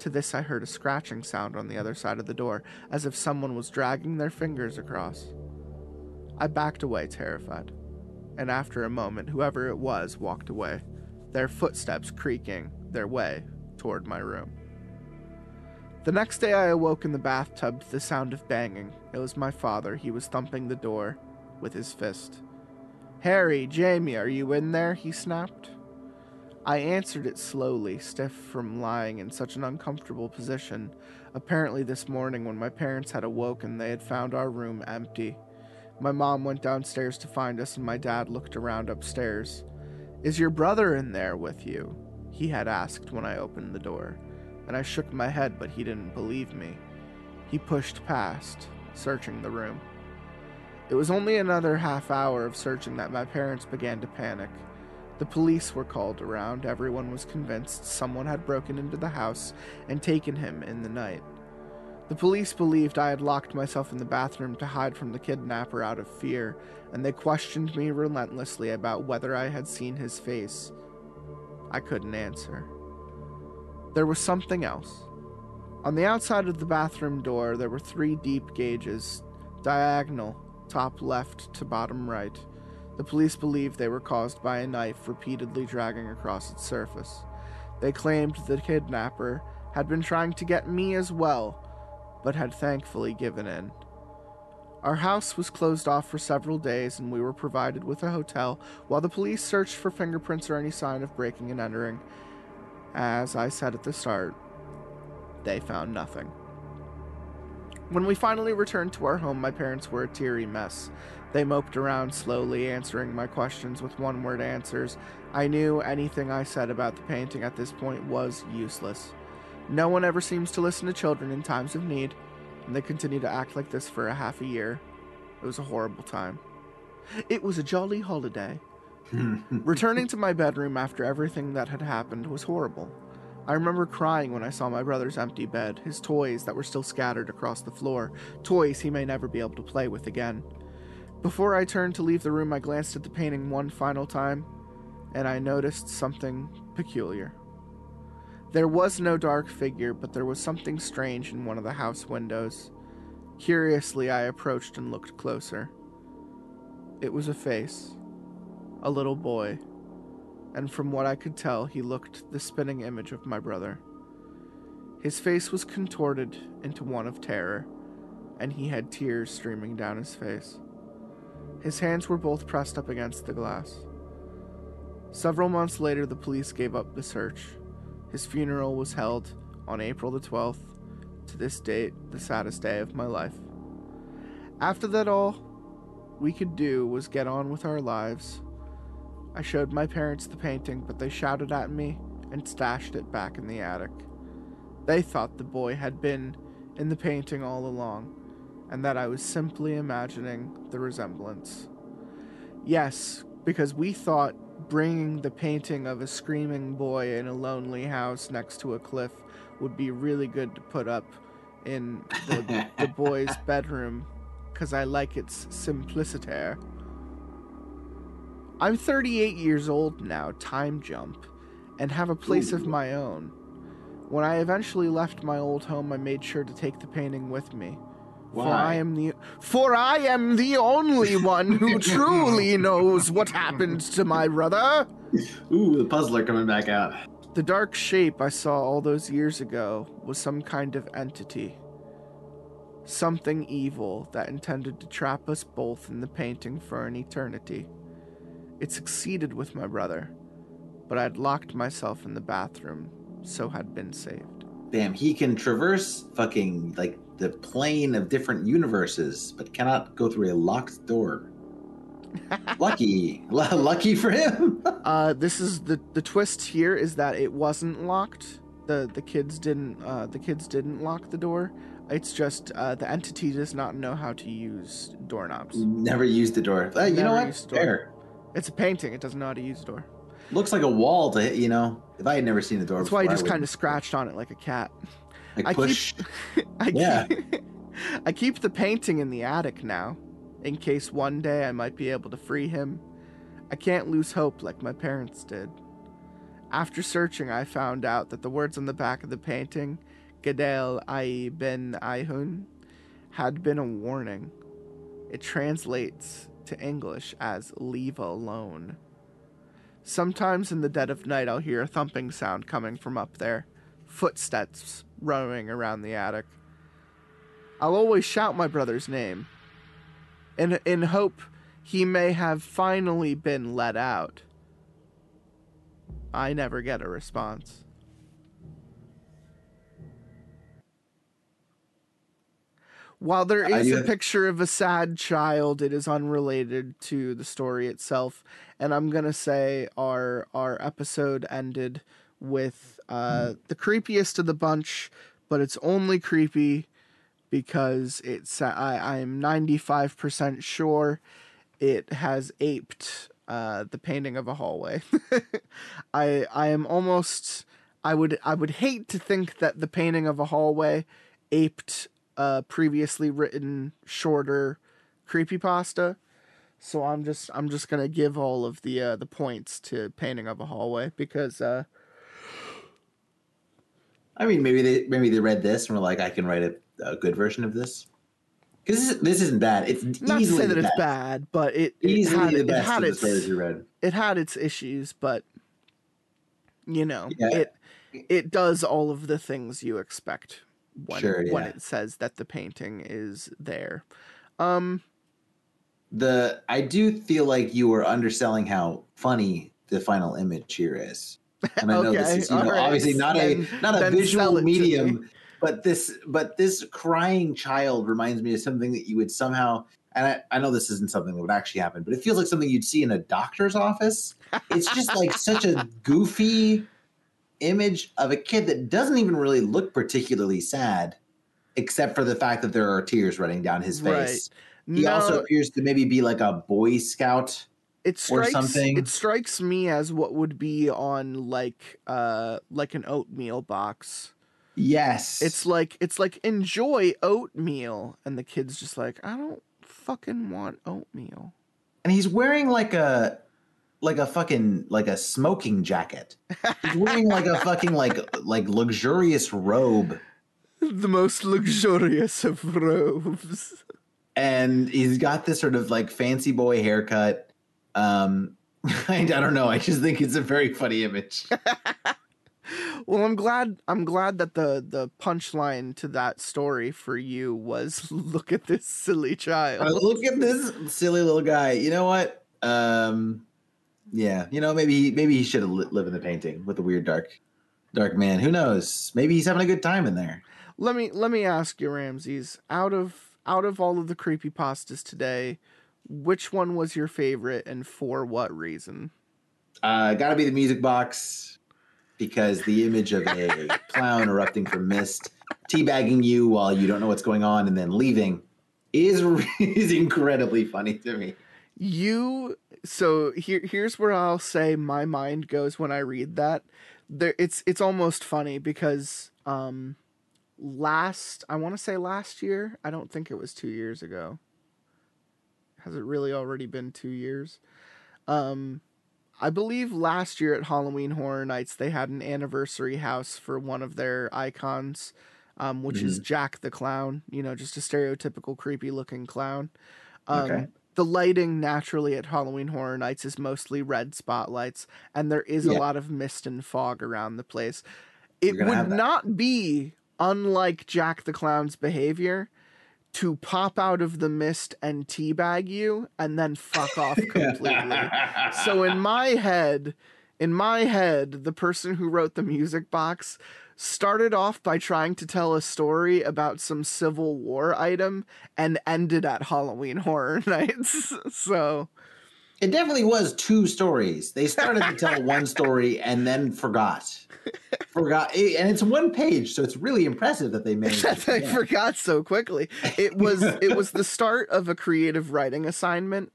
To this, I heard a scratching sound on the other side of the door, as if someone was dragging their fingers across. I backed away, terrified, and after a moment, whoever it was walked away, their footsteps creaking their way toward my room. The next day, I awoke in the bathtub to the sound of banging. It was my father. He was thumping the door with his fist. Harry, Jamie, are you in there? he snapped. I answered it slowly, stiff from lying in such an uncomfortable position. Apparently, this morning, when my parents had awoken, they had found our room empty. My mom went downstairs to find us, and my dad looked around upstairs. Is your brother in there with you? He had asked when I opened the door, and I shook my head, but he didn't believe me. He pushed past, searching the room. It was only another half hour of searching that my parents began to panic. The police were called around. Everyone was convinced someone had broken into the house and taken him in the night. The police believed I had locked myself in the bathroom to hide from the kidnapper out of fear, and they questioned me relentlessly about whether I had seen his face. I couldn't answer. There was something else. On the outside of the bathroom door, there were three deep gauges, diagonal, top left to bottom right. The police believed they were caused by a knife repeatedly dragging across its surface. They claimed the kidnapper had been trying to get me as well, but had thankfully given in. Our house was closed off for several days, and we were provided with a hotel while the police searched for fingerprints or any sign of breaking and entering. As I said at the start, they found nothing. When we finally returned to our home, my parents were a teary mess. They moped around slowly, answering my questions with one word answers. I knew anything I said about the painting at this point was useless. No one ever seems to listen to children in times of need, and they continued to act like this for a half a year. It was a horrible time. It was a jolly holiday. Returning to my bedroom after everything that had happened was horrible. I remember crying when I saw my brother's empty bed, his toys that were still scattered across the floor, toys he may never be able to play with again. Before I turned to leave the room, I glanced at the painting one final time, and I noticed something peculiar. There was no dark figure, but there was something strange in one of the house windows. Curiously, I approached and looked closer. It was a face, a little boy, and from what I could tell, he looked the spinning image of my brother. His face was contorted into one of terror, and he had tears streaming down his face. His hands were both pressed up against the glass. Several months later, the police gave up the search. His funeral was held on April the 12th, to this date, the saddest day of my life. After that all, we could do was get on with our lives. I showed my parents the painting, but they shouted at me and stashed it back in the attic. They thought the boy had been in the painting all along, and that I was simply imagining the resemblance. Yes, because we thought bringing the painting of a screaming boy in a lonely house next to a cliff would be really good to put up in the, the boy's bedroom because I like its simplicity. I'm 38 years old now, time jump, and have a place of my own. When I eventually left my old home, I made sure to take the painting with me. For I am the for I am the only one who truly knows what happened to my brother. Ooh, the puzzler coming back out. The dark shape I saw all those years ago was some kind of entity. Something evil that intended to trap us both in the painting for an eternity. It succeeded with my brother, but I'd locked myself in the bathroom, so had been saved. Damn, he can traverse fucking like the plane of different universes, but cannot go through a locked door. lucky, Lu- lucky for him. Uh, this is the the twist here is that it wasn't locked. The the kids didn't uh, the kids didn't lock the door. It's just uh, the entity does not know how to use doorknobs. Never used the door. Uh, you know what? Fair. It's a painting. It doesn't know how to use a door. Looks like a wall to hit. You know, if I had never seen the door, That's why I just kind of scratched on it like a cat. like I keep- push. I Yeah. Keep, I keep the painting in the attic now, in case one day I might be able to free him. I can't lose hope like my parents did. After searching, I found out that the words on the back of the painting, Gadel Ai Ben Aihun, had been a warning. It translates to English as leave alone. Sometimes in the dead of night, I'll hear a thumping sound coming from up there, footsteps roaming around the attic. I'll always shout my brother's name, in, in hope he may have finally been let out. I never get a response. While there is a picture of a sad child, it is unrelated to the story itself. And I'm gonna say our our episode ended with uh, the creepiest of the bunch, but it's only creepy because it's I I'm 95% sure it has aped uh, the painting of a hallway. I I am almost I would I would hate to think that the painting of a hallway aped a previously written shorter creepypasta. So I'm just I'm just gonna give all of the uh, the points to painting of a hallway because uh, I mean, maybe they maybe they read this and were like, I can write a, a good version of this. Because this, this isn't bad. It's not to say that it's bad, but it, it Easily had it had its stories you read. it had its issues, but you know, Yeah. it it does all of the things you expect when Sure, when it says that the painting is there. Um The I do feel like you were underselling how funny the final image here is. And I know this Okay, is you know, right. obviously not Then- a not a visual medium, but this but this crying child reminds me of something that you would somehow and I, I know this isn't something that would actually happen, but it feels like something you'd see in a doctor's office. It's just like such a goofy image of a kid that doesn't even really look particularly sad, except for the fact that there are tears running down his Right. face. He no, also appears to maybe be like a Boy Scout. it or something. it strikes me as what would be on like uh like an oatmeal box. Yes. It's like it's like enjoy oatmeal and the kid's just like I don't fucking want oatmeal. and he's wearing like a like a fucking like a smoking jacket. He's wearing like a fucking like like luxurious robe. the most luxurious of robes. and he's got this sort of like fancy boy haircut. Um, I, I don't know. I just think it's a very funny image. Well, I'm glad I'm glad that the the punchline to that story for you was look at this silly Uh, child. look at this silly little guy. You know what? Um, yeah. You know, maybe maybe he should have lived in the painting with the weird dark dark man. Who knows? Maybe he's having a good time in there. Let me let me ask you, Ramses, out of out of all of the creepy pastas today, which one was your favorite and for what reason? Uh, gotta be the music box because the image of a clown erupting from mist, teabagging you while you don't know what's going on, and then leaving is is incredibly funny to me. You so here here's where I'll say my mind goes when I read that. There it's it's almost funny because um last I want to say last year, I don't think it was 2 years ago. Has it really already been 2 years? Um I believe last year at Halloween Horror Nights they had an anniversary house for one of their icons, um, which is Jack the Clown. You know, just a stereotypical creepy looking clown. Um, Okay. The lighting naturally at Halloween Horror Nights is mostly red spotlights, and there is a lot of mist and fog around the place. It You're gonna have would not be unlike Jack the Clown's behavior to pop out of the mist and teabag you and then fuck off completely. so in my head, in my head, the person who wrote the music box started off by trying to tell a story about some Civil War item and ended at Halloween Horror Nights. so It definitely was two stories. They started to tell one story and then forgot. Forgot, eh, and it's one page, so it's really impressive that they managed. that to I forgot so quickly. It was it was the start of a creative writing assignment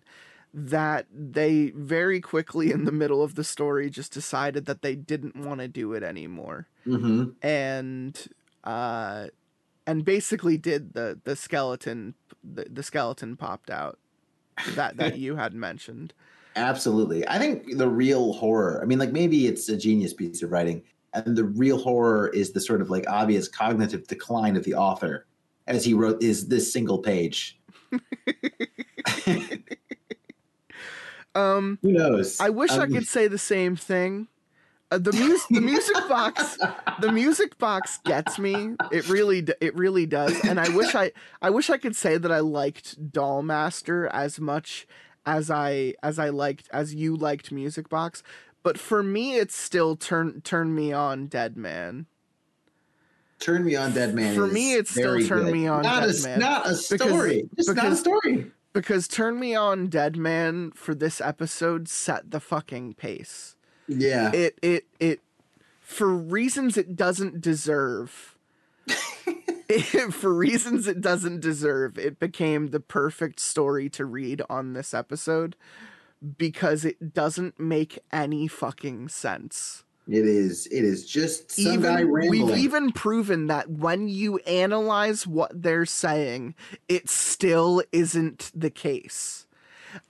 that they very quickly in the middle of the story just decided that they didn't want to do it anymore. Mhm. and uh and basically did the the skeleton the, the skeleton popped out that that you had mentioned Absolutely. I think the real horror, I mean, like maybe it's a genius piece of writing, and the real horror is the sort of like obvious cognitive decline of the author as he wrote is this single page. um Who knows? i wish i Um, could say the same thing uh, the music the music box the music box gets me it really it really does and i wish i i wish i could say that i liked dollmaster as much as i as i liked as you liked music box but for me it's still turn turn me on dead man Turn Me On Dead Man. For me, it's still Turn good. Me On not Dead a, Man. Not a story. Just not a story. Because turn me on dead man for this episode set the fucking pace Yeah. it it it for reasons it doesn't deserve it, for reasons it doesn't deserve it became the perfect story to read on this episode because it doesn't make any fucking sense it is. It is just even rambling. we've even proven that when you analyze what they're saying it still isn't the case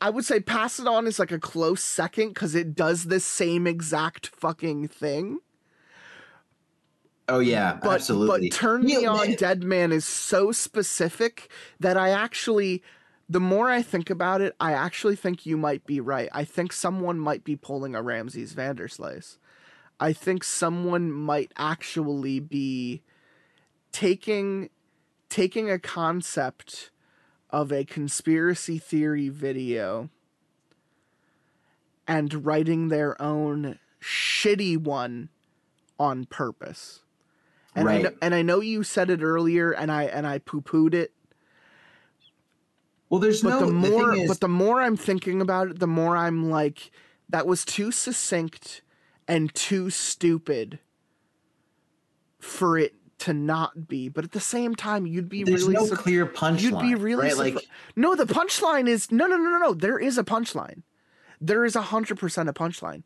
i would say pass it on is like a close second because it does the same exact fucking thing oh yeah, but absolutely. but turn me Yeah, on man. dead man is so specific that i actually the more i think about it i actually think you might be right i think someone might be pulling a ramses vanderslice i think someone might actually be taking taking a concept of a conspiracy theory video and writing their own shitty one on purpose. And I Right. know, and I know you said it earlier and I and I poo-pooed it, well, there's but no. the more thing is, but the more I'm thinking about it, the more I'm like that was too succinct and too stupid for it to not be. But at the same time, you'd be there's really no sur- clear punchline. You'd be really right? like no. The punchline is no, no, no, no, no. There is a punchline. There is a hundred percent a punchline.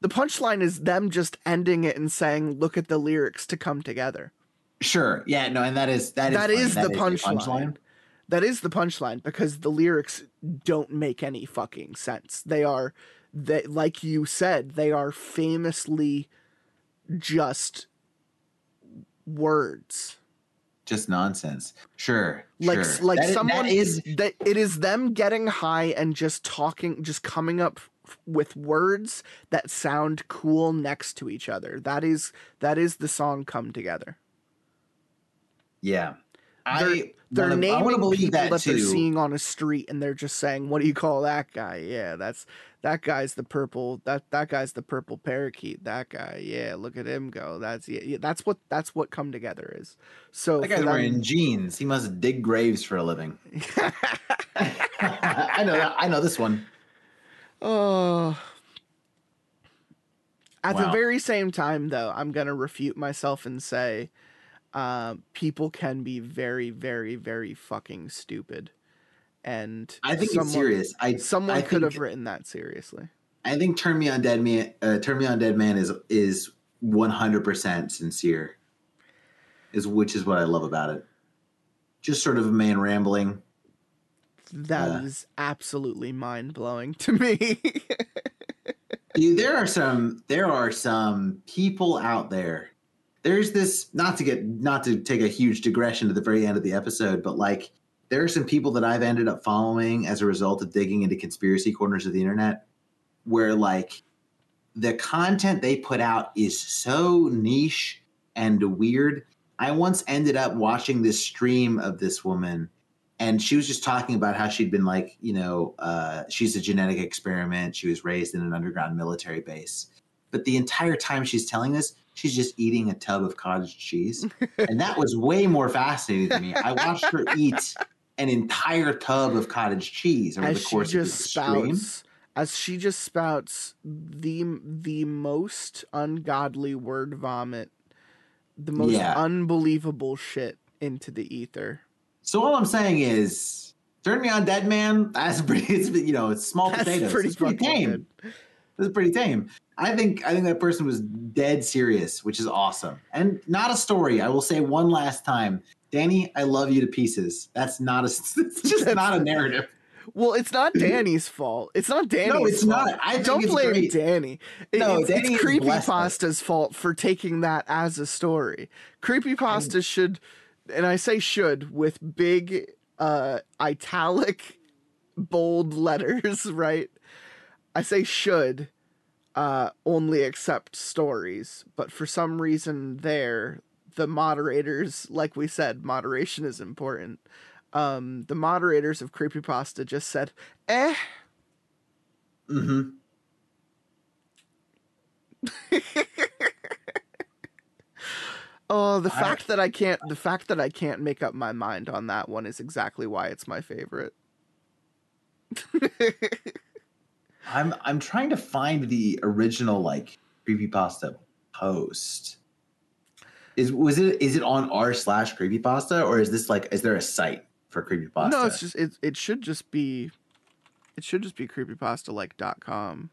The punchline is them just ending it and saying, "Look at the lyrics to come together." Sure. Yeah. No. And that is that is That is That the punchline. That is the punchline because the lyrics don't make any fucking sense. They are, they like you said, they are famously just words. Just nonsense. Sure. like sure. like That is- someone that is that it is them getting high and just talking just coming up with words that sound cool next to each other that is that is the song come together yeah. they're, I they're naming people that, that, they're seeing on a street and they're just saying what do you call that guy yeah that's that guy's the purple that that guy's the purple parakeet that guy yeah look at him go that's yeah, yeah that's what that's what come together is so That guy's them- wearing jeans. He must dig graves for a living. I know that. I know this one. Oh. At the very same time, though, I'm gonna refute myself and say, um, people can be very, very, very fucking stupid, and I think someone, it's serious. I Someone I could think- have written that seriously. I think "Turn Me On Dead Man," uh, "Turn Me On Dead Man" is is one hundred percent sincere. Is which is what I love about it. Just sort of a man rambling. That Uh. absolutely mind blowing to me. Dude, there are some there are some people out there. There's this not to get not to take a huge digression to the very end of the episode, but like there are some people that I've ended up following as a result of digging into conspiracy corners of the internet where like the content they put out is so niche and weird. I once ended up watching this stream of this woman and she was just talking about how she'd been like you know uh, she's a genetic experiment. She was raised in an underground military base. But the entire time she's telling this she's just eating a tub of cottage cheese. And that was way more fascinating to me. I watched her eat an entire tub of cottage cheese over as the she course of just stream spouts, as she just spouts the the most ungodly word vomit, the most Yeah. unbelievable shit into the ether. so all i'm saying is turn me on dead man that's pretty it's you know it's small That's potatoes pretty it's pretty tame. That's pretty tame. I think I think that person was dead serious, which is awesome. And not a story. I will say one last time. Danny, I love you to pieces. That's not a it's just not a narrative. Well, it's not Danny's fault. It's not Danny's No, it's fault. not. I Don't blame great. Danny. It- No, it's, Danny it's is blessed by it. Creepypasta's fault for taking that as a story. Creepypasta should, and I say should with big uh italic bold letters, right? I say should uh only accept stories, but for some reason there the moderators, like we said, moderation is important. Um the moderators of Creepypasta just said, "Eh, Mm hmm. Oh, the I- fact that I can't the fact that I can't make up my mind on that one is exactly why it's my favorite. I'm I'm trying to find the original like creepypasta post. Is was it is it on r slash creepypasta or is this like is there a site for creepypasta? No, it's just it it should just be it should just be creepypasta like dot com.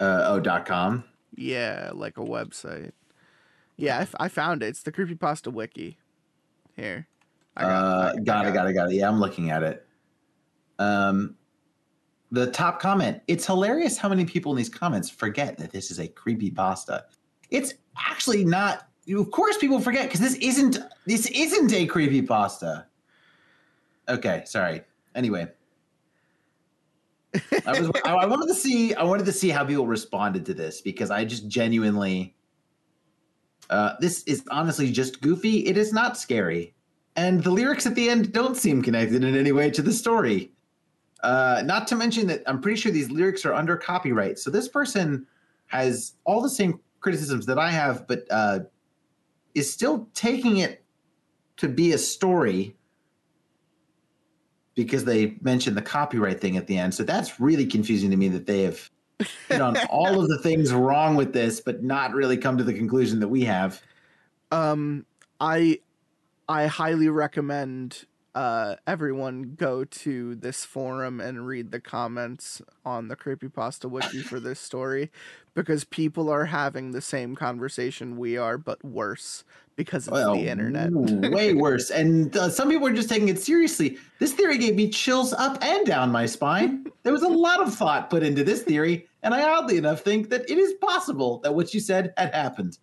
uh, oh dot com. Yeah, like a website. Yeah, I, f- I found it. It's the creepypasta wiki. Here. I uh, I- I got, it, got it, got it. Yeah, I'm looking at it. Um, the top comment: It's hilarious how many people in these comments forget that this is a creepy pasta. It's actually not. Of course, people forget because this isn't. This isn't a creepy pasta. Okay, sorry. Anyway, I was. I, wanted to see. I wanted to see how people responded to this because I just genuinely. Uh, this is honestly just goofy. It is not scary and the lyrics at the end don't seem connected in any way to the story. Uh, not to mention that I'm pretty sure these lyrics are under copyright. So this person has all the same criticisms that I have, but uh, is still taking it to be a story because they mentioned the copyright thing at the end. So that's really confusing to me that they have hit on all of the things wrong with this, but not really come to the conclusion that we have. um I I highly recommend uh everyone go to this forum and read the comments on the creepypasta wiki for this story because people are having the same conversation we are but worse because it's Well, the internet. way worse. And uh, some people are just taking it seriously. This theory gave me chills up and down my spine. There was a lot of thought put into this theory, and I oddly enough think that it is possible that what you said had happened.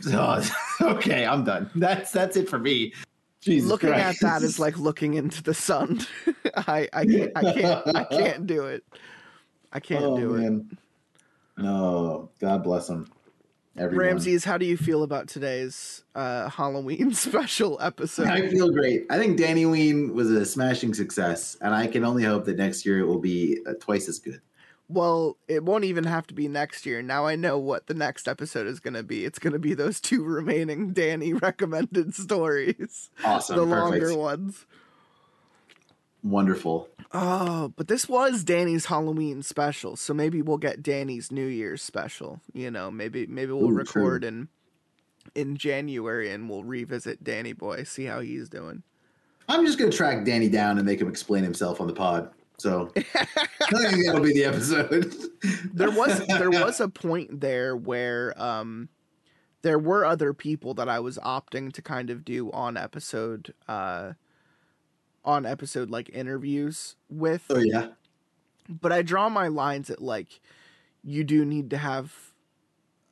So, okay, I'm done. That's that's it for me. Jesus looking Christ. at that is like looking into the sun. I I can't I can't I can't do it. I can't oh, do it. No, God bless them. Everyone. Ramses, how do you feel about today's uh, Halloween special episode? I feel great. I think Danny Ween was a smashing success, and I can only hope that next year it will be uh, twice as good. Well, it won't even have to be next year. Now I know what the next episode is going to be. It's going to be those two remaining Danny recommended stories, Awesome. the perfect. longer ones. Wonderful. Oh, but this was Danny's Halloween special, so maybe we'll get Danny's New Year's special. You know, maybe maybe we'll Ooh, record in in January and we'll revisit Danny Boy, see how he's doing. I'm just gonna track Danny down and make him explain himself on the pod. So I think that'll be the episode. there was there was a point there where um there were other people that I was opting to kind of do on episode uh on episode like interviews with Oh yeah. but I draw my lines at like you do need to have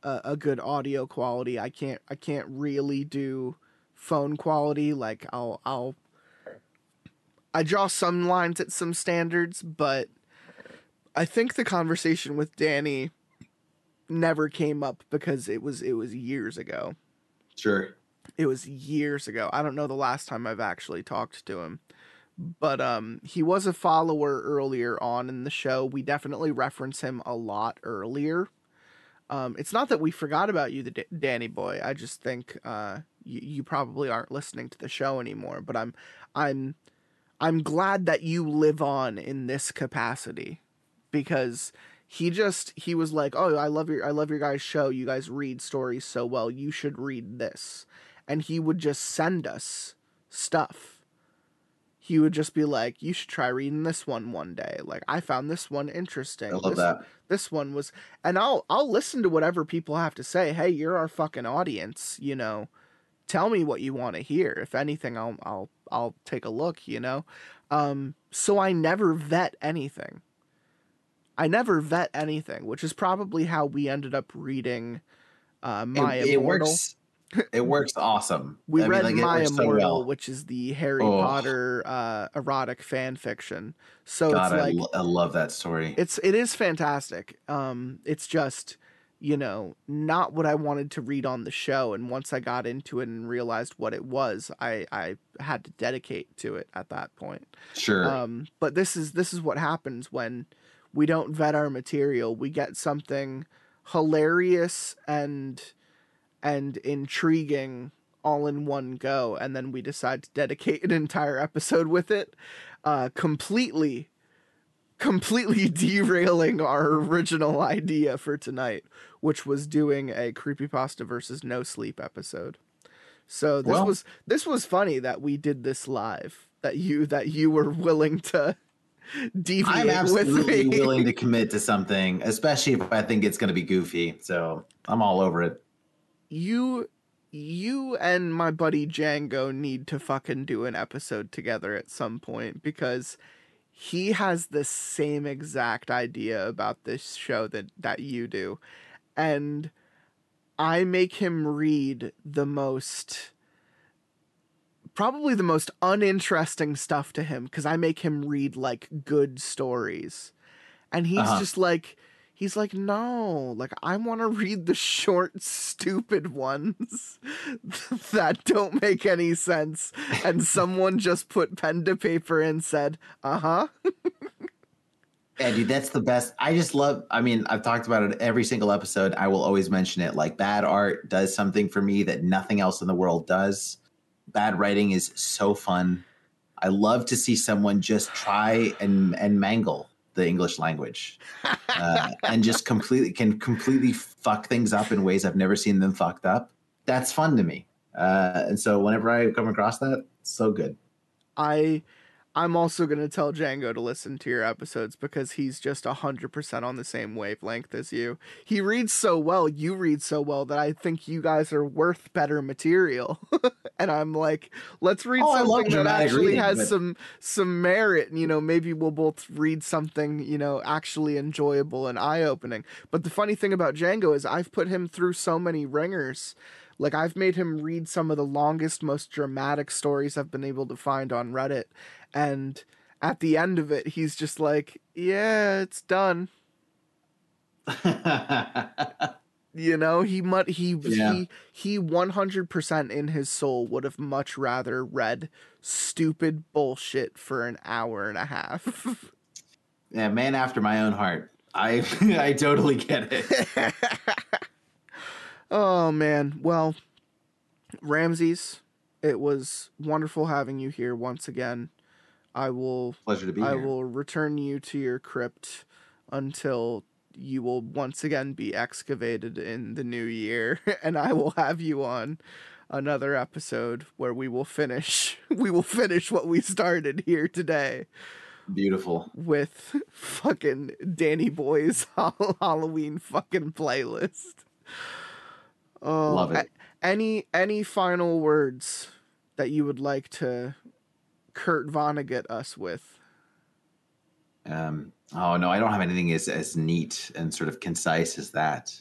a, a good audio quality. I can't I can't really do phone quality like I'll I'll I draw some lines at some standards, but I think the conversation with Danny never came up because it was it was years ago. Sure. It was years ago. I don't know the last time I've actually talked to him. But um he was a follower earlier on in the show. We definitely reference him a lot earlier. Um it's not that we forgot about you the D- Danny boy. I just think uh you, you probably aren't listening to the show anymore, but I'm I'm I'm glad that you live on in this capacity because he just he was like, "Oh, I love your I love your guys' show. You guys read stories so well. You should read this." And he would just send us stuff. He would just be like, "You should try reading this one one day." Like, I found this one interesting. I love this, that. This one was, and I'll I'll listen to whatever people have to say. Hey, you're our fucking audience. You know, tell me what you want to hear. If anything, I'll I'll I'll take a look. You know, um, so I never vet anything. I never vet anything, which is probably how we ended up reading uh, My it, it Immortal. works. It works awesome. We I mean, read like, My works so Immortal, well. which is the Harry Oh. Potter uh, erotic fan fiction. So God, it's I, lo- I love that story. it's it is fantastic. Um, it's just you know not what I wanted to read on the show, and once I got into it and realized what it was, I I had to dedicate to it at that point. sure. Um, but this is this is what happens when we don't vet our material. We get something hilarious and and intriguing all in one go, and then we decide to dedicate an entire episode with it, uh, completely, completely derailing our original idea for tonight, which was doing a creepypasta versus no sleep episode. So this Well- was this was funny that we did this live. That you that you were willing to deviate I'm with absolutely me. willing to commit to something, especially if I think it's going to be goofy. So I'm all over it. you you and my buddy Django need to fucking do an episode together at some point because he has the same exact idea about this show that that you do and I make him read the most probably the most uninteresting stuff to him cuz I make him read like good stories and he's Uh-huh. just like he's like no like i want to read the short stupid ones that don't make any sense and someone just put pen to paper and said uh-huh Yeah, dude, that's the best. I just love. I mean, I've talked about it every single episode. I will always mention it. Like bad art does something for me that nothing else in the world does. Bad writing is so fun. I love to see someone just try and and mangle the English language, uh, and just completely can completely fuck things up in ways I've never seen them fucked up. That's fun to me. Uh, and so whenever I come across that, so good. i i'm also going to tell django to listen to your episodes because he's just 100% on the same wavelength as you. He reads so well you read so well that i think you guys are worth better material. And i'm like let's read Oh, something that actually reading, has but- some some merit you know maybe we'll both read something you know actually enjoyable and eye-opening. But the funny thing about django is i've put him through so many ringers like i've made him read some of the longest most dramatic stories i've been able to find on reddit and at the end of it he's just like yeah it's done you know he mu- he Yeah. he he 100% in his soul would have much rather read stupid bullshit for an hour and a half yeah, man after my own heart. I I totally get it. Oh man. Well, Ramses, it was wonderful having you here once again. I will Pleasure to be I here. will return you to your crypt until you will once again be excavated in the new year and I will have you on another episode where we will finish we will finish what we started here today Beautiful. with fucking Danny Boy's Halloween fucking playlist. Oh, Love it. a- any any final words that you would like to Kurt Vonnegut us with? Um, oh no, I don't have anything as as neat and sort of concise as that.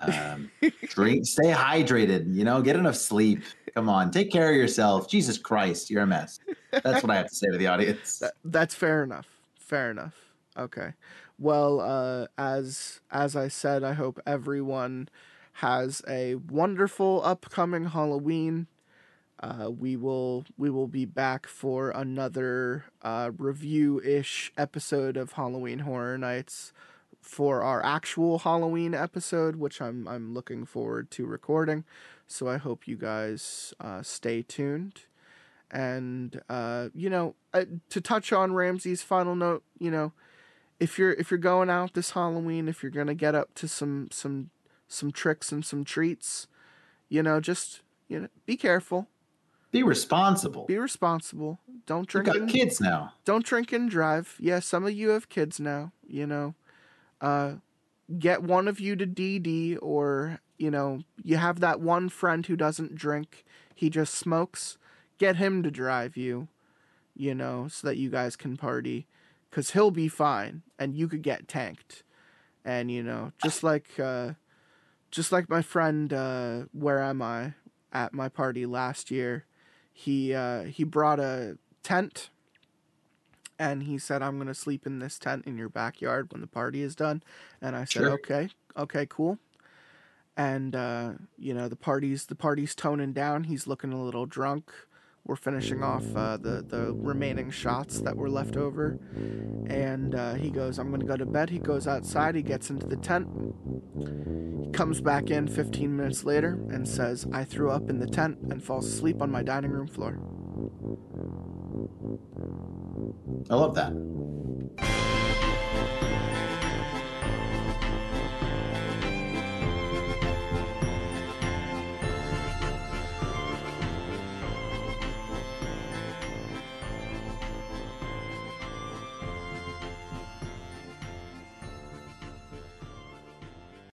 Um, drink, stay hydrated. You know, get enough sleep. Come on, take care of yourself. Jesus Christ, you're a mess. That's what I have to say to the audience. That, that's fair enough. Fair enough. Okay. Well, uh, as as I said, I hope everyone has a wonderful upcoming Halloween. Uh, we will we will be back for another uh, review ish episode of Halloween Horror Nights for our actual Halloween episode, which I'm I'm looking forward to recording. So I hope you guys uh, stay tuned and uh, you know uh, to touch on Ramses' final note, you know, if you're if you're going out this Halloween, if you're gonna get up to some some some tricks and some treats, you know, just you know, be careful, Be responsible. be responsible. Don't You drink got and kids now. don't drink and drive. Yeah, some of you have kids now. You know, uh, get one of you to DD, or you know, you have that one friend who doesn't drink, he just smokes. Get him to drive you, you know, so that you guys can party, cause he'll be fine, and you could get tanked, and you know, just like, uh, just like my friend, uh, where am I, at my party last year, he uh, he brought a tent and he said i'm going to sleep in this tent in your backyard when the party is done. And i said Sure. okay okay cool. And uh, you know the party's the party's toning down. He's looking a little drunk we're finishing off uh, the the remaining shots that were left over. And uh, he goes i'm going to go to bed. He goes outside he gets into the tent he comes back in 15 minutes later and says i threw up in the tent and falls asleep on my dining room floor. I love that.